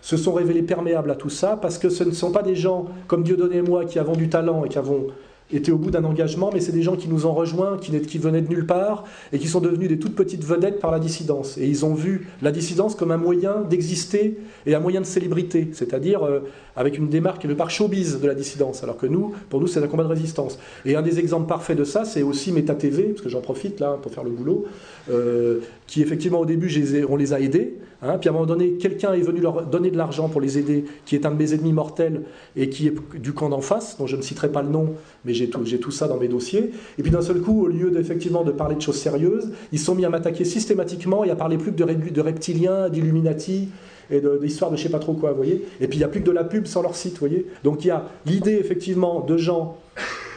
se sont révélés perméables à tout ça, parce que ce ne sont pas des gens comme Dieudonné et moi qui avons du talent et qui avons étaient au bout d'un engagement, mais c'est des gens qui nous ont rejoints, qui, qui, venaient de nulle part, et qui sont devenus des toutes petites vedettes par la dissidence. Et ils ont vu la dissidence comme un moyen d'exister et un moyen de célébrité, c'est-à-dire euh, avec une démarque le par showbiz de la dissidence, alors que nous, pour nous, c'est un combat de résistance. Et un des exemples parfaits de ça, c'est aussi Meta TV, parce que j'en profite là pour faire le boulot, euh, qui effectivement au début, on les a aidés, hein, puis à un moment donné, quelqu'un est venu leur donner de l'argent pour les aider, qui est un de mes ennemis mortels et qui est du camp d'en face, dont je ne citerai pas le nom, mais j'ai tout, ça dans mes dossiers. Et puis d'un seul coup, au lieu d'effectivement de parler de choses sérieuses, ils sont mis à m'attaquer systématiquement et à parler plus que de, reptiliens, d'illuminati et d'histoires de, je sais pas trop quoi, vous voyez. Et puis il n'y a plus que de la pub sur leur site, vous voyez. Donc il y a l'idée effectivement de gens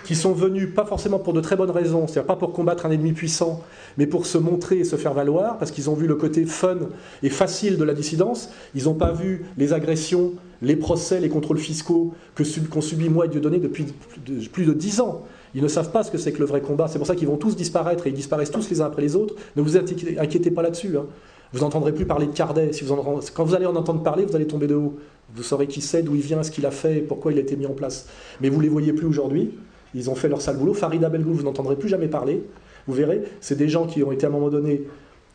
qui sont venus pas forcément pour de très bonnes raisons, c'est-à-dire pas pour combattre un ennemi puissant, mais pour se montrer et se faire valoir, parce qu'ils ont vu le côté fun et facile de la dissidence. Ils n'ont pas vu les agressions, les procès, les contrôles fiscaux qu'ont subi moi et Dieudonné depuis plus de dix ans. Ils ne savent pas ce que c'est que le vrai combat. C'est pour ça qu'ils vont tous disparaître et ils disparaissent tous les uns après les autres. Ne vous inquiétez pas là-dessus. Hein. Vous n'entendrez plus parler de Cardet. Si vous quand vous allez en entendre parler, vous allez tomber de haut. Vous saurez qui c'est, d'où il vient, ce qu'il a fait, pourquoi il a été mis en place. Mais vous ne les voyez plus aujourd'hui. Ils ont fait leur sale boulot. Farida Belgou, vous n'entendrez plus jamais parler. Vous verrez, c'est des gens qui ont été à un moment donné,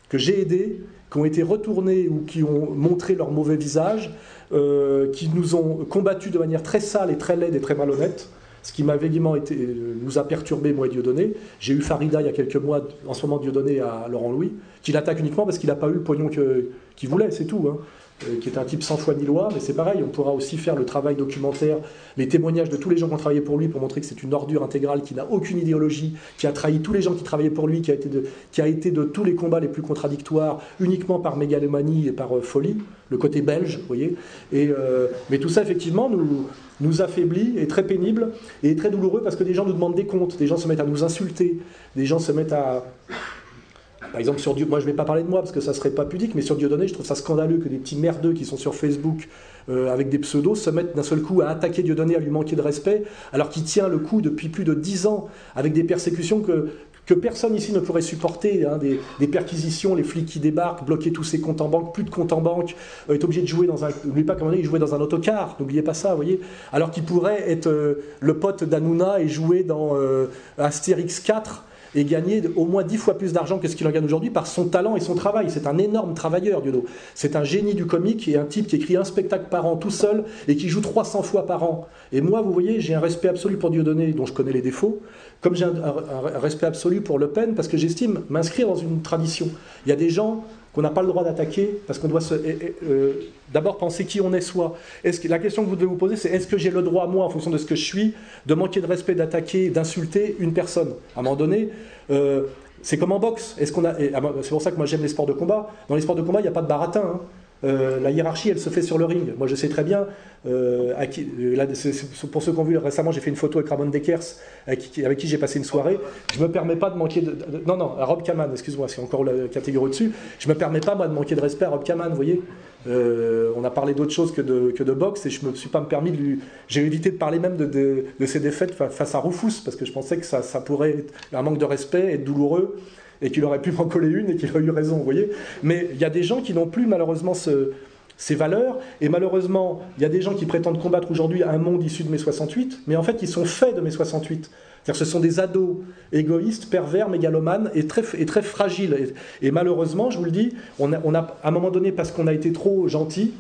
que j'ai aidés, qui ont été retournés ou qui ont montré leur mauvais visage, euh, qui nous ont combattus de manière très sale et très laide et très malhonnête ce qui m'a évidemment été, euh, nous a perturbé, moi et Dieudonné. J'ai eu Farida il y a quelques mois, en ce moment Dieudonné à Laurent Louis, qui l'attaque uniquement parce qu'il n'a pas eu le pognon qu'il voulait, c'est tout. Hein. Euh, qui est un type sans foi ni loi, mais c'est pareil, on pourra aussi faire le travail documentaire, les témoignages de tous les gens qui ont travaillé pour lui pour montrer que c'est une ordure intégrale qui n'a aucune idéologie, qui a trahi tous les gens qui travaillaient pour lui, qui a été de, tous les combats les plus contradictoires, uniquement par mégalomanie et par euh, folie, le côté belge, vous voyez. Euh, mais tout ça, effectivement, nous, nous affaiblit, est très pénible et très douloureux parce que des gens nous demandent des comptes, des gens se mettent à nous insulter, des gens se mettent à, par exemple, sur Dieu, moi je ne vais pas parler de moi parce que ça serait pas pudique, mais sur Dieudonné, je trouve ça scandaleux que des petits merdeux qui sont sur Facebook euh, avec des pseudos se mettent d'un seul coup à attaquer Dieudonné, à lui manquer de respect, alors qu'il tient le coup depuis plus de dix ans avec des persécutions que, que personne ici ne pourrait supporter, hein, des, perquisitions, les flics qui débarquent, bloquer tous ses comptes en banque, plus de comptes en banque, euh, est obligé de jouer dans un. N'oubliez pas comment il jouait dans un autocar, n'oubliez pas ça, vous voyez. Alors qu'il pourrait être euh, le pote d'Anouna et jouer dans Astérix 4 et gagner au moins dix fois plus d'argent que ce qu'il en gagne aujourd'hui par son talent et son travail. C'est un énorme travailleur, Diodo. C'est un génie du comique et un type qui écrit un spectacle par an tout seul et qui joue 300 fois par an. Et moi, vous voyez, j'ai un respect absolu pour Dieudonné, dont je connais les défauts, comme j'ai un, un, respect absolu pour Le Pen, parce que j'estime m'inscrire dans une tradition. Il y a des gens qu'on n'a pas le droit d'attaquer, parce qu'on doit euh, d'abord penser qui on est soi. La question que vous devez vous poser, c'est est-ce que j'ai le droit, moi, en fonction de ce que je suis, de manquer de respect, d'attaquer, d'insulter une personne? À un moment donné, euh, c'est comme en boxe. Ah, c'est pour ça que moi j'aime les sports de combat. Dans les sports de combat, il n'y a pas de baratin. Hein. Euh, la hiérarchie, elle se fait sur le ring. Moi, je sais très bien. Euh, là, pour ceux qui ont vu récemment, j'ai fait une photo avec Ramon Dekers, avec qui, j'ai passé une soirée. Je me permets pas de manquer de. non, non, à Rob Kaman, excuse-moi, c'est encore la catégorie au-dessus. Je me permets pas, moi, de manquer de respect à Rob Kaman, vous voyez. Euh, on a parlé d'autre chose que de, que de boxe et je me suis pas permis de lui. J'ai évité de parler même de, de, ses défaites face à Rufus parce que je pensais que ça, ça pourrait être un manque de respect, être douloureux et qu'il aurait pu m'en coller une et qu'il aurait eu raison, vous voyez. Mais il y a des gens qui n'ont plus malheureusement ces valeurs, et malheureusement, il y a des gens qui prétendent combattre aujourd'hui un monde issu de mai 68, mais en fait, ils sont faits de mai 68. C'est-à-dire ce sont des ados égoïstes, pervers, mégalomanes et très, et très fragiles. Et, malheureusement, je vous le dis, on a, on a, à un moment donné, parce qu'on a été trop gentil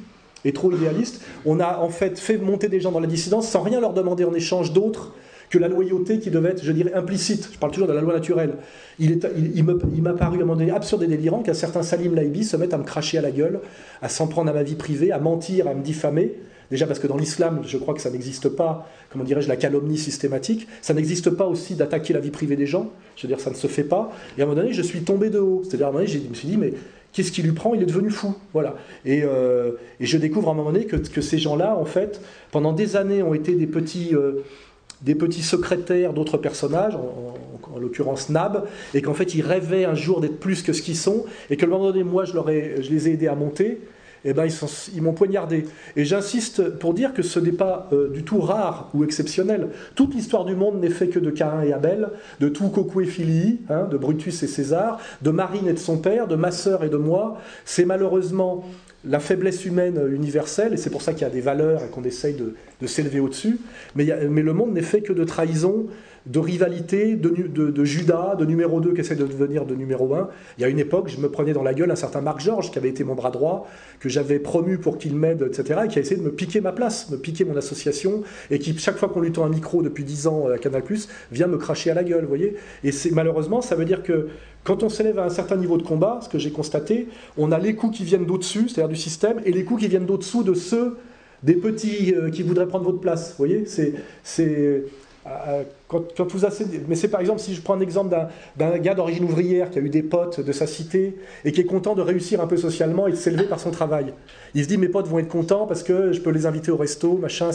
et trop idéaliste, on a en fait fait monter des gens dans la dissidence sans rien leur demander en échange d'autres que la loyauté qui devait être, je dirais, implicite. Je parle toujours de la loi naturelle. Il, m'a paru à un moment donné absurde et délirant qu'un certain Salim Laibi se mette à me cracher à la gueule, à s'en prendre à ma vie privée, à mentir, à me diffamer. Déjà parce que dans l'islam, je crois que ça n'existe pas, comment dirais-je, la calomnie systématique. Ça n'existe pas aussi d'attaquer la vie privée des gens. Je veux dire, ça ne se fait pas. Et à un moment donné, je suis tombé de haut. C'est-à-dire, à un moment donné, je me suis dit, mais qu'est-ce qui lui prend? Il est devenu fou. Voilà. Et, euh, je découvre à un moment donné que, ces gens-là, en fait, pendant des années, ont été des petits. Euh, des petits secrétaires d'autres personnages, en, l'occurrence Nab, et qu'en fait ils rêvaient un jour d'être plus que ce qu'ils sont, et que le moment donné, moi je, leur je les ai aidés à monter, eh ben, ils, m'ont poignardé. Et j'insiste pour dire que ce n'est pas euh, du tout rare ou exceptionnel. Toute l'histoire du monde n'est faite que de Cain et Abel, de tout Coco et Philii, hein, de Brutus et César, de Marine et de son père, de ma sœur et de moi. C'est malheureusement la faiblesse humaine universelle, et c'est pour ça qu'il y a des valeurs et qu'on essaye de, s'élever au-dessus, mais, mais, le monde n'est fait que de trahison, de rivalité, de, Judas, de numéro 2 qui essaie de devenir de numéro 1. Il y a une époque, je me prenais dans la gueule un certain Marc Georges, qui avait été mon bras droit, que j'avais promu pour qu'il m'aide, etc., et qui a essayé de me piquer ma place, me piquer mon association, et qui, chaque fois qu'on lui tend un micro depuis 10 ans à Canal+, vient me cracher à la gueule, vous voyez Et malheureusement, ça veut dire que quand on s'élève à un certain niveau de combat, ce que j'ai constaté, on a les coups qui viennent d'au-dessus, c'est-à-dire du système, et les coups qui viennent d'au-dessous de ceux des petits euh, qui voudraient prendre votre place. Vous voyez C'est euh, quand, vous mais c'est par exemple si je prends un exemple d'un gars d'origine ouvrière qui a eu des potes de sa cité et qui est content de réussir un peu socialement et de s'élever par son travail. Il se dit mes potes vont être contents parce que je peux les inviter au resto, machin.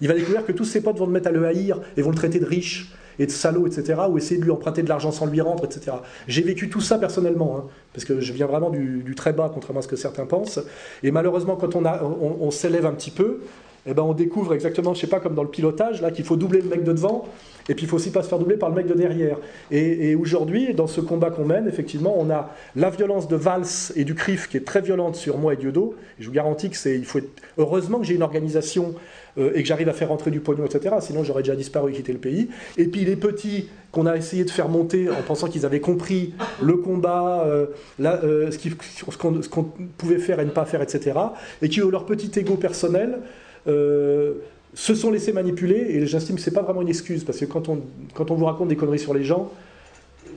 Il va découvrir que tous ses potes vont le mettre à le haïr et vont le traiter de riche et de salaud, etc. Ou essayer de lui emprunter de l'argent sans lui rendre, etc. J'ai vécu tout ça personnellement, hein, parce que je viens vraiment du, très bas, contrairement à ce que certains pensent. Et malheureusement, quand on s'élève un petit peu, eh ben on découvre exactement, je sais pas, comme dans le pilotage, là, qu'il faut doubler le mec de devant, et puis il faut aussi pas se faire doubler par le mec de derrière. Et, aujourd'hui, dans ce combat qu'on mène, effectivement, on a la violence de Valls et du CRIF qui est très violente sur moi et. Et je vous garantis que c'est, il faut heureusement que j'ai une organisation euh, et que j'arrive à faire rentrer du pognon, etc. Sinon, j'aurais déjà disparu et quitté le pays. Et puis les petits qu'on a essayé de faire monter en pensant qu'ils avaient compris le combat, euh, euh, ce, qu'on, pouvait faire et ne pas faire, etc. Et qui ont leur petit ego personnel. Euh, se sont laissés manipuler, et j'estime que ce n'est pas vraiment une excuse, parce que quand on, quand on vous raconte des conneries sur les gens,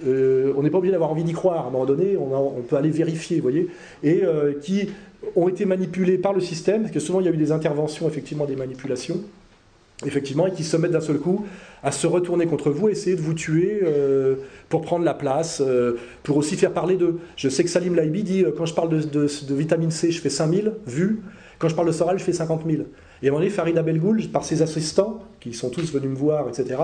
euh, on n'est pas obligé d'avoir envie d'y croire. À un moment donné, on, peut aller vérifier, vous voyez, et euh, qui ont été manipulés par le système, parce que souvent il y a eu des interventions, effectivement des manipulations, effectivement, et qui se mettent d'un seul coup à se retourner contre vous, essayer de vous tuer pour prendre la place, pour aussi faire parler d'eux. Je sais que Salim Laibi dit, quand je parle de, vitamine C, je fais 5000 vues, quand je parle de Soral, je fais 50 000. Et à un moment donné, Farida Belgoul, par ses assistants, qui sont tous venus me voir, etc.,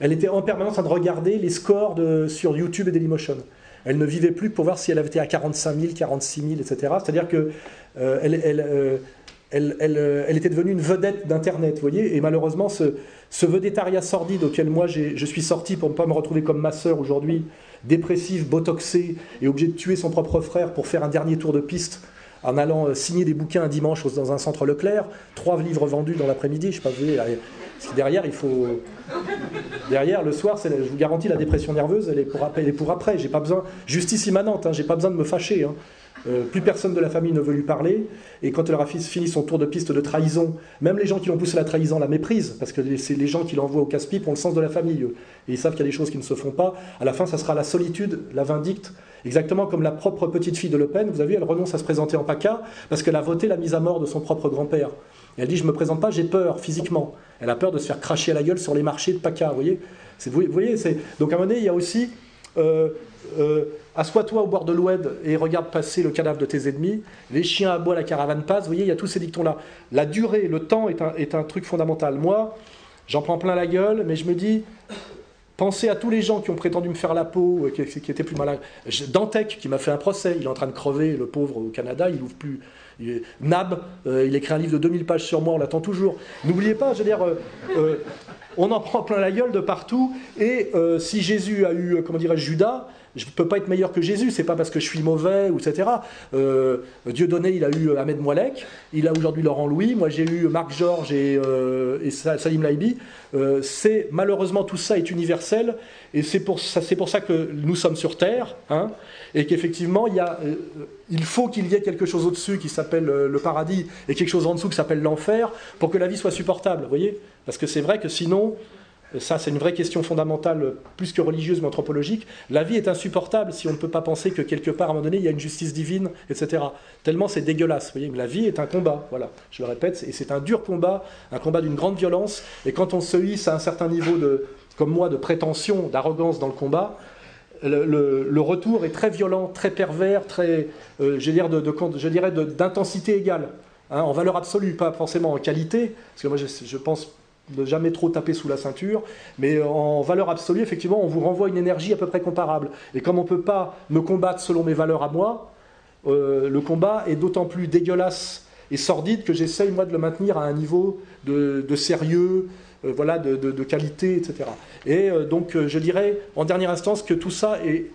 elle était en permanence en train de regarder les scores de, sur YouTube et Dailymotion. Elle ne vivait plus pour voir si elle avait été à 45 000, 46 000, etc. C'est-à-dire que elle, elle, euh, elle, était devenue une vedette d'Internet, vous voyez, et malheureusement, ce, ce vedettariat sordide auquel moi je suis sorti pour ne pas me retrouver comme ma sœur aujourd'hui, dépressive, botoxée, et obligé de tuer son propre frère pour faire un dernier tour de piste en allant euh, signer des bouquins un dimanche dans un centre Leclerc, trois livres vendus dans l'après-midi, je sais pas, vous voyez, parce que derrière, il faut. Derrière, le soir, je vous garantis, la dépression nerveuse, elle est pour après. Elle est pour après. J'ai pas besoin. Justice immanente, hein, j'ai pas besoin de me fâcher. Hein. Euh, plus personne de la famille ne veut lui parler. Et quand elle aura fini son tour de piste de trahison, même les gens qui l'ont poussé à la trahison la méprisent, parce que c'est les gens qui l'envoient au casse-pipe ont le sens de la famille. Et ils savent qu'il y a des choses qui ne se font pas. À la fin, ça sera la solitude, la vindicte. Exactement comme la propre petite fille de Le Pen, vous avez vu, elle renonce à se présenter en PACA parce qu'elle a voté la mise à mort de son propre grand-père. Elle dit Je ne me présente pas, j'ai peur physiquement. Elle a peur de se faire cracher à la gueule sur les marchés de PACA. Vous voyez, vous voyez Donc à un moment donné, il y a aussi. Euh, euh, Assois-toi au bord de l'Oued et regarde passer le cadavre de tes ennemis. Les chiens aboient, la caravane passe. Vous voyez, il y a tous ces dictons-là. La durée, le temps est un, est un truc fondamental. Moi, j'en prends plein la gueule, mais je me dis, pensez à tous les gens qui ont prétendu me faire la peau, qui, qui étaient plus malins. Dantec, qui m'a fait un procès, il est en train de crever, le pauvre au Canada, il ouvre plus. Nab, euh, il écrit un livre de 2000 pages sur moi, on l'attend toujours. N'oubliez pas, je veux dire, euh, euh, on en prend plein la gueule de partout. Et si Jésus a eu, comment dirais Judas, je ne peux pas être meilleur que Jésus, c'est pas parce que je suis mauvais, etc. Euh, Dieu donné, il a eu Ahmed Moualek, il a aujourd'hui Laurent Louis, moi j'ai eu Marc Georges et, euh, Salim Laibi. Euh, c'est malheureusement tout ça est universel et c'est pour ça, que nous sommes sur Terre, hein, et qu'effectivement il, il faut qu'il y ait quelque chose au-dessus qui s'appelle le paradis et quelque chose en dessous qui s'appelle l'enfer pour que la vie soit supportable, voyez? Parce que c'est vrai que sinon ça c'est une vraie question fondamentale, plus que religieuse mais anthropologique, la vie est insupportable si on ne peut pas penser que quelque part, à un moment donné, il y a une justice divine, etc. Tellement c'est dégueulasse. Vous voyez, la vie est un combat, voilà, je le répète, et c'est un dur combat, un combat d'une grande violence, et quand on se hisse à un certain niveau de, comme moi, de prétention, d'arrogance dans le combat, le, retour est très violent, très pervers, très, euh, je dirais, d'intensité égale, hein, en valeur absolue, pas forcément en qualité, parce que moi je pense ne jamais trop taper sous la ceinture, mais en valeur absolue, effectivement, on vous renvoie une énergie à peu près comparable. Et comme on ne peut pas me combattre selon mes valeurs à moi, euh, le combat est d'autant plus dégueulasse et sordide que j'essaye, moi, de le maintenir à un niveau de, sérieux, euh, voilà, de, qualité, etc. Et euh, donc, je dirais, en dernière instance, que tout ça est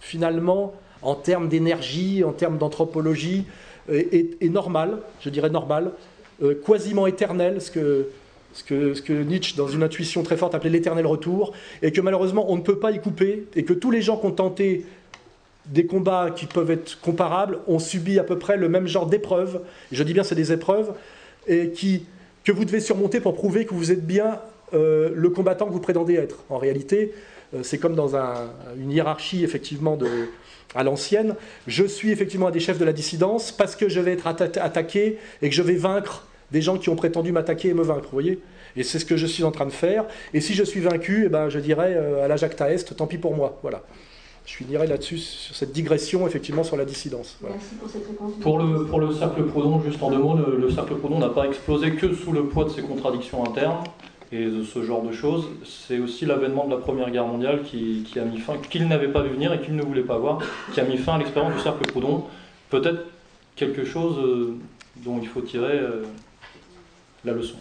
finalement, en termes d'énergie, en termes d'anthropologie, est, est, normal, je dirais normal, quasiment éternel, ce que ce que, Nietzsche, dans une intuition très forte, appelait l'éternel retour, et que malheureusement on ne peut pas y couper, et que tous les gens qui ont tenté des combats qui peuvent être comparables ont subi à peu près le même genre d'épreuves, je dis bien c'est des épreuves, et que vous devez surmonter pour prouver que vous êtes bien euh, le combattant que vous prétendez être. En réalité, euh, c'est comme dans une hiérarchie effectivement à l'ancienne. Je suis effectivement un des chefs de la dissidence parce que je vais être attaqué et que je vais vaincre des gens qui ont prétendu m'attaquer et me vaincre, vous voyez Et c'est ce que je suis en train de faire. Et si je suis vaincu, eh ben, je dirais euh, à la Jacques Est, tant pis pour moi. Voilà. Je finirai là-dessus, sur cette digression, effectivement, sur la dissidence. Merci pour cette réponse. Pour le, pour le cercle Proudhon, juste en deux mots, le, cercle Proudhon n'a pas explosé que sous le poids de ses contradictions internes et de ce genre de choses. C'est aussi l'avènement de la Première Guerre mondiale qui, qui a mis fin, qu'il n'avait pas vu venir et qu'il ne voulait pas voir, qui a mis fin à l'expérience du cercle Proudhon. Peut-être quelque chose euh, dont il faut tirer euh, la leçon.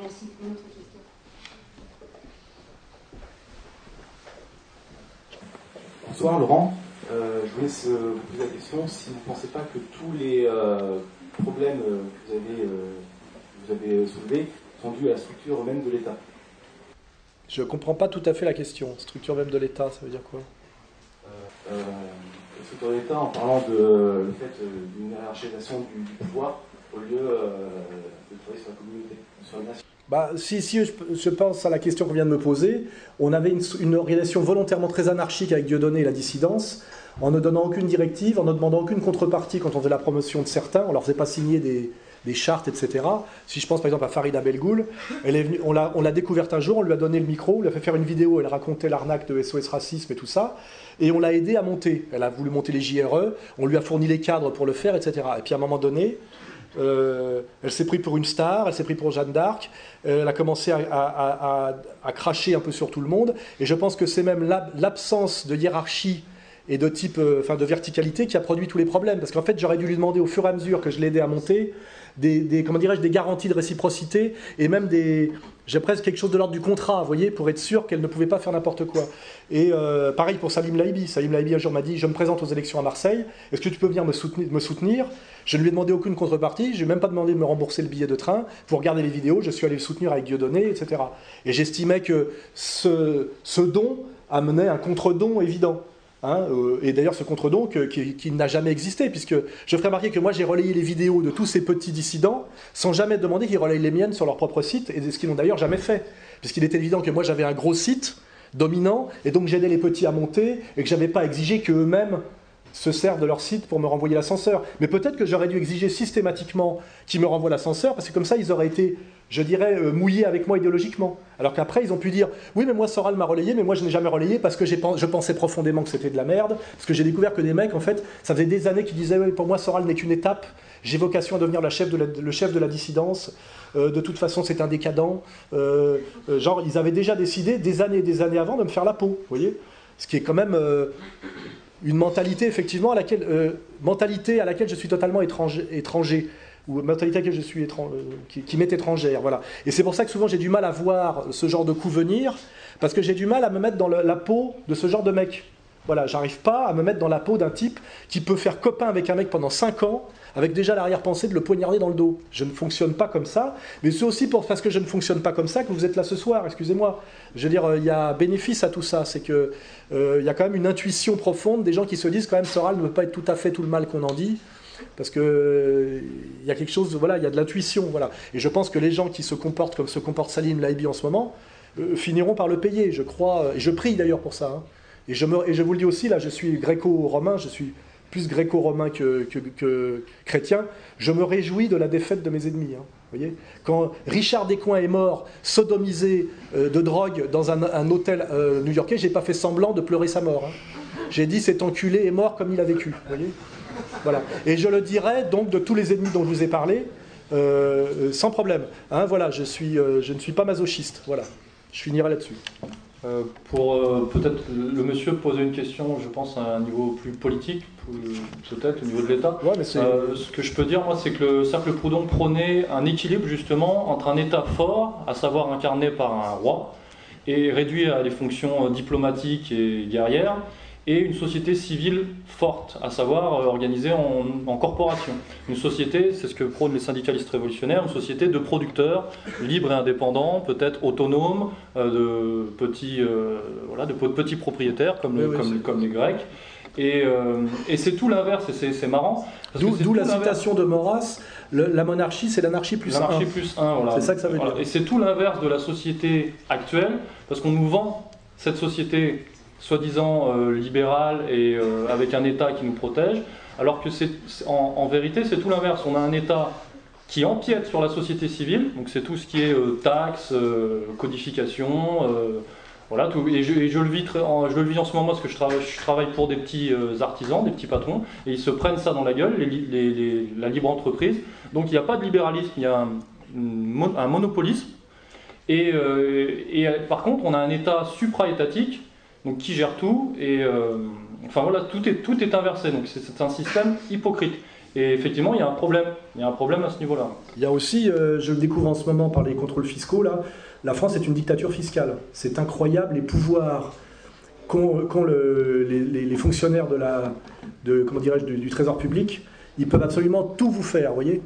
Merci. Une autre question. Bonsoir Laurent. Euh, je voulais vous poser la question si vous ne pensez pas que tous les euh, problèmes euh, que vous avez, vous avez soulevés sont dus à la structure même de l'État? Je ne comprends pas tout à fait la question. Structure même de l'État, ça veut dire quoi? La structure de l'État en parlant de le fait d'une hiérarchisation du, du pouvoir au lieu bah, si, je, pense à la question qu'on vient de me poser, on avait une, organisation volontairement très anarchique avec Dieudonné et la dissidence. en ne donnant aucune directive, en ne demandant aucune contrepartie quand on faisait la promotion de certains, on leur faisait pas signer des, chartes, etc. Si je pense par exemple à Farida Belgoul, on l'a découverte un jour, on lui a donné le micro, on lui a fait faire une vidéo, elle racontait l'arnaque de SOS Racisme et tout ça, et on l'a aidé à monter. Elle a voulu monter les JRE, on lui a fourni les cadres pour le faire, etc. Et puis à un moment donné, euh, elle s'est pris pour une star, elle s'est pris pour Jeanne d'Arc, elle a commencé à, cracher un peu sur tout le monde, et je pense que c'est même l'absence de hiérarchie et de type, euh, enfin de verticalité qui a produit tous les problèmes. Parce qu'en fait, j'aurais dû lui demander au fur et à mesure que je l'aidais à monter, des, comment dirais-je, des garanties de réciprocité et même des, j'ai presque quelque chose de l'ordre du contrat, vous voyez, pour être sûr qu'elle ne pouvait pas faire n'importe quoi. Et euh, pareil pour Salim Laibi. Salim Laibi un jour m'a dit Je me présente aux élections à Marseille, est-ce que tu peux venir me soutenir, Je ne lui ai demandé aucune contrepartie, je lui ai même pas demandé de me rembourser le billet de train. Pour regarder les vidéos, je suis allé le soutenir avec Dieudonné, etc. Et j'estimais que ce don amenait un contre-don évident. Hein, euh, et d'ailleurs, ce contre-don qui, n'a jamais existé, puisque je ferai remarquer que moi j'ai relayé les vidéos de tous ces petits dissidents sans jamais demander qu'ils relayent les miennes sur leur propre site, et ce qu'ils n'ont d'ailleurs jamais fait. Puisqu'il est évident que moi j'avais un gros site dominant, et donc j'aidais les petits à monter, et que j'avais pas exigé qu'eux-mêmes se servent de leur site pour me renvoyer l'ascenseur. Mais peut-être que j'aurais dû exiger systématiquement qu'ils me renvoient l'ascenseur, parce que comme ça, ils auraient été, je dirais, euh, mouillés avec moi idéologiquement. Alors qu'après, ils ont pu dire, oui, mais moi, Soral m'a relayé, mais moi, je n'ai jamais relayé parce que je pensais profondément que c'était de la merde, parce que j'ai découvert que des mecs, en fait, ça faisait des années qu'ils disaient, oui, pour moi, Soral n'est qu'une étape, j'ai vocation à devenir le chef de la dissidence, euh, de toute façon, c'est un décadent. Euh, genre, ils avaient déjà décidé, des années et des années avant, de me faire la peau, vous voyez. Ce qui est quand même une mentalité effectivement à laquelle, mentalité à laquelle je suis totalement étranger ou mentalité je suis euh, qui, m'est étrangère, voilà. Et c'est pour ça que souvent j'ai du mal à voir ce genre de coup venir, parce que j'ai du mal à me mettre dans la peau de ce genre de mec. Voilà, j'arrive pas à me mettre dans la peau d'un type qui peut faire copain avec un mec pendant 5 ans avec déjà l'arrière-pensée de le poignarder dans le dos. Je ne fonctionne pas comme ça, mais c'est aussi parce que je ne fonctionne pas comme ça que vous êtes là ce soir, excusez-moi. Je veux dire, euh, il y a bénéfice à tout ça, c'est qu'il euh, y a quand même une intuition profonde des gens qui se disent quand même Soral ne veut pas être tout à fait tout le mal qu'on en dit, parce que il y a quelque chose, voilà, il y a de l'intuition, voilà. Et je pense que les gens qui se comportent comme se comporte Salim Laibi en ce moment euh, finiront par le payer, je crois, et je prie d'ailleurs pour ça. Hein. Et, je me, et je vous le dis aussi, là, je suis gréco-romain, je suis plus gréco-romain que, chrétien, je me réjouis de la défaite de mes ennemis. Hein, voyez Quand Richard Descoings est mort, sodomisé euh, de drogue dans un, hôtel euh, new-yorkais, j'ai pas fait semblant de pleurer sa mort. Hein. J'ai dit cet enculé est mort comme il a vécu. Voyez voilà. Et je le dirai donc de tous les ennemis dont je vous ai parlé, euh, sans problème. Hein, voilà, je, suis, je ne suis pas masochiste. Voilà. Je finirai là-dessus. Euh, pour euh, peut-être le monsieur poser une question, je pense, à un niveau plus politique, peut-être au niveau de l'État. Euh, ce que je peux dire, moi, c'est que le cercle Proudhon prônait un équilibre justement entre un État fort, à savoir incarné par un roi, et réduit à des fonctions diplomatiques et guerrières, et une société civile forte, à savoir euh, organisée en, corporation. Une société, c'est ce que prônent les syndicalistes révolutionnaires, une société de producteurs libres et indépendants, peut-être autonomes, euh, de, petits, euh, voilà, de petits propriétaires comme, comme, les Grecs. Et, et c'est tout l'inverse, et c'est marrant. D'où la citation de Maurras, la monarchie c'est l'anarchie plus 1. L'anarchie plus 1, voilà. C'est ça que ça veut dire. Et c'est tout l'inverse de la société actuelle, parce qu'on nous vend cette société soi-disant euh, libéral et euh, avec un État qui nous protège, alors que c'est en, vérité c'est tout l'inverse. On a un État qui empiète sur la société civile, donc c'est tout ce qui est euh, taxes, codification, voilà, et, je, le vis en, je le vis en ce moment parce que je travaille, je travaille pour des petits artisans, des petits patrons, et ils se prennent ça dans la gueule, la libre entreprise. Donc il n'y a pas de libéralisme, il y a un, monopolisme. Et, par contre, on a un État supra-étatique donc qui gère tout, et euh, enfin voilà, tout est, tout est inversé, donc c'est un système hypocrite. Et effectivement, il y a un problème, il y a un problème à ce niveau-là. Il y a aussi, euh, je le découvre en ce moment par les contrôles fiscaux, là, la France est une dictature fiscale. C'est incroyable les pouvoirs qu'ont les, fonctionnaires de la, de, comment du, du Trésor public. Ils peuvent absolument tout vous faire, voyez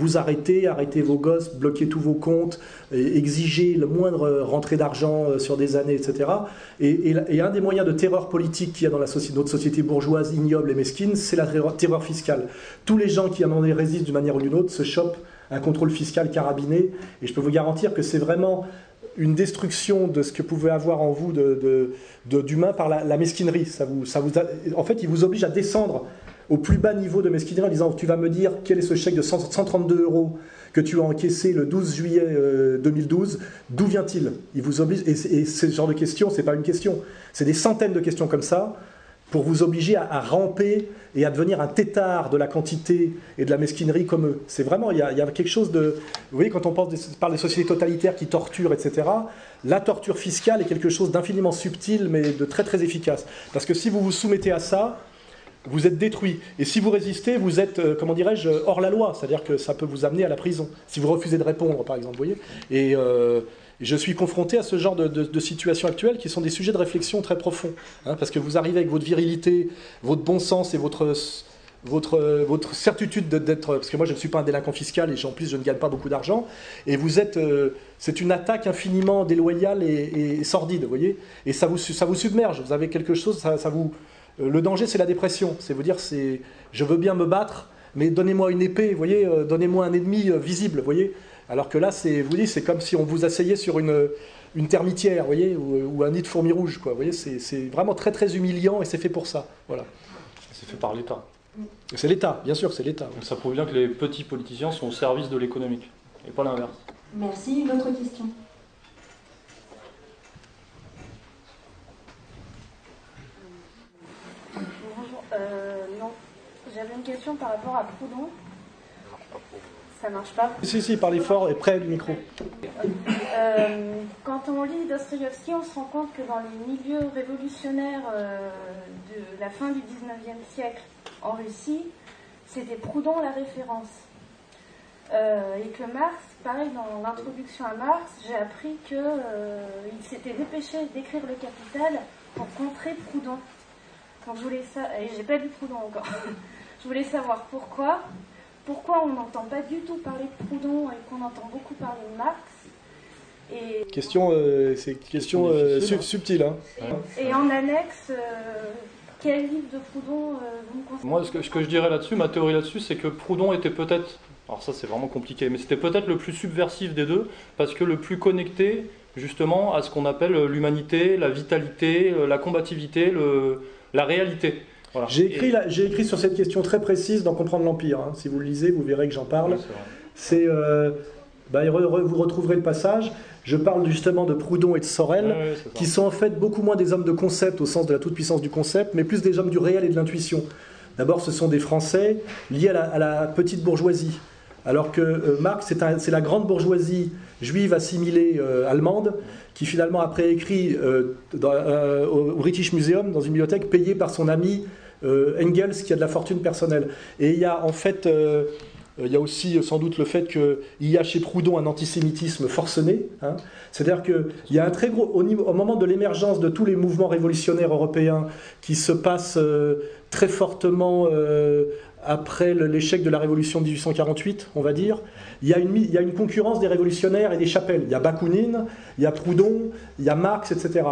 vous arrêtez, arrêtez vos gosses, bloquez tous vos comptes, exigez le moindre rentrée d'argent euh, sur des années, etc. Et, un des moyens de terreur politique qu'il y a dans notre société bourgeoise, ignoble et mesquine, c'est la terreur, fiscale. Tous les gens qui moment donné résistent d'une manière ou d'une autre se chopent un contrôle fiscal carabiné. Et je peux vous garantir que c'est vraiment une destruction de ce que pouvait avoir en vous d'humain par la, mesquinerie. Ça vous en fait, il vous oblige à descendre au plus bas niveau de mesquinerie en disant Tu vas me dire quel est ce chèque de 132 euros que tu as encaissé le 12 juillet 2012, euh, d'où vient-il? Il vous oblige, et, ce genre de questions, c'est pas une question, c'est des centaines de questions comme ça pour vous obliger à, ramper et à devenir un tétard de la quantité et de la mesquinerie comme eux. C'est vraiment, il y, a, quelque chose de... Vous voyez, quand on pense parle des sociétés totalitaires qui torturent, etc., la torture fiscale est quelque chose d'infiniment subtil, mais de très très efficace. Parce que si vous vous soumettez à ça, vous êtes détruit. Et si vous résistez, vous êtes, euh, comment dirais-je, hors la loi. C'est-à-dire que ça peut vous amener à la prison. Si vous refusez de répondre, par exemple, vous voyez. Et... Euh, je suis confronté à ce genre de, situations actuelles qui sont des sujets de réflexion très profonds. Hein, parce que vous arrivez avec votre virilité, votre bon sens et votre, votre, votre certitude d'être. Parce que moi, je ne suis pas un délinquant fiscal et en plus, je ne gagne pas beaucoup d'argent. Et vous êtes. Euh, c'est une attaque infiniment déloyale et, sordide, vous voyez Et ça vous, ça vous submerge. Vous avez quelque chose, ça, vous. Euh, le danger, c'est la dépression. C'est vous dire, c'est. Je veux bien me battre, mais donnez-moi une épée, vous voyez euh, Donnez-moi un ennemi visible, vous voyez alors que là, c'est, vous dites, c'est comme si on vous asseyait sur une, une termitière, voyez, ou, un nid de fourmis rouges, quoi. Voyez, c'est, vraiment très très humiliant et c'est fait pour ça. Voilà. C'est fait par l'État. C'est l'État, bien sûr, c'est l'État. Donc ça prouve bien que les petits politiciens sont au service de l'économique, et pas l'inverse. Merci. Une autre question Bonjour. Euh, non, j'avais une question par rapport à Proudhon. Ça marche pas Si, si, parlez fort et près du micro. Euh, quand on lit Dostoïevski, on se rend compte que dans les milieux révolutionnaires euh, de la fin du 19e siècle en Russie, c'était Proudhon la référence. Euh, et que Marx, pareil, dans l'introduction à Marx, j'ai appris qu'il s'était dépêché d'écrire le Capital pour contrer Proudhon. Donc je voulais ça, et j'ai pas lu Proudhon encore. je voulais savoir pourquoi, pourquoi on n'entend pas du tout parler de Proudhon et qu'on entend beaucoup parler de Marx. Et question, euh, c'est question euh, hein. subtile. Hein. Et, en annexe, euh, quel livre de Proudhon vous me conseillez? Moi, ce que, ce que je dirais là-dessus, ma théorie là-dessus, c'est que Proudhon était peut-être, alors ça c'est vraiment compliqué, mais c'était peut-être le plus subversif des deux, parce que le plus connecté justement à ce qu'on appelle l'humanité, la vitalité, la combativité, le, la réalité. J'ai écrit, écrit, sur cette question très précise dans Comprendre l'Empire. Hein. Si vous le lisez, vous verrez que j'en parle. c'est, euh, bah, vous retrouverez le passage. Je parle justement de Proudhon et de Sorel, qui sont en fait beaucoup moins des hommes de concept au sens de la toute-puissance du concept, mais plus des hommes du réel et de l'intuition. D'abord, ce sont des Français liés à la, petite bourgeoisie. Alors que euh, Marx, c'est la grande bourgeoisie juive assimilée euh, allemande, qui finalement après écrit au British Museum, dans une bibliothèque, payée par son ami euh, Engels qui a de la fortune personnelle. Et il y a en fait, euh, il y a aussi sans doute le fait qu'il y a chez Proudhon un antisémitisme forcené. Hein. C'est-à-dire qu'il y a un très gros, au, au moment de l'émergence de tous les mouvements révolutionnaires européens qui se passent euh, très fortement après l'échec de la révolution de 1848, on va dire, il y, a une, concurrence des révolutionnaires et des chapelles. Il y a Bakounine, il y a Proudhon, il y a Marx, etc.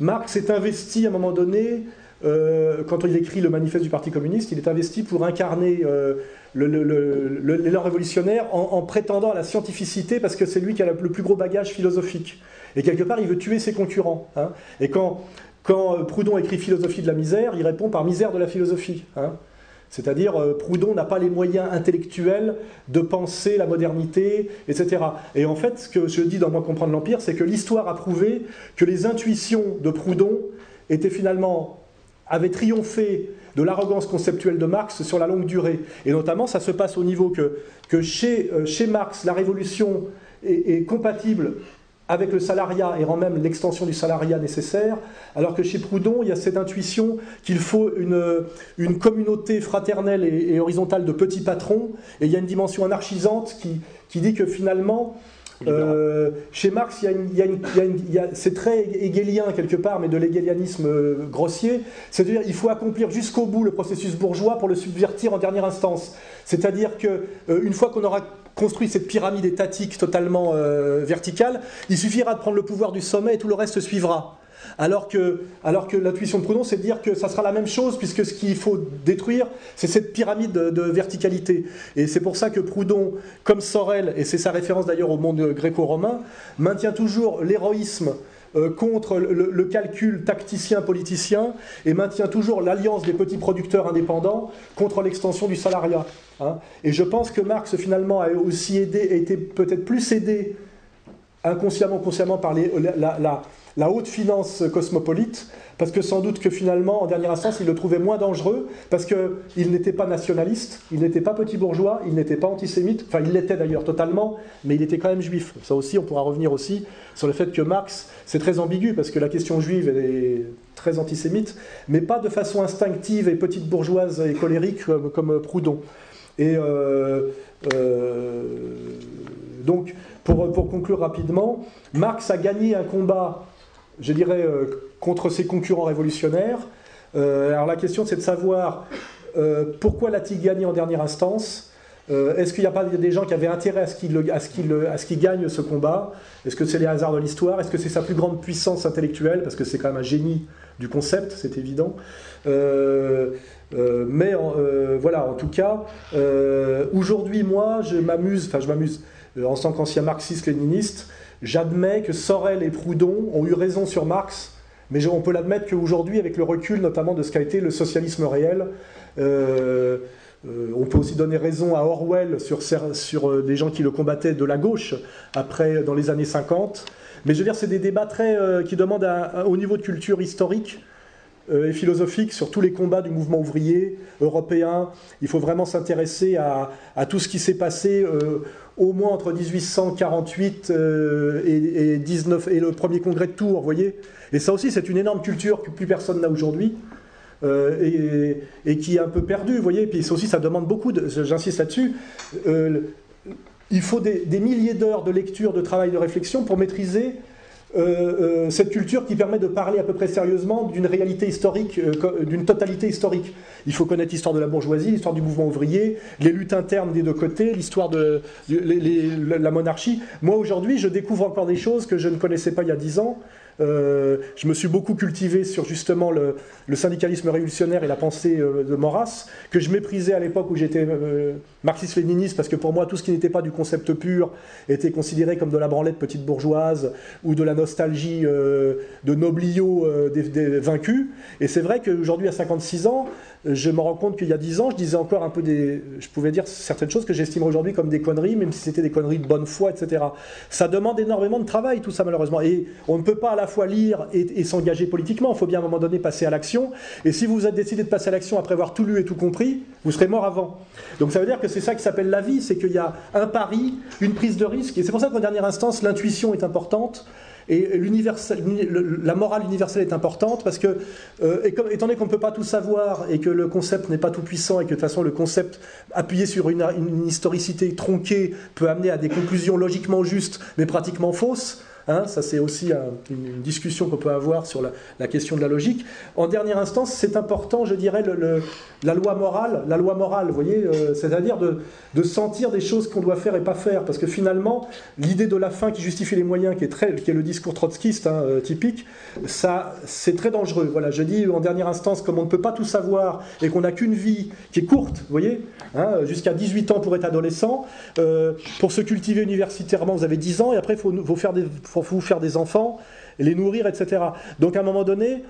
Marx est investi à un moment donné euh, quand il écrit le manifeste du Parti communiste, il est investi pour incarner euh, l'élan révolutionnaire en, prétendant à la scientificité parce que c'est lui qui a le plus gros bagage philosophique. Et quelque part, il veut tuer ses concurrents. Hein. Et quand, quand euh, Proudhon écrit Philosophie de la misère, il répond par misère de la philosophie. Hein. C'est-à-dire, Proudhon n'a pas les moyens intellectuels de penser la modernité, etc. Et en fait, ce que je dis dans Moi comprendre l'Empire, c'est que l'histoire a prouvé que les intuitions de Proudhon étaient finalement avait triomphé de l'arrogance conceptuelle de Marx sur la longue durée. Et notamment, ça se passe au niveau que, euh, chez Marx, la révolution est, compatible avec le salariat et rend même l'extension du salariat nécessaire, alors que chez Proudhon, il y a cette intuition qu'il faut une, communauté fraternelle et, horizontale de petits patrons, et il y a une dimension anarchisante qui dit que finalement, euh, chez Marx, c'est très hegelien quelque part, mais de l'hegelianisme euh, grossier. C'est-à-dire il faut accomplir jusqu'au bout le processus bourgeois pour le subvertir en dernière instance. C'est-à-dire que euh, une fois qu'on aura construit cette pyramide étatique totalement verticale, il suffira de prendre le pouvoir du sommet et tout le reste suivra. Alors que, alors que l'intuition de Proudhon, c'est de dire que ça sera la même chose, puisque ce qu'il faut détruire, c'est cette pyramide de, verticalité. Et c'est pour ça que Proudhon, comme Sorel, et c'est sa référence d'ailleurs au monde gréco-romain, maintient toujours l'héroïsme euh, contre le, calcul tacticien politicien et maintient toujours l'alliance des petits producteurs indépendants contre l'extension du salariat. Hein. Et je pense que Marx finalement a aussi aidé, a été peut-être plus aidé inconsciemment, consciemment par la, la haute finance cosmopolite, parce que sans doute que finalement, en dernière instance, il le trouvait moins dangereux, parce qu'il n'était pas nationaliste, il n'était pas petit bourgeois, il n'était pas antisémite, enfin il l'était d'ailleurs totalement, mais il était quand même juif. Ça aussi, on pourra revenir aussi sur le fait que Marx, c'est très ambigu, parce que la question juive est très antisémite, mais pas de façon instinctive et petite bourgeoise et colérique comme, Proudhon. Et euh, euh, donc, pour, pour conclure rapidement, Marx a gagné un combat je dirais, euh, contre ses concurrents révolutionnaires. Euh, alors la question, c'est de savoir euh, pourquoi l'a-t-il gagné en dernière instance? Est-ce qu'il n'y a pas des gens qui avaient intérêt à ce qu'il gagne ce combat? Est-ce que c'est les hasards de l'histoire? Est-ce que c'est sa plus grande puissance intellectuelle? Parce que c'est quand même un génie du concept, c'est évident. mais voilà, en tout cas, aujourd'hui, moi, je m'amuse, enfin je m'amuse, en tant qu'ancien marxiste-léniniste, J'admets que Sorel et Proudhon ont eu raison sur Marx, mais on peut l'admettre qu'aujourd'hui, avec le recul notamment de ce qu'a été le socialisme réel, euh, euh, on peut aussi donner raison à Orwell sur, euh, des gens qui le combattaient de la gauche après, dans les années 50. Mais je veux dire, c'est des débats très, qui demandent un, au niveau de culture historique et philosophique sur tous les combats du mouvement ouvrier européen. Il faut vraiment s'intéresser à, tout ce qui s'est passé au moins entre 1848 euh, et, 19, et le premier congrès de Tours, vous voyez Et ça aussi, c'est une énorme culture que plus personne n'a aujourd'hui. Euh, et, qui est un peu perdue, vous voyez. Et puis ça aussi, ça demande beaucoup, j'insiste là-dessus, euh, il faut des milliers d'heures de lecture, de travail, de réflexion pour maîtriser euh, euh, cette culture qui permet de parler à peu près sérieusement d'une réalité historique, euh, d'une totalité historique. Il faut connaître l'histoire de la bourgeoisie, l'histoire du mouvement ouvrier, les luttes internes des deux côtés, l'histoire de, la monarchie. Moi aujourd'hui, je découvre encore des choses que je ne connaissais pas il y a dix ans. Je me suis beaucoup cultivé sur justement le, syndicalisme révolutionnaire et la pensée de Maurras, que je méprisais à l'époque où j'étais marxiste-léniniste, parce que pour moi, tout ce qui n'était pas du concept pur était considéré comme de la branlette petite bourgeoise ou de la nostalgie de noblio des, des, vaincus. Et c'est vrai qu'aujourd'hui, à 56 ans, je me rends compte qu'il y a 10 ans, je disais encore un peu des. Je pouvais dire certaines choses que j'estime aujourd'hui comme des conneries, même si c'était des conneries de bonne foi, etc. Ça demande énormément de travail, tout ça, malheureusement. Et on ne peut pas à la fois lire et, s'engager politiquement. Il faut bien à un moment donné passer à l'action. Et si vous êtes décidé de passer à l'action après avoir tout lu et tout compris, vous serez mort avant. Donc ça veut dire que c'est ça qui s'appelle la vie c'est qu'il y a un pari, une prise de risque. Et c'est pour ça qu'en dernière instance, l'intuition est importante. Et la morale universelle est importante parce que, euh, étant donné qu'on ne peut pas tout savoir et que le concept n'est pas tout puissant et que de toute façon le concept appuyé sur une, historicité tronquée peut amener à des conclusions logiquement justes mais pratiquement fausses, Hein, ça, c'est aussi une, discussion qu'on peut avoir sur la, question de la logique. En dernière instance, c'est important, je dirais, la loi morale, la loi morale, vous voyez, euh, c'est-à-dire de, sentir des choses qu'on doit faire et pas faire, parce que finalement, l'idée de la fin qui justifie les moyens, qui est, très, qui est le discours trotskiste hein, euh, typique, ça, c'est très dangereux. Voilà, je dis en dernière instance, comme on ne peut pas tout savoir et qu'on n'a qu'une vie qui est courte, vous voyez, hein, jusqu'à 18 ans pour être adolescent, euh, pour se cultiver universitairement, vous avez 10 ans, et après, il faut, faire des pour vous faire des enfants, les nourrir, etc. Donc à un moment donné,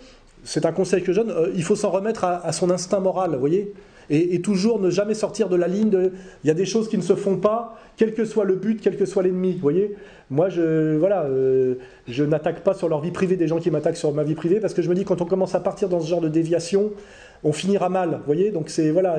c'est un conseil que je donne, euh, il faut s'en remettre à, son instinct moral, vous voyez et, toujours ne jamais sortir de la ligne de... Il y a des choses qui ne se font pas, quel que soit le but, quel que soit l'ennemi, vous voyez Moi, je, voilà, euh, je n'attaque pas sur leur vie privée des gens qui m'attaquent sur ma vie privée, parce que je me dis, quand on commence à partir dans ce genre de déviation, on finira mal, vous voyez Donc c'est voilà,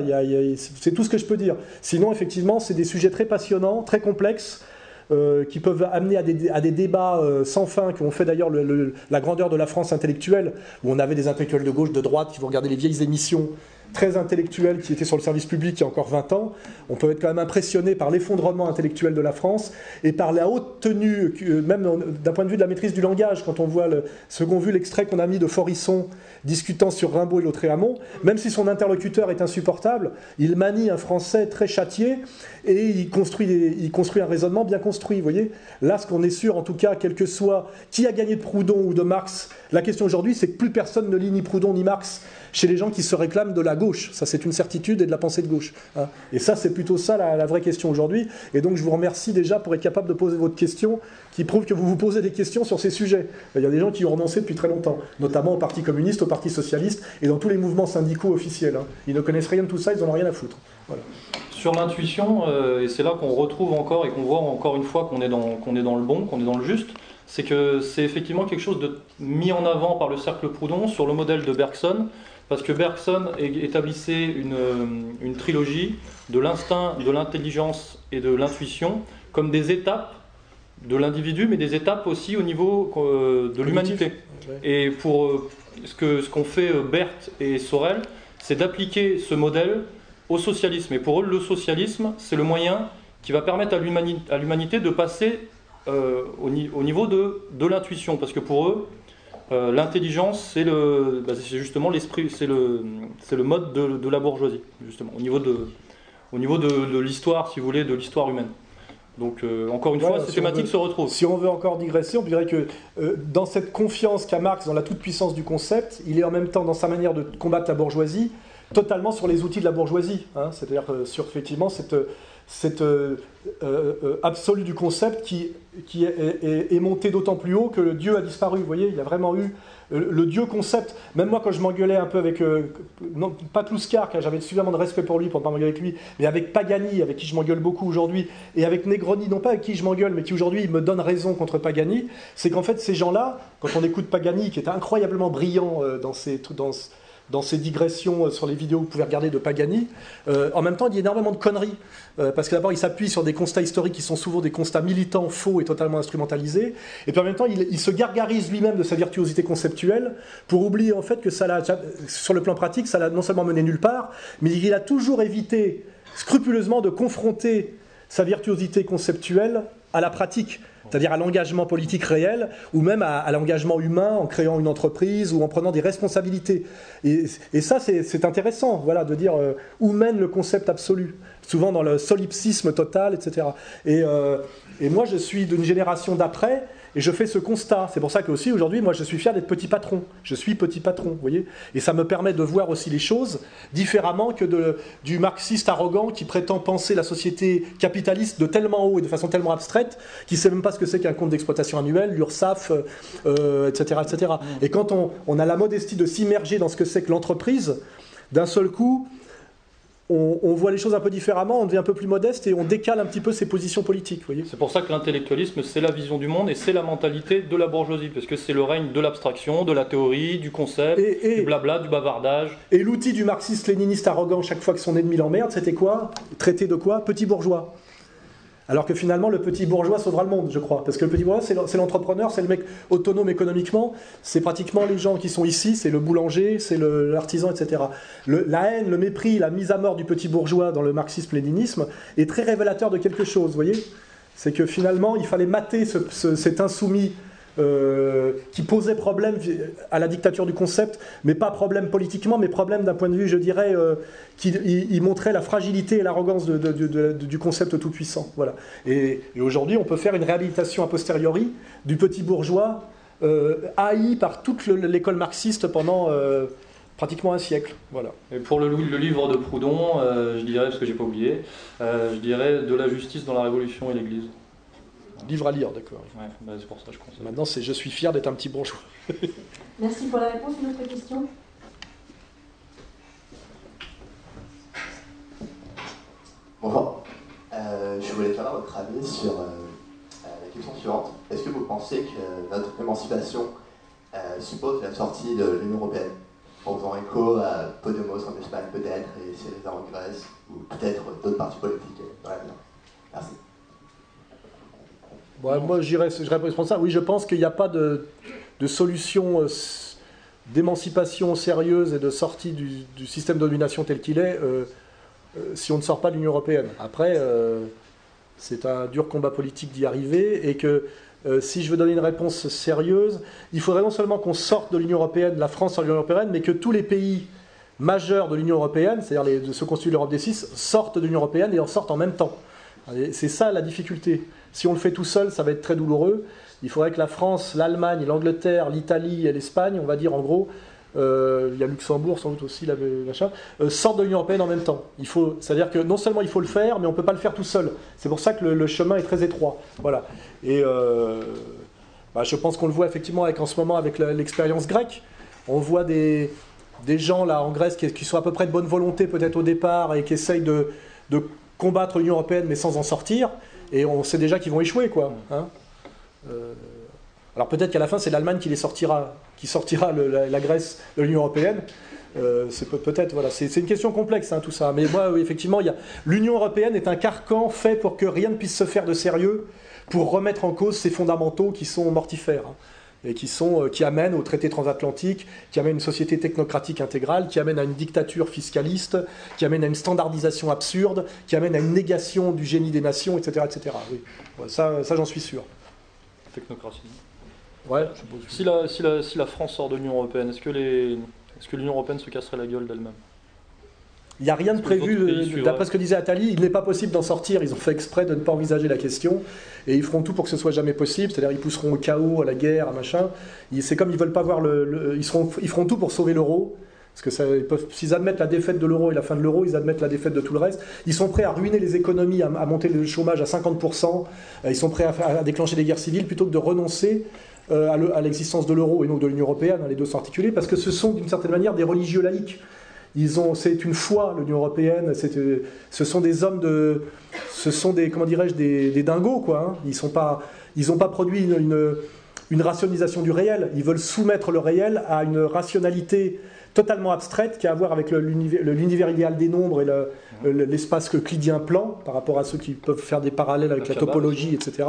c'est tout ce que je peux dire. Sinon, effectivement, c'est des sujets très passionnants, très complexes, euh, qui peuvent amener à des, débats euh, sans fin, qui ont fait d'ailleurs la grandeur de la France intellectuelle, où on avait des intellectuels de gauche, de droite, qui vont regarder les vieilles émissions très intellectuels qui étaient sur le service public il y a encore 20 ans, on peut être quand même impressionné par l'effondrement intellectuel de la France et par la haute tenue, même d'un point de vue de la maîtrise du langage, quand on voit le second vu l'extrait qu'on a mis de Forisson discutant sur Rimbaud et Lautréamont, même si son interlocuteur est insupportable, il manie un français très châtié et il construit, il construit un raisonnement bien construit. Voyez Là, ce qu'on est sûr, en tout cas, quel que soit qui a gagné de Proudhon ou de Marx, la question aujourd'hui, c'est que plus personne ne lit ni Proudhon ni Marx chez les gens qui se réclament de la gauche. Ça, c'est une certitude et de la pensée de gauche. Hein. Et ça, c'est plutôt ça la, vraie question aujourd'hui. Et donc, je vous remercie déjà pour être capable de poser votre question, qui prouve que vous vous posez des questions sur ces sujets. Il y a des gens qui ont renoncé depuis très longtemps, notamment au Parti communiste, au Parti socialiste et dans tous les mouvements syndicaux officiels. Hein. Ils ne connaissent rien de tout ça, ils n'en ont rien à foutre. Sur l'intuition, euh, et c'est là qu'on retrouve encore et qu'on voit encore une fois qu'on est, dans, qu'on est dans le bon, qu'on est dans le juste, c'est que c'est effectivement quelque chose de mis en avant par le cercle Proudhon sur le modèle de Bergson, parce que Bergson établissait une, trilogie de l'instinct, de l'intelligence et de l'intuition comme des étapes de l'individu, mais des étapes aussi au niveau euh, de l'humanité. Et pour euh, ce qu'ont ce qu'on fait euh, Berthe et Sorel, c'est d'appliquer ce modèle au socialisme. Et pour eux, le socialisme, c'est le moyen qui va permettre à l'humanité de passer au, niveau de, de l'intuition. Parce que pour eux, euh, l'intelligence, c'est le, bah, justement l'esprit, c'est le, c'est le mode de, la bourgeoisie, justement, au niveau de, au niveau de, l'histoire, si vous voulez, de l'histoire humaine. Donc, euh, encore une fois, ces thématiques se retrouvent. Si on veut encore digresser, on dirait que euh, dans cette confiance qu'a Marx dans la toute-puissance du concept, il est en même temps, dans sa manière de combattre la bourgeoisie, totalement sur les outils de la bourgeoisie. Hein. C'est-à-dire sur, effectivement, cette cette euh, euh, euh, absolue du concept qui, qui est, est, monté d'autant plus haut que le Dieu a disparu. Vous voyez, il y a vraiment eu le Dieu concept. Même moi, quand je m'engueulais un peu avec, non, pas Kluskar, car j'avais suffisamment de respect pour lui pour ne pas m'engueuler avec lui, mais avec Pagani, avec qui je m'engueule beaucoup aujourd'hui, et avec Negroni, non pas avec qui je m'engueule, mais qui aujourd'hui me donne raison contre Pagani, c'est qu'en fait, ces gens-là, quand on écoute Pagani, qui est incroyablement brillant dans ses. Dans, dans ses digressions euh, sur les vidéos que vous pouvez regarder de Pagani. Euh, en même temps, il y a énormément de conneries, euh, parce que d'abord, il s'appuie sur des constats historiques qui sont souvent des constats militants, faux et totalement instrumentalisés, et puis en même temps, il, se gargarise lui-même de sa virtuosité conceptuelle, pour oublier en fait que ça l'a, sur le plan pratique, ça l'a non seulement mené nulle part, mais il a toujours évité scrupuleusement de confronter sa virtuosité conceptuelle à la pratique c'est-à-dire à, l'engagement politique réel, ou même à, l'engagement humain en créant une entreprise ou en prenant des responsabilités. Et, ça, c'est intéressant, voilà, de dire euh, où mène le concept absolu, souvent dans le solipsisme total, etc. Et, euh, et moi, je suis d'une génération d'après et je fais ce constat. C'est pour ça que aussi aujourd'hui, moi, je suis fier d'être petit patron. Je suis petit patron, vous voyez. Et ça me permet de voir aussi les choses différemment que du marxiste arrogant qui prétend penser la société capitaliste de tellement haut et de façon tellement abstraite qu'il ne sait même pas ce que c'est qu'un compte d'exploitation annuel, l'URSSAF, etc., euh, etc. Et quand on, on a la modestie de s'immerger dans ce que c'est que l'entreprise, d'un seul coup, on, voit les choses un peu différemment, on devient un peu plus modeste et on décale un petit peu ses positions politiques. C'est pour ça que l'intellectualisme, c'est la vision du monde et c'est la mentalité de la bourgeoisie, parce que c'est le règne de l'abstraction, de la théorie, du concept, du blabla, du bavardage. Et l'outil du marxiste-léniniste arrogant chaque fois que son ennemi l'emmerde, c'était quoi? Traité de quoi? Petit bourgeois. Alors que finalement, le petit bourgeois sauvera le monde, je crois. Parce que le petit bourgeois, c'est l'entrepreneur, c'est le mec autonome économiquement. C'est pratiquement les gens qui sont ici, c'est le boulanger, c'est l'artisan, etc. la haine, le mépris, la mise à mort du petit bourgeois dans le marxisme-léninisme est très révélateur de quelque chose, vous voyez? C'est que finalement, il fallait mater cet insoumis euh, qui posait problème à la dictature du concept, mais pas problème politiquement, mais problème d'un point de vue, je dirais, euh, qui montrait la fragilité et l'arrogance du concept tout-puissant. Voilà. Et, aujourd'hui, on peut faire une réhabilitation a posteriori du petit bourgeois euh, haï par toute l'école marxiste pendant pratiquement un siècle. Voilà. Et pour le, le livre de Proudhon, je dirais, parce que j'ai pas oublié, je dirais de la justice dans la Révolution et l'Église. Livre à lire, d'accord. Ouais, bah, c'est pour ça que je conseille. Maintenant, c'est je suis fier d'être un petit bourgeois. Merci pour la réponse. Une autre question? Bonjour. Euh, je voulais faire votre avis sur euh, euh, la question suivante. Est-ce que vous pensez que notre émancipation suppose la sortie de l'Union Européenne? En faisant écho à Podemos en Espagne peut-être et Syriza en Grèce ou peut-être d'autres partis politiques dans l'avenir Merci moi, je, réponds ça. Oui, je pense qu'il n'y a pas de, solution euh, d'émancipation sérieuse et de sortie du, système de domination tel qu'il est si on ne sort pas de l'Union européenne. Après, c'est un dur combat politique d'y arriver et que si je veux donner une réponse sérieuse, il faudrait non seulement qu'on sorte de l'Union européenne, la France sur l'Union européenne, mais que tous les pays majeurs de l'Union européenne, c'est-à-dire ceux constituent l'Europe des six, sortent de l'Union européenne et en sortent en même temps. C'est ça la difficulté. Si on le fait tout seul, ça va être très douloureux. Il faudrait que la France, l'Allemagne, l'Angleterre, l'Italie et l'Espagne, on va dire en gros, euh, il y a Luxembourg sans doute aussi, machin, euh, sortent de l'Union européenne en même temps. Il faut, c'est-à-dire que non seulement il faut le faire, mais on ne peut pas le faire tout seul. C'est pour ça que le, chemin est très étroit. Voilà. Et euh, bah, je pense qu'on le voit effectivement avec, en ce moment avec l'expérience grecque. On voit des, des gens là en Grèce qui, sont à peu près de bonne volonté peut-être au départ et qui essayent de, combattre l'Union européenne mais sans en sortir. Et on sait déjà qu'ils vont échouer quoi. Hein. Euh, alors peut-être qu'à la fin c'est l'Allemagne qui les sortira, qui sortira la, Grèce de l'Union européenne. Euh, c'est peut-être voilà, c'est une question complexe hein, tout ça. Mais moi oui, effectivement, l'Union européenne est un carcan fait pour que rien ne puisse se faire de sérieux pour remettre en cause ces fondamentaux qui sont mortifères. Hein et qui, sont, euh, qui amènent au traité transatlantique, qui amènent une société technocratique intégrale, qui amènent à une dictature fiscaliste, qui amènent à une standardisation absurde, qui amènent à une négation du génie des nations, etc. etc. Oui. Ça, ça j'en suis sûr. Technocratie. Ouais, si, la, si, la, si la France sort de l'Union Européenne, est-ce que l'Union Européenne se casserait la gueule d'elle-même? Il n'y a rien de prévu, euh, d'après ce que disait Attali, il n'est pas possible d'en sortir. Ils ont fait exprès de ne pas envisager la question et ils feront tout pour que ce soit jamais possible. C'est-à-dire ils pousseront au chaos, à la guerre, à machin. C'est comme ils veulent pas voir le, ils, seront, ils feront tout pour sauver l'euro. Parce que s'ils admettent la défaite de l'euro et la fin de l'euro, ils admettent la défaite de tout le reste. Ils sont prêts à ruiner les économies, à, monter le chômage à 50%. Euh, ils sont prêts à, déclencher des guerres civiles plutôt que de renoncer euh, à l'existence de l'euro et non de l'Union européenne. Hein, les deux sont articulés parce que ce sont d'une certaine manière des religieux laïcs. Ils ont, c'est une foi, l'Union européenne. ce sont des hommes de, ce sont des, comment dirais-je, des, dingos, quoi. Hein. Ils n'ont pas produit une, une, rationalisation du réel. Ils veulent soumettre le réel à une rationalité totalement abstraite qui a à voir avec l'univers idéal des nombres et l'espace euclidien plan par rapport à ceux qui peuvent faire des parallèles avec la, topologie, etc.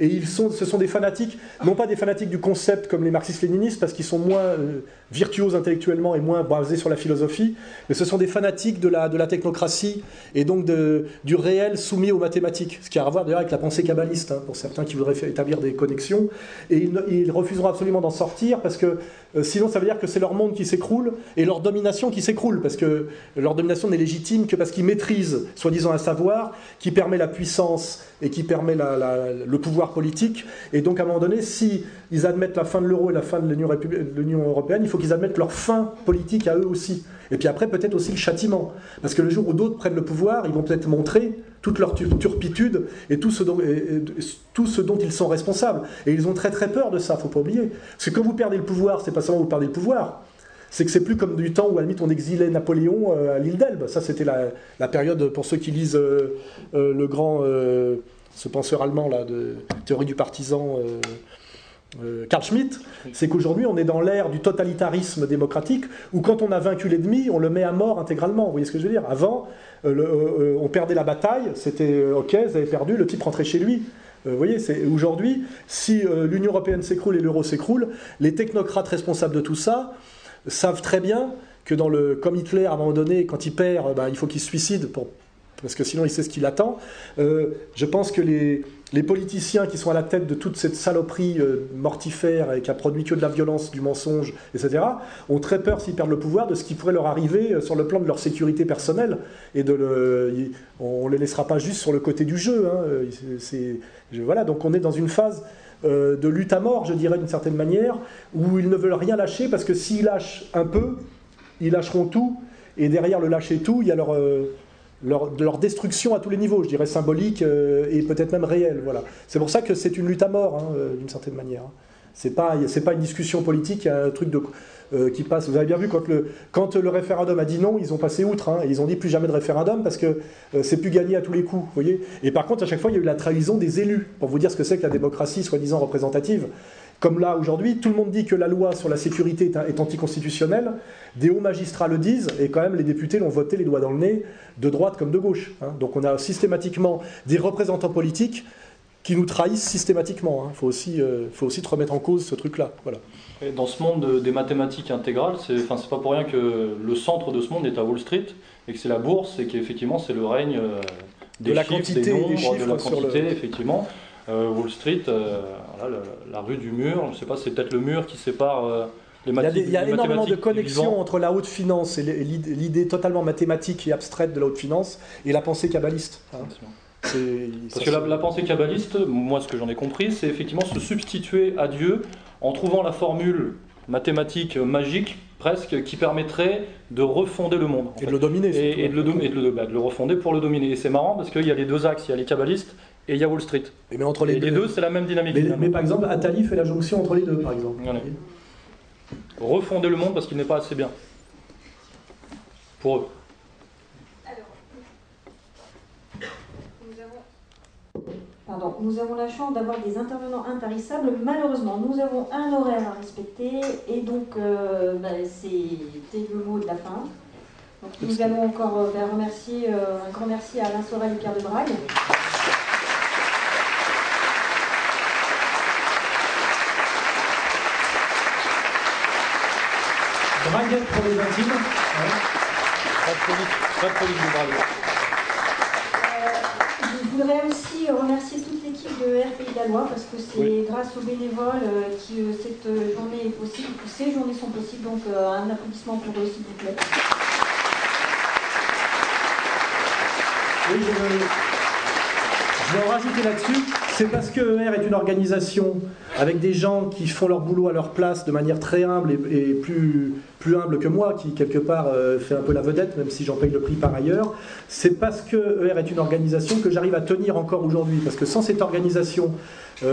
Et ils sont, ce sont des fanatiques, non pas des fanatiques du concept comme les marxistes-léninistes, parce qu'ils sont moins euh, virtuoses intellectuellement et moins basés sur la philosophie, mais ce sont des fanatiques de la, de la technocratie et donc de, du réel soumis aux mathématiques, ce qui a à voir d'ailleurs avec la pensée kabbaliste, hein, pour certains qui voudraient établir des connexions. Et ils, ils refuseront absolument d'en sortir parce que euh, sinon, ça veut dire que c'est leur monde qui s'écroule et leur domination qui s'écroule, parce que leur domination n'est légitime que parce qu'ils maîtrisent, soi-disant, un savoir qui permet la puissance et qui permet le pouvoir politique. Et donc, à un moment donné, si ils admettent la fin de l'euro et la fin de l'Union européenne, il faut qu'ils admettent leur fin politique à eux aussi. Et puis après, peut-être aussi le châtiment. Parce que le jour où d'autres prennent le pouvoir, ils vont peut-être montrer toute leur turpitude et tout, ce dont, tout ce dont ils sont responsables. Et ils ont très très peur de ça, faut pas oublier. Parce que quand vous perdez le pouvoir, c'est pas seulement vous perdez le pouvoir, c'est que c'est plus comme du temps où à la limite on exilait Napoléon euh, à l'île d'Elbe. Ça, c'était la, période, pour ceux qui lisent euh, euh, le grand, ce penseur allemand là, de théorie du partisan. Carl Schmitt, c'est qu'aujourd'hui on est dans l'ère du totalitarisme démocratique où quand on a vaincu l'ennemi, on le met à mort intégralement. Vous voyez ce que je veux dire? Avant, on perdait la bataille, c'était ok, vous avez perdu, le type rentrait chez lui. Vous voyez, aujourd'hui, si l'Union européenne s'écroule et l'euro s'écroule, les technocrates responsables de tout ça, savent très bien que dans le, comme Hitler, à un moment donné, quand il perd, bah, il faut qu'il se suicide pour, parce que sinon il sait ce qui l'attend. Euh, je pense que les, les, politiciens qui sont à la tête de toute cette saloperie euh, mortifère et qui a produit que de la violence, du mensonge, etc., ont très peur s'ils perdent le pouvoir de ce qui pourrait leur arriver euh, sur le plan de leur sécurité personnelle. Et de le, on ne les laissera pas juste sur le côté du jeu. Hein. voilà, donc on est dans une phase euh, de lutte à mort, je dirais d'une certaine manière, où ils ne veulent rien lâcher parce que s'ils lâchent un peu, ils lâcheront tout, et derrière le lâcher tout, il y a leur, euh, leur, destruction à tous les niveaux, je dirais symbolique euh, et peut-être même réelle. Voilà. C'est pour ça que c'est une lutte à mort, hein, d'une certaine manière. C'est pas, c'est pas une discussion politique, un truc de, euh. Vous avez bien vu, quand le, référendum a dit non, ils ont passé outre, hein, ils ont dit plus jamais de référendum parce que euh, c'est plus gagné à tous les coups. voyez et par contre, à chaque fois, il y a eu la trahison des élus, pour vous dire ce que c'est que la démocratie soi-disant représentative. Comme là, aujourd'hui, tout le monde dit que la loi sur la sécurité est, anticonstitutionnelle, des hauts magistrats le disent, et quand même les députés l'ont voté les doigts dans le nez, de droite comme de gauche. Hein. Donc on a systématiquement des représentants politiques qui nous trahissent systématiquement. Il hein. faut, aussi, faut aussi te remettre en cause ce truc-là. Voilà. Et dans ce monde des mathématiques intégrales, c'est enfin, pas pour rien que le centre de ce monde est à Wall Street et que c'est la bourse et qu'effectivement c'est le règne des de la chiffres, quantité, des nombres, des chiffres de la quantité, le... effectivement. Wall Street, voilà, la, rue du mur, je ne sais pas, c'est peut-être le mur qui sépare il y a, il y a énormément de connexions entre la haute finance et l'idée totalement mathématique et abstraite de la haute finance et la pensée kabbaliste. Hein. Parce que la, pensée kabbaliste, moi ce que j'en ai compris, c'est effectivement se substituer à Dieu en trouvant la formule mathématique magique presque qui permettrait de refonder le monde. Et de le dominer. Et, de, le, et de, bah, de, le, refonder pour le dominer. Et c'est marrant parce qu'il y a les deux axes, il y a les kabbalistes et il y a Wall Street. Et mais entre les, deux, deux c'est la même dynamique. Mais, par exemple, Attali fait la jonction entre les deux, par exemple refonder le monde parce qu'il n'est pas assez bien. Pour eux. Pardon, nous avons la chance d'avoir des intervenants intarissables. Malheureusement, nous avons un horaire à respecter et donc euh, ben, c'était le mot de la fin. Donc, nous allons encore euh, ben, remercier euh, un grand merci à Alain Sorel et Pierre de Braille. Braguette pour les intimes. Euh, je voudrais aussi remercier toute l'équipe de RPI Gallois parce que c'est grâce aux bénévoles euh, que euh, cette journée est possible, que ces journées sont possibles. Donc un applaudissement pour eux, s'il vous plaît. Oui, je je veux en rajouter là-dessus. C'est parce que ER est une organisation avec des gens qui font leur boulot à leur place de manière très humble et, plus, plus humble que moi, qui quelque part euh, fait un peu la vedette, même si j'en paye le prix par ailleurs. C'est parce que ER est une organisation que j'arrive à tenir encore aujourd'hui. Parce que sans cette organisation, euh,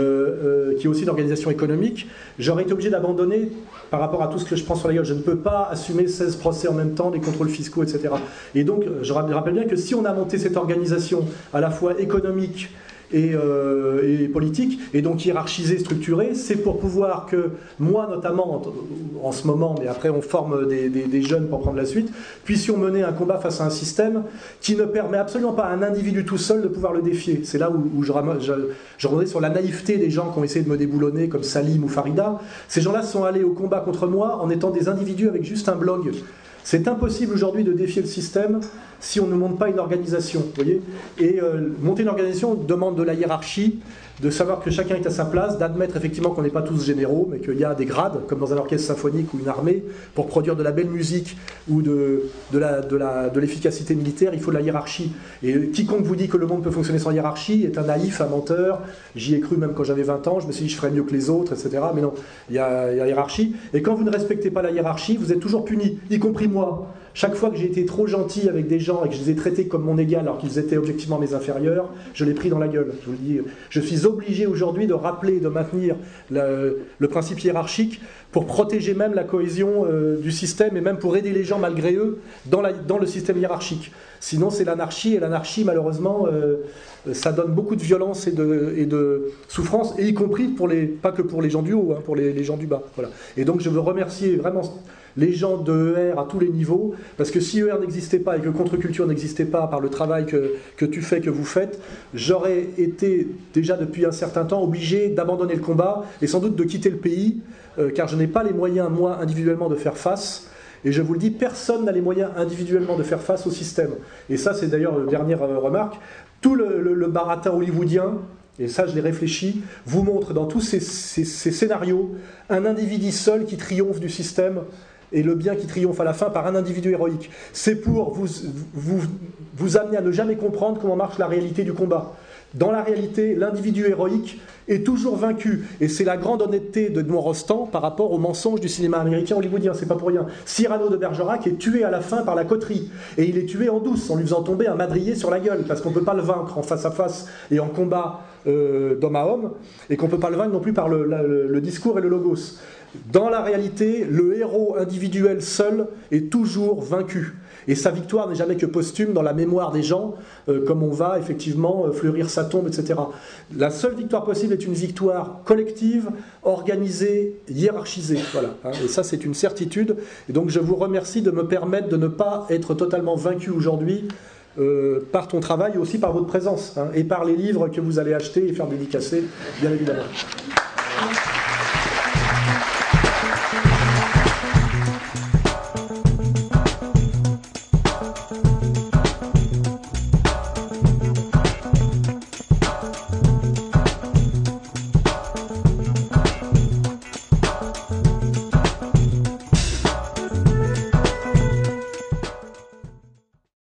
euh, qui est aussi une organisation économique, j'aurais été obligé d'abandonner par rapport à tout ce que je prends sur la gueule. Je ne peux pas assumer 16 procès en même temps, des contrôles fiscaux, etc. Et donc, je rappelle bien que si on a monté cette organisation à la fois économique, euh, et, politique, et donc hiérarchisé, structuré, c'est pour pouvoir que moi notamment, en, ce moment, mais après on forme des, jeunes pour prendre la suite, puissions mener un combat face à un système qui ne permet absolument pas à un individu tout seul de pouvoir le défier. C'est là où, je, je, je sur la naïveté des gens qui ont essayé de me déboulonner, comme Salim ou Farida. Ces gens-là sont allés au combat contre moi en étant des individus avec juste un blog. C'est impossible aujourd'hui de défier le système si on ne monte pas une organisation. Et euh, monter une organisation demande de la hiérarchie, de savoir que chacun est à sa place, d'admettre effectivement qu'on n'est pas tous généraux, mais qu'il y a des grades, comme dans un orchestre symphonique ou une armée, pour produire de la belle musique ou de, l'efficacité militaire, il faut de la hiérarchie. Et quiconque vous dit que le monde peut fonctionner sans hiérarchie est un naïf, un menteur. J'y ai cru même quand j'avais 20 ans, je me suis dit je ferais mieux que les autres, etc. Mais non, il y a, il y a hiérarchie. Et quand vous ne respectez pas la hiérarchie, vous êtes toujours puni, y compris moi. Chaque fois que j'ai été trop gentil avec des gens et que je les ai traités comme mon égal alors qu'ils étaient objectivement mes inférieurs, je l'ai pris dans la gueule. Je vous le dis, je suis obligé aujourd'hui de rappeler, de maintenir le, principe hiérarchique pour protéger même la cohésion euh, du système et même pour aider les gens malgré eux dans, le système hiérarchique. Sinon, c'est l'anarchie et l'anarchie, malheureusement, euh, ça donne beaucoup de violence et de, souffrance, et y compris pas que pour les gens du haut, hein, pour les, gens du bas. Et donc, je veux remercier vraiment les gens de ER à tous les niveaux, parce que si ER n'existait pas et que contre-culture n'existait pas par le travail que, que tu fais, que vous faites, j'aurais été déjà depuis un certain temps obligé d'abandonner le combat et sans doute de quitter le pays, euh, car je n'ai pas les moyens, moi, individuellement, de faire face. Et je vous le dis, personne n'a les moyens individuellement de faire face au système. Et ça, c'est d'ailleurs une dernière euh, remarque. Tout le, baratin hollywoodien, et ça je l'ai réfléchi, vous montre dans tous ces, scénarios un individu seul qui triomphe du système et le bien qui triomphe à la fin par un individu héroïque. C'est pour vous, vous, vous amener à ne jamais comprendre comment marche la réalité du combat. Dans la réalité, l'individu héroïque est toujours vaincu. Et c'est la grande honnêteté de Edmond Rostand par rapport aux mensonges du cinéma américain hollywoodien. C'est pas pour rien. Cyrano de Bergerac est tué à la fin par la coterie. Et il est tué en douce, en lui faisant tomber un madrier sur la gueule. Parce qu'on ne peut pas le vaincre en face à face et en combat euh, d'homme à homme. Et qu'on ne peut pas le vaincre non plus par le discours et le logos. Dans la réalité, le héros individuel seul est toujours vaincu. Et sa victoire n'est jamais que posthume dans la mémoire des gens, euh, comme on va effectivement euh, fleurir sa tombe, etc. La seule victoire possible est une victoire collective, organisée, hiérarchisée. Voilà. Hein. et ça, c'est une certitude. Et donc, je vous remercie de me permettre de ne pas être totalement vaincu aujourd'hui euh, par ton travail et aussi par votre présence, hein, et par les livres que vous allez acheter et faire dédicacer, bien évidemment.